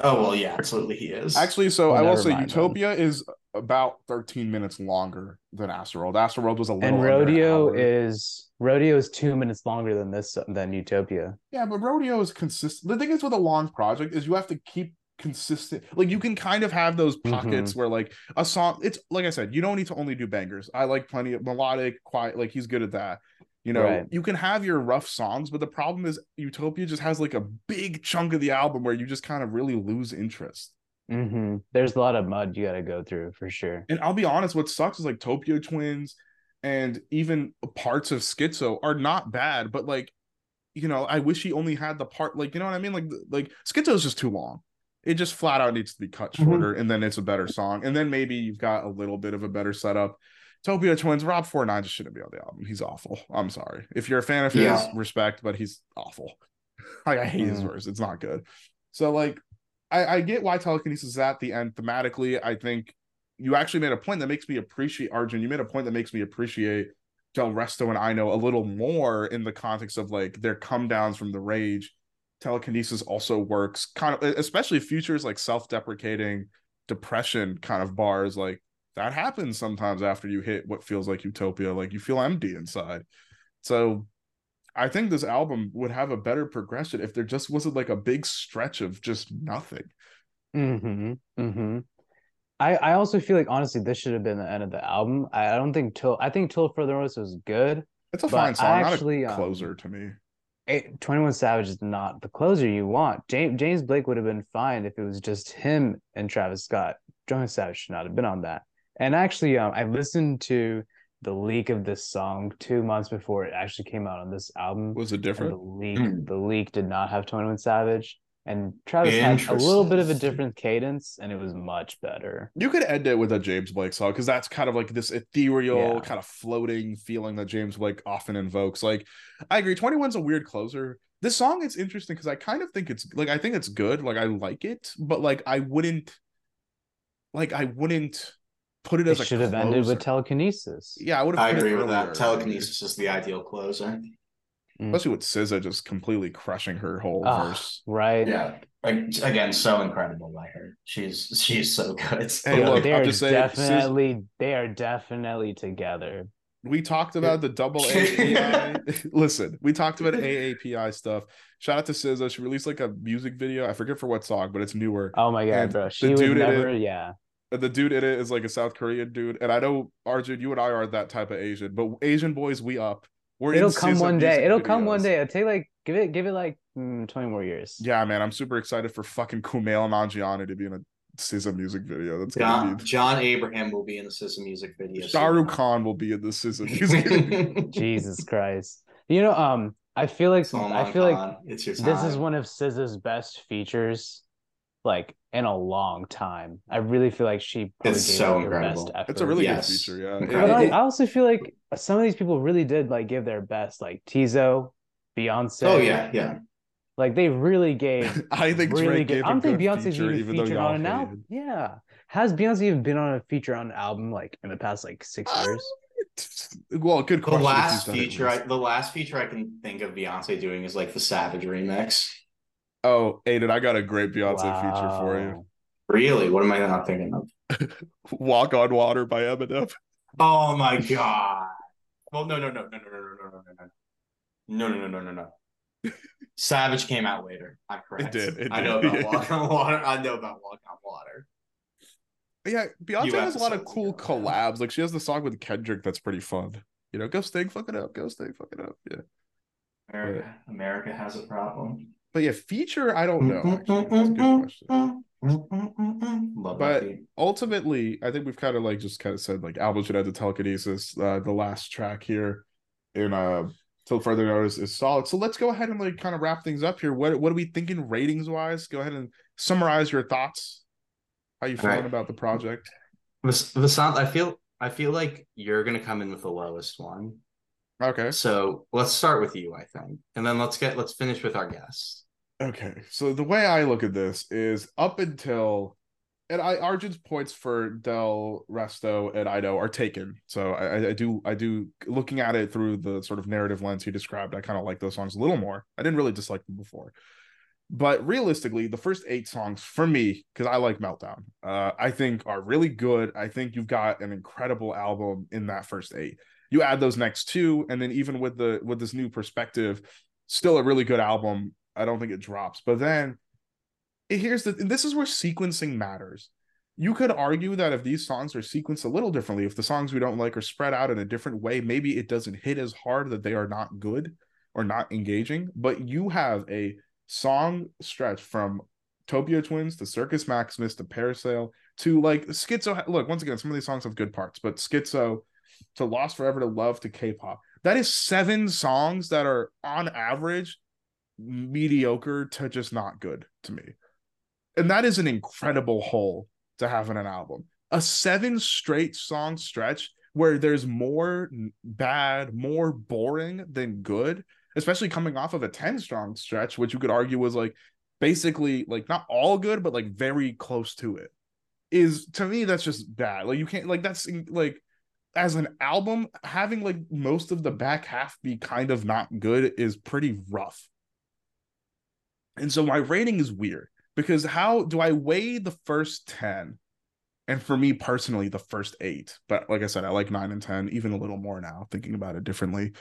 D: Oh well, yeah, absolutely he is.
B: Actually, so
E: Well,
B: I will say
E: mind then.
B: Utopia is about 13 minutes longer than Astroworld. Astroworld was a little
E: And Rodeo is Rodeo is two minutes longer than this than Utopia.
B: Yeah, but rodeo is consistent. The thing is with a long project is you have to keep consistent. Like you can kind of have those
E: Mm-hmm.
B: pockets where like a song. It's like I said, you don't need to only do bangers. I like plenty of melodic, quiet. Like he's good at that. You know,
E: Right.
B: you can have your rough songs, but the problem is Utopia just has like a big chunk of the album where you just kind of really lose interest.
E: Hmm There's a lot of mud you got to go through for sure.
B: And I'll be honest, what sucks is like Topia Twins and even parts of Skitzo are not bad, but like, you know, I wish he only had the part, like, you know what I mean? Like, like Skitzo is just too long. It just flat out needs to be cut
D: Mhm.
B: shorter, and then it's a better song. And then maybe you've got a little bit of a better setup. Topia Twins, Rob49 just shouldn't be on the album. He's awful. I'm sorry. If you're a fan of his,
D: Yeah.
B: respect, but he's awful. Like I hate his
E: Mm.
B: verse. It's not good. So like I, I get why telekinesis is at the end thematically. I think you actually made a point that makes me appreciate Arjun. You made a point that makes me appreciate Del Resto and I know a little more in the context of like their come downs from the rage. Telekinesis also works kind of especially futures like self-deprecating depression kind of bars like that happens sometimes after you hit what feels like utopia like you feel empty inside so i think this album would have a better progression if there just wasn't like a big stretch of just nothing
E: Mm-hmm. Mm-hmm. I, I also feel like honestly this should have been the end of the album. I, I don't think till I think till further notice was good.
B: it's a fine song
E: I
B: not
E: actually,
B: a
E: um,
B: closer to me
E: It, 21 Savage is not the closer you want. James James Blake would have been fine if it was just him and Travis Scott. 21 Savage should not have been on that. And actually, um, I listened to the leak of this song two months before it actually came out on this album.
B: was it
E: And the
B: different
E: leak,
D: Hmm.
E: the leak did not have 21 Savage. And Travis had a little bit of a different cadence, and it was much better.
B: you could end it with a james blake song because that's kind of like this ethereal
E: Yeah.
B: kind of floating feeling that james blake often invokes like i agree 21's a weird closer this song is interesting because i kind of think it's like i think it's good like i like it but like i wouldn't like i wouldn't put it
E: It
B: as a
E: should have ended with telekinesis.
B: yeah i would have
D: I agree with
B: earlier,
D: that. Telekinesis is the ideal closer.
B: especially with SZA just completely crushing her whole
E: Ah,
B: verse
E: right.
D: Yeah. Like, again, so incredible by her. She's she's so good.
B: Hey,
E: Yo,
B: look,
E: they
B: I'm
E: are
B: just saying, Sis-
E: definitely they are definitely together.
B: we talked about the double AAPI. Listen, we talked about AAPI stuff. Shout out to SZA. She released like a music video. I forget for what song, but it's newer.
E: Oh my god,
B: And
E: bro.
B: the
E: She would
B: dude
E: never,
B: it-
E: yeah.
B: And the dude in it is like a South Korean dude. And I know Arjun, you and I are that type of Asian, but Asian boys, we up. We're
E: It'll
B: in
E: come one day. It'll come one day. I'll take like give it give it like mm, 20 more years.
B: Yeah, man, I'm super excited for fucking Kumail Nanjiani to be in a SZA music video. That's gonna
D: John,
B: be.
D: John Abraham will be in the System music video.
B: Shah Rukh Khan will be in the SZA music video.
E: Jesus Christ. You know, um, I feel like
D: Salman
E: I feel like
D: Khan, it's your
E: this is one of SZA's best features, like in a long time. I really feel like she probably
D: It's
E: gave
D: so
E: it her
D: incredible.
E: best effort.
B: It's a really
D: Yes.
B: good feature, yeah.
D: Incredible.
E: But I, I also feel like some of these people really did like give their best, like Teezo, Beyonce.
D: Oh yeah, yeah.
E: like they really gave
B: I think
E: really
B: Drake
E: good.
B: gave
E: I
B: a
E: don't think
B: good
E: Beyonce's
B: feature,
E: even,
B: even
E: featured on an
B: hated.
E: album. Yeah, has Beyonce even been on a feature on an album like in the past like six
B: Uh,
E: years?
B: Well, good question. if
D: last
B: he's done it
D: feature, I, the last feature I can think of Beyonce doing is like the Savage remix.
B: Oh, Aidan, I got a great Beyonce feature for you.
D: Really? What am I not thinking of?
B: Walk on Water by Eminem.
D: Oh my god. Well, no, no, no, no, no, no, no, no, no, no, no, no, no, no, no, no. Savage came out later. I'm correct.
B: did, it
D: I know
B: did.
D: about Walk on Water. I know about Walk on Water.
B: Yeah, Beyonce has a lot of cool collabs. Like she has the song with Kendrick that's pretty fun. You know, go Sting, fuck it up, go Sting, fuck it up. Yeah.
D: America, America has a problem.
B: But yeah, feature, I don't know. Actually. That's a good question.
D: Love
B: But- ultimately, I think we've kind of like just kind of said like album should have the telekinesis. Uh, the last track here in uh till further notice is solid. So let's go ahead and like kind of wrap things up here. What what are we thinking ratings wise? Go ahead and summarize your thoughts. How you feeling
D: Right.
B: about the project?
D: Vas- Vasanth, I feel I feel like you're gonna come in with the lowest one.
B: Okay.
D: So let's start with you, I think, and then let's get let's finish with our guests.
B: Okay. So the way I look at this is up until and I Arjun's points for Del Resto and Ido are taken. So I, I- do I do looking at it through the sort of narrative lens he described, I kind of like those songs a little more. I didn't really dislike them before. But realistically, the first eight songs for me, because I like Meltdown, uh, I think are really good. I think you've got an incredible album in that first eight. You add those next two, and then even with the with this new perspective, still a really good album. I don't think it drops. But then here's the this is where sequencing matters. You could argue that if these songs are sequenced a little differently, if the songs we don't like are spread out in a different way, maybe it doesn't hit as hard that they are not good or not engaging. But you have a song stretch from Topia Twins to Circus Maximus to Parasail to like Skitzo. Look, once again, some of these songs have good parts, but Skitzo to Lost Forever to Love to K-pop. That is seven songs that are on average mediocre to just not good to me. And that is an incredible hole to have in an album. A seven straight song stretch where there's more bad, more boring than good, especially coming off of a 10 strong stretch, which you could argue was like basically like not all good, but like very close to it. Is to me, that's just bad. Like, you can't, like, that's like, as an album, having like most of the back half be kind of not good is pretty rough. And so my rating is weird because how do I weigh the first 10? And for me personally, the first eight. But like I said, I like nine and 10, even a little more now, thinking about it differently.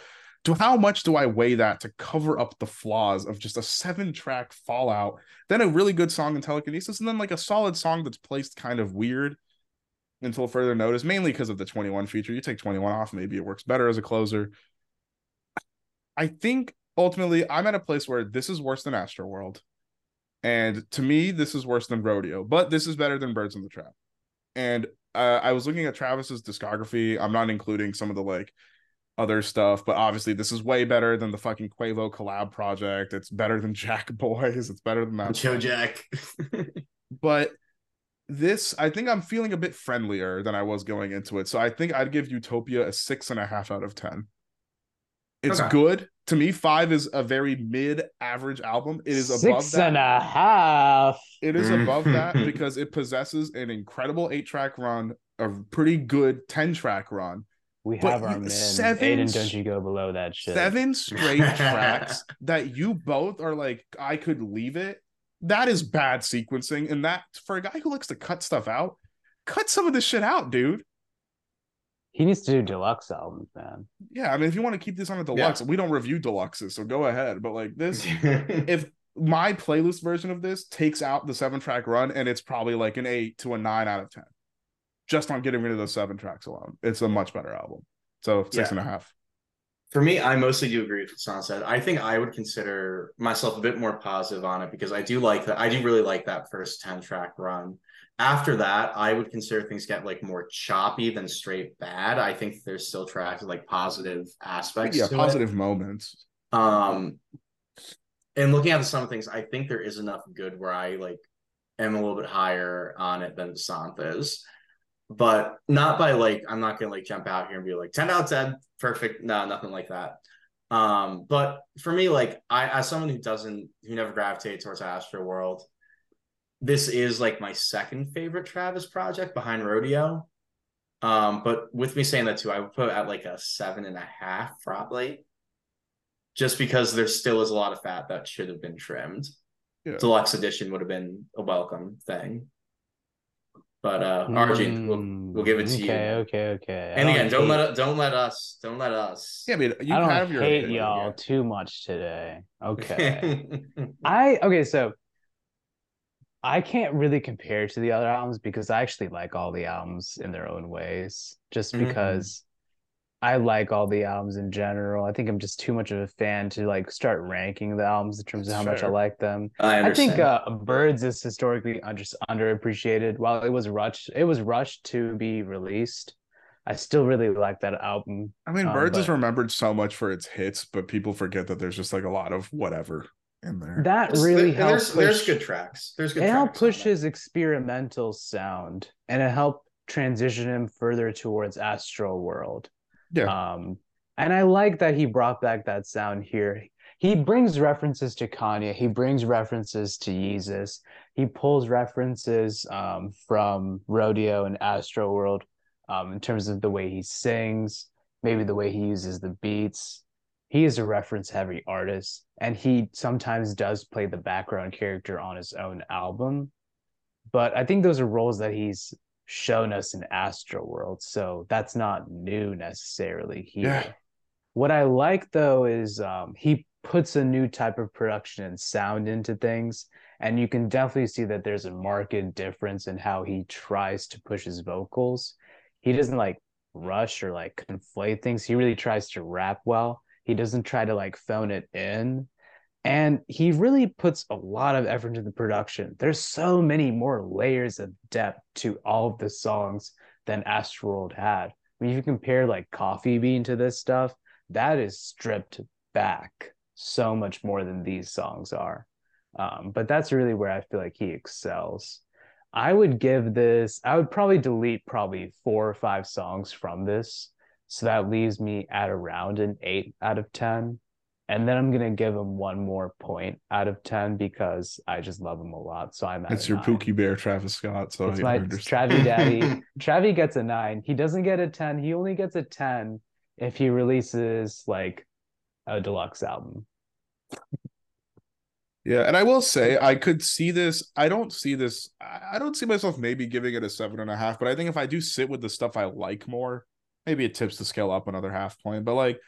B: To how much do I weigh that to cover up the flaws of just a seven track Fallout, then a really good song in Telekinesis, and then like a solid song that's placed kind of weird until further notice, mainly because of the 21 feature. You take 21 off, maybe it works better as a closer. I think ultimately I'm at a place where this is worse than Astro World. And to me, this is worse than Rodeo, but this is better than Birds in the Trap. And uh, I was looking at Travis's discography. I'm not including some of the like other stuff, but obviously this is way better than the fucking Quavo collab project. It's better than Jack Boys. It's better than that.
D: Joe Jack.
B: But this, I think I'm feeling a bit friendlier than I was going into it. So I think I'd give Utopia a six and a half out of 10. It's
D: Okay.
B: good. To me, five is a very mid average album. It is above
E: Six
B: that.
E: and a half.
B: It is above that because it possesses an incredible eight track run, a pretty good 10 track run,
E: We
B: But
E: have our
B: you-
E: men.
B: seven Aidan,
E: don't you go below that shit.
B: seven straight tracks that you both are like, I could leave it. That is bad sequencing. And that for a guy who likes to cut stuff out, cut some of this shit out, dude.
E: He needs to do deluxe albums, man.
B: Yeah, I mean, if you want to keep this on a deluxe, we don't review deluxes, so go ahead. But like this, if my playlist version of this takes out the seven track run and it's probably like an eight to a nine out of ten just on getting rid of those seven tracks alone it's a much better album so six
D: Yeah.
B: and a half
D: For me, I mostly do agree with what Son said. I think I would consider myself a bit more positive on it because I do like that. I do really like that first 10 track run. After that, I would consider things get like more choppy than straight bad. I think there's still tracks like positive aspects.
B: yeah
D: to it.
B: positive moments
D: Um, and looking at some of things, I think there is enough good where I like am a little bit higher on it than Santh is, but not by like I'm not gonna like jump out here and be like 10 out of 10, perfect. No, nothing like that. Um, but for me, like I as someone who doesn't who never gravitated towards Astro World, this is like my second favorite Travis project behind Rodeo. Um, but with me saying that too, I would put at like a seven and a half probably just because there still is a lot of fat that should have been trimmed.
B: Yeah.
D: Deluxe edition would have been a welcome thing. But uh Arjun, we'll, we'll give it to
E: Mm, okay,
D: you.
E: Okay, okay,
D: And again, don't let don't let us don't let us.
B: yeah i mean you
E: I don't
B: have your
E: hate y'all
D: yeah.
E: too much today. Okay. I okay, so I can't really compare to the other albums because I actually like all the albums in their own ways. Just
D: Mhm.
E: because I like all the albums in general. I think I'm just too much of a fan to like start ranking the albums in terms of how much I like them.
D: I
E: I think uh, Birds is historically under, underappreciated. While it was rushed, it was rushed to be released. I still really like that album.
B: I mean,
E: Um,
B: Birds is remembered so much for its hits, but people forget that there's just like a lot of whatever in there.
E: That really
D: there-
E: helped
D: there's, there's
E: push-
D: good tracks. There's good
E: it helped push his experimental sound, and it helped transition him further towards Astro World.
B: Yeah.
E: Um, and I like that he brought back that sound here. He brings references to Kanye. He brings references to Yeezus. He pulls references um, from Rodeo and Astro World um, in terms of the way he sings, maybe the way he uses the beats. He is a reference heavy artist, and he sometimes does play the background character on his own album. But I think those are roles that he's shown us in Astro World, so that's not new necessarily here.
B: Yeah.
E: What I like though is um, he puts a new type of production and sound into things, and you can definitely see that there's a marked difference in how he tries to push his vocals. He doesn't like rush or like conflate things. He really tries to rap well. He doesn't try to like phone it in. And he really puts a lot of effort into the production. There's so many more layers of depth to all of the songs than Astroworld had. If you compare like Coffee Bean to this stuff, that is stripped back so much more than these songs are. Um, but that's really where I feel like he excels. I would give this, I would probably delete probably four or five songs from this. So that leaves me at around an eight out of 10. And then I'm gonna give him one more point out of ten because I just love him a lot. So I'm at
B: It's your
E: nine.
B: Pookie Bear, Travis Scott. So
E: It's
B: I
E: my. Travie Daddy. Travie gets a nine. He doesn't get a ten. He only gets a ten if he releases like a deluxe album.
B: Yeah, and I will say I could see this. I don't see this. I I don't see myself maybe giving it a seven and a half, but I think if I do sit with the stuff I like more, maybe it tips the scale up another half point. But like,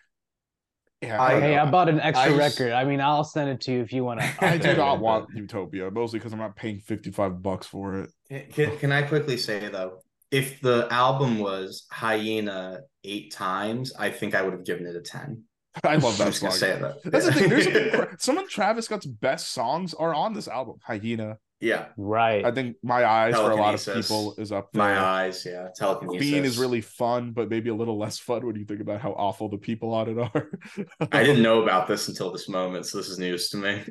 B: yeah, I,
D: I-
E: Hey,
B: know.
E: I bought an extra
D: I just-
E: record. I mean, I'll send it to you if you want to.
B: I do not want Utopia, mostly because I'm not paying 55 bucks for it.
D: Can, can, can I quickly say though, if the album was Hyena eight times, I think I would have given it a ten.
B: I love
D: I'm
B: that
D: just gonna
B: song.
D: say that.
B: That's the thing. There's some of Travis Scott's best songs are on this album. Hyena.
D: Yeah,
E: Right.
B: I think My Eyes for a lot of people is up there.
D: my eyes. Yeah, telekinesis.
B: Bean is really fun, but maybe a little less fun when you think about how awful the people on it are.
D: I didn't know about this until this moment, so this is news to me.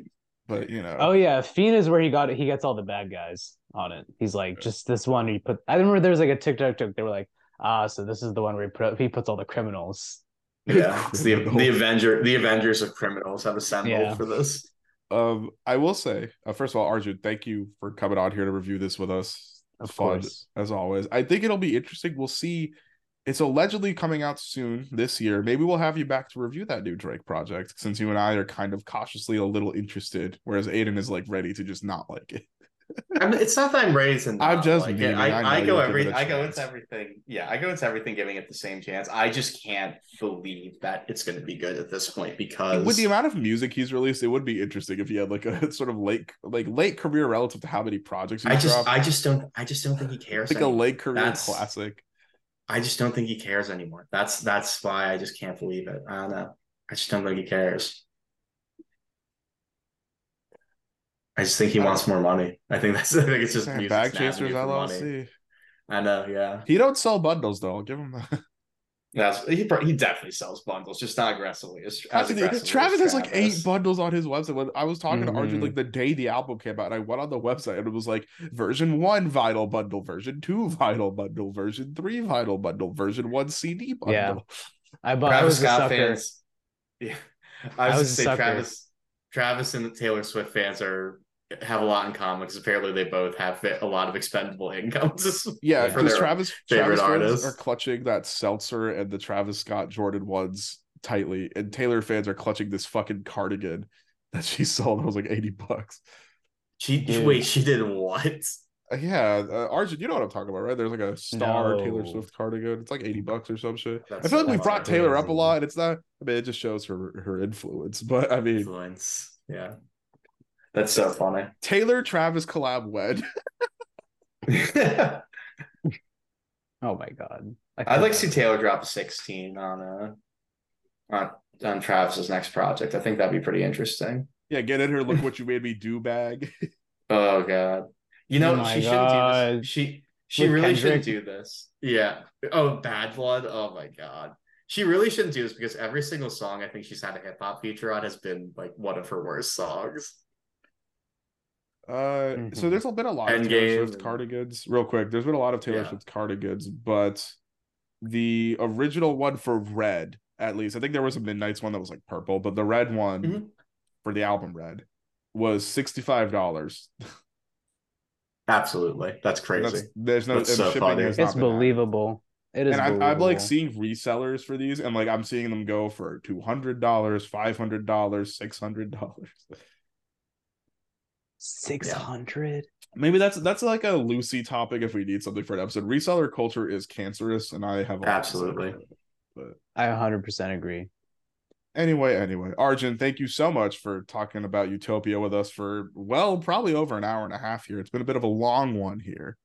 B: but you know.
E: Oh yeah, Fiend is where he got it. He gets all the bad guys on it. He's like, just this one. He put. I remember there was like a TikTok. Took. They were like, ah, so this is the one where he put. He puts all the criminals.
D: Yeah, it's the the Avenger, the Avengers of criminals have assembled
E: Yeah.
D: for this.
B: Um, I will say, uh, first of all, Arjun, thank you for coming on here to review this with us.
E: Of
B: fun
E: course.
B: as always. I think it'll be interesting. We'll see. It's allegedly coming out soon this year. Maybe we'll have you back to review that new Drake project since you and I are kind of cautiously a little interested, whereas Aidan is like ready to just not like it.
D: I mean, it's not that I'm raising.
B: I'm just
D: like.
B: I
D: I, I go every. I go into everything. Yeah, I go into everything giving it the same chance. I just can't believe that it's going to be good at this point because
B: With the amount of music he's released, it would be interesting if he had like a sort of late, like late career relative to how many projects he's
D: I just,
B: dropped.
D: I just don't. I just don't think he cares.
B: like a late career
D: That's-
B: classic.
D: I just don't think he cares anymore. That's that's why I just can't believe it. I don't know. I just don't think he cares. I just think he wants more money. I think that's. I think it's just
B: Damn, Bag Chasers
D: avenue for money.
B: LLC.
D: I know. Yeah.
B: He don't sell bundles though. I'll give him that.
D: That's he. pro- He definitely sells bundles, just not aggressively. As, as aggressively
B: Travis
D: as
B: has like eight
D: Mm-hmm.
B: bundles on his website. When I was talking to Arjun like the day the album came out, and I went on the website and it was like version one vinyl bundle, version two vinyl bundle, version three vinyl bundle, version one CD bundle.
E: Yeah. I bought.
D: Travis
E: was
D: Scott
E: sucker.
D: fans. Yeah, I
E: I
D: was,
E: was
D: just say
E: sucker.
D: Travis. Travis and the Taylor Swift fans are have a lot in common because apparently they both have a lot of expendable incomes.
B: Yeah,
D: for
B: because
D: their
B: Travis
D: favorite
B: Travis fans
D: artists.
B: are clutching that seltzer and the Travis Scott Jordan ones tightly, and Taylor fans are clutching this fucking cardigan that she sold. That was like eighty bucks.
D: She
E: Dude.
D: wait, she did what?
B: Uh, yeah, uh, Arjun, you know what I'm talking about, right? There's like a star Taylor Swift cardigan. It's like 80 bucks or some shit. I feel like we
D: that's
B: brought Taylor up a lot, and it's not. I mean, it just shows her her influence. But I mean,
D: Influence. Yeah, that's so funny.
B: Taylor Travis collab wed.
E: Oh my god.
D: I'd like to see Taylor drop a 16 on uh on on Travis's next project. I think that'd be pretty interesting.
B: Yeah, get in here. Look what you made me do, bag.
D: Oh god. You know,
E: Oh my
D: she shouldn't do this. She she
E: With
D: really shouldn't do this. Yeah. Oh, bad blood. Oh my god. She really shouldn't do this because every single song I think she's had a hip hop feature on has been like one of her worst songs.
B: Uh, so
E: Mhm.
B: there's been a lot of Taylor Swift
D: and-
B: cardigans. Real quick, there's been a lot of Taylor
D: Yeah.
B: Swift cardigans, but the original one for Red, at least, I think there was a Midnight's one that was like purple, but the red one
D: Mhm.
B: for the album Red was sixty five dollars.
D: Absolutely. That's crazy.
B: There's no
D: That's
B: and
D: so
B: shipping
D: funny.
B: has not
E: It's
B: been added.
E: believable. It is.
B: And I'm, I'm like seeing resellers for these, and like I'm seeing them go for two hundred dollars, five hundred dollars, six hundred dollars.
E: six hundred.
B: Maybe that's that's like a Lucy topic if we need something for an episode. Reseller culture is cancerous, and I have a lot to say
D: Absolutely.
B: it. But
E: I 100 percent agree.
B: anyway, anyway, Arjun, thank you so much for talking about Utopia with us for well, probably over an hour and a half here. It's been a bit of a long one here.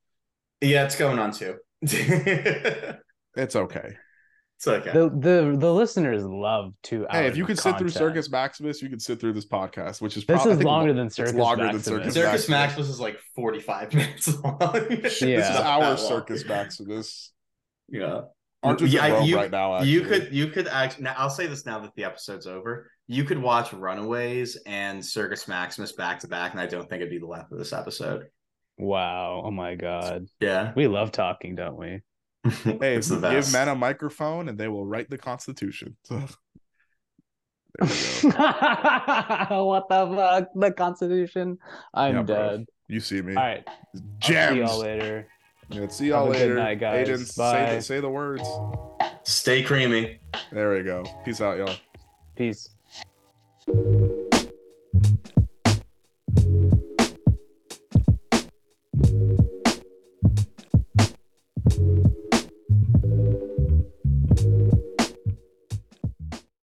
D: Yeah, it's going on too. it's
B: It's okay.
D: okay.
E: The the the listeners love to.
B: Hey, if you
E: of
B: could sit through. Circus Maximus, you could sit through this podcast, which is
E: This
B: prob-
E: is longer
B: lo-
E: than
B: it's
E: Circus
B: longer than
E: Maximus.
B: Circus
D: Circus
B: Maximus.
D: Maximus is like 45 minutes long. This
E: Yeah.
B: This is our. Circus Maximus.
D: Yeah.
B: Arjun's
D: Yeah,
B: in Rome
D: you-
B: right now.
D: You could you could actually now I'll say this now that the episode's over. You could watch Runaways and Circus Maximus back to back, and I don't think it'd be the length of this episode.
E: Wow. Oh my god.
D: Yeah.
E: We love talking, don't we?
B: Hey,
D: it's the
B: give men a microphone and they will write the Constitution. there we go.
E: what the fuck? The Constitution. I'm
B: Yeah, bro.
E: dead.
B: You see me.
E: All right. I'll see y'all later.
B: Yeah, see y'all
E: Have a good
B: later.
E: night, guys.
B: Aidan, say
E: Bye.
B: the, say the words.
D: Stay creamy.
B: There we go. Peace out, y'all.
E: Peace.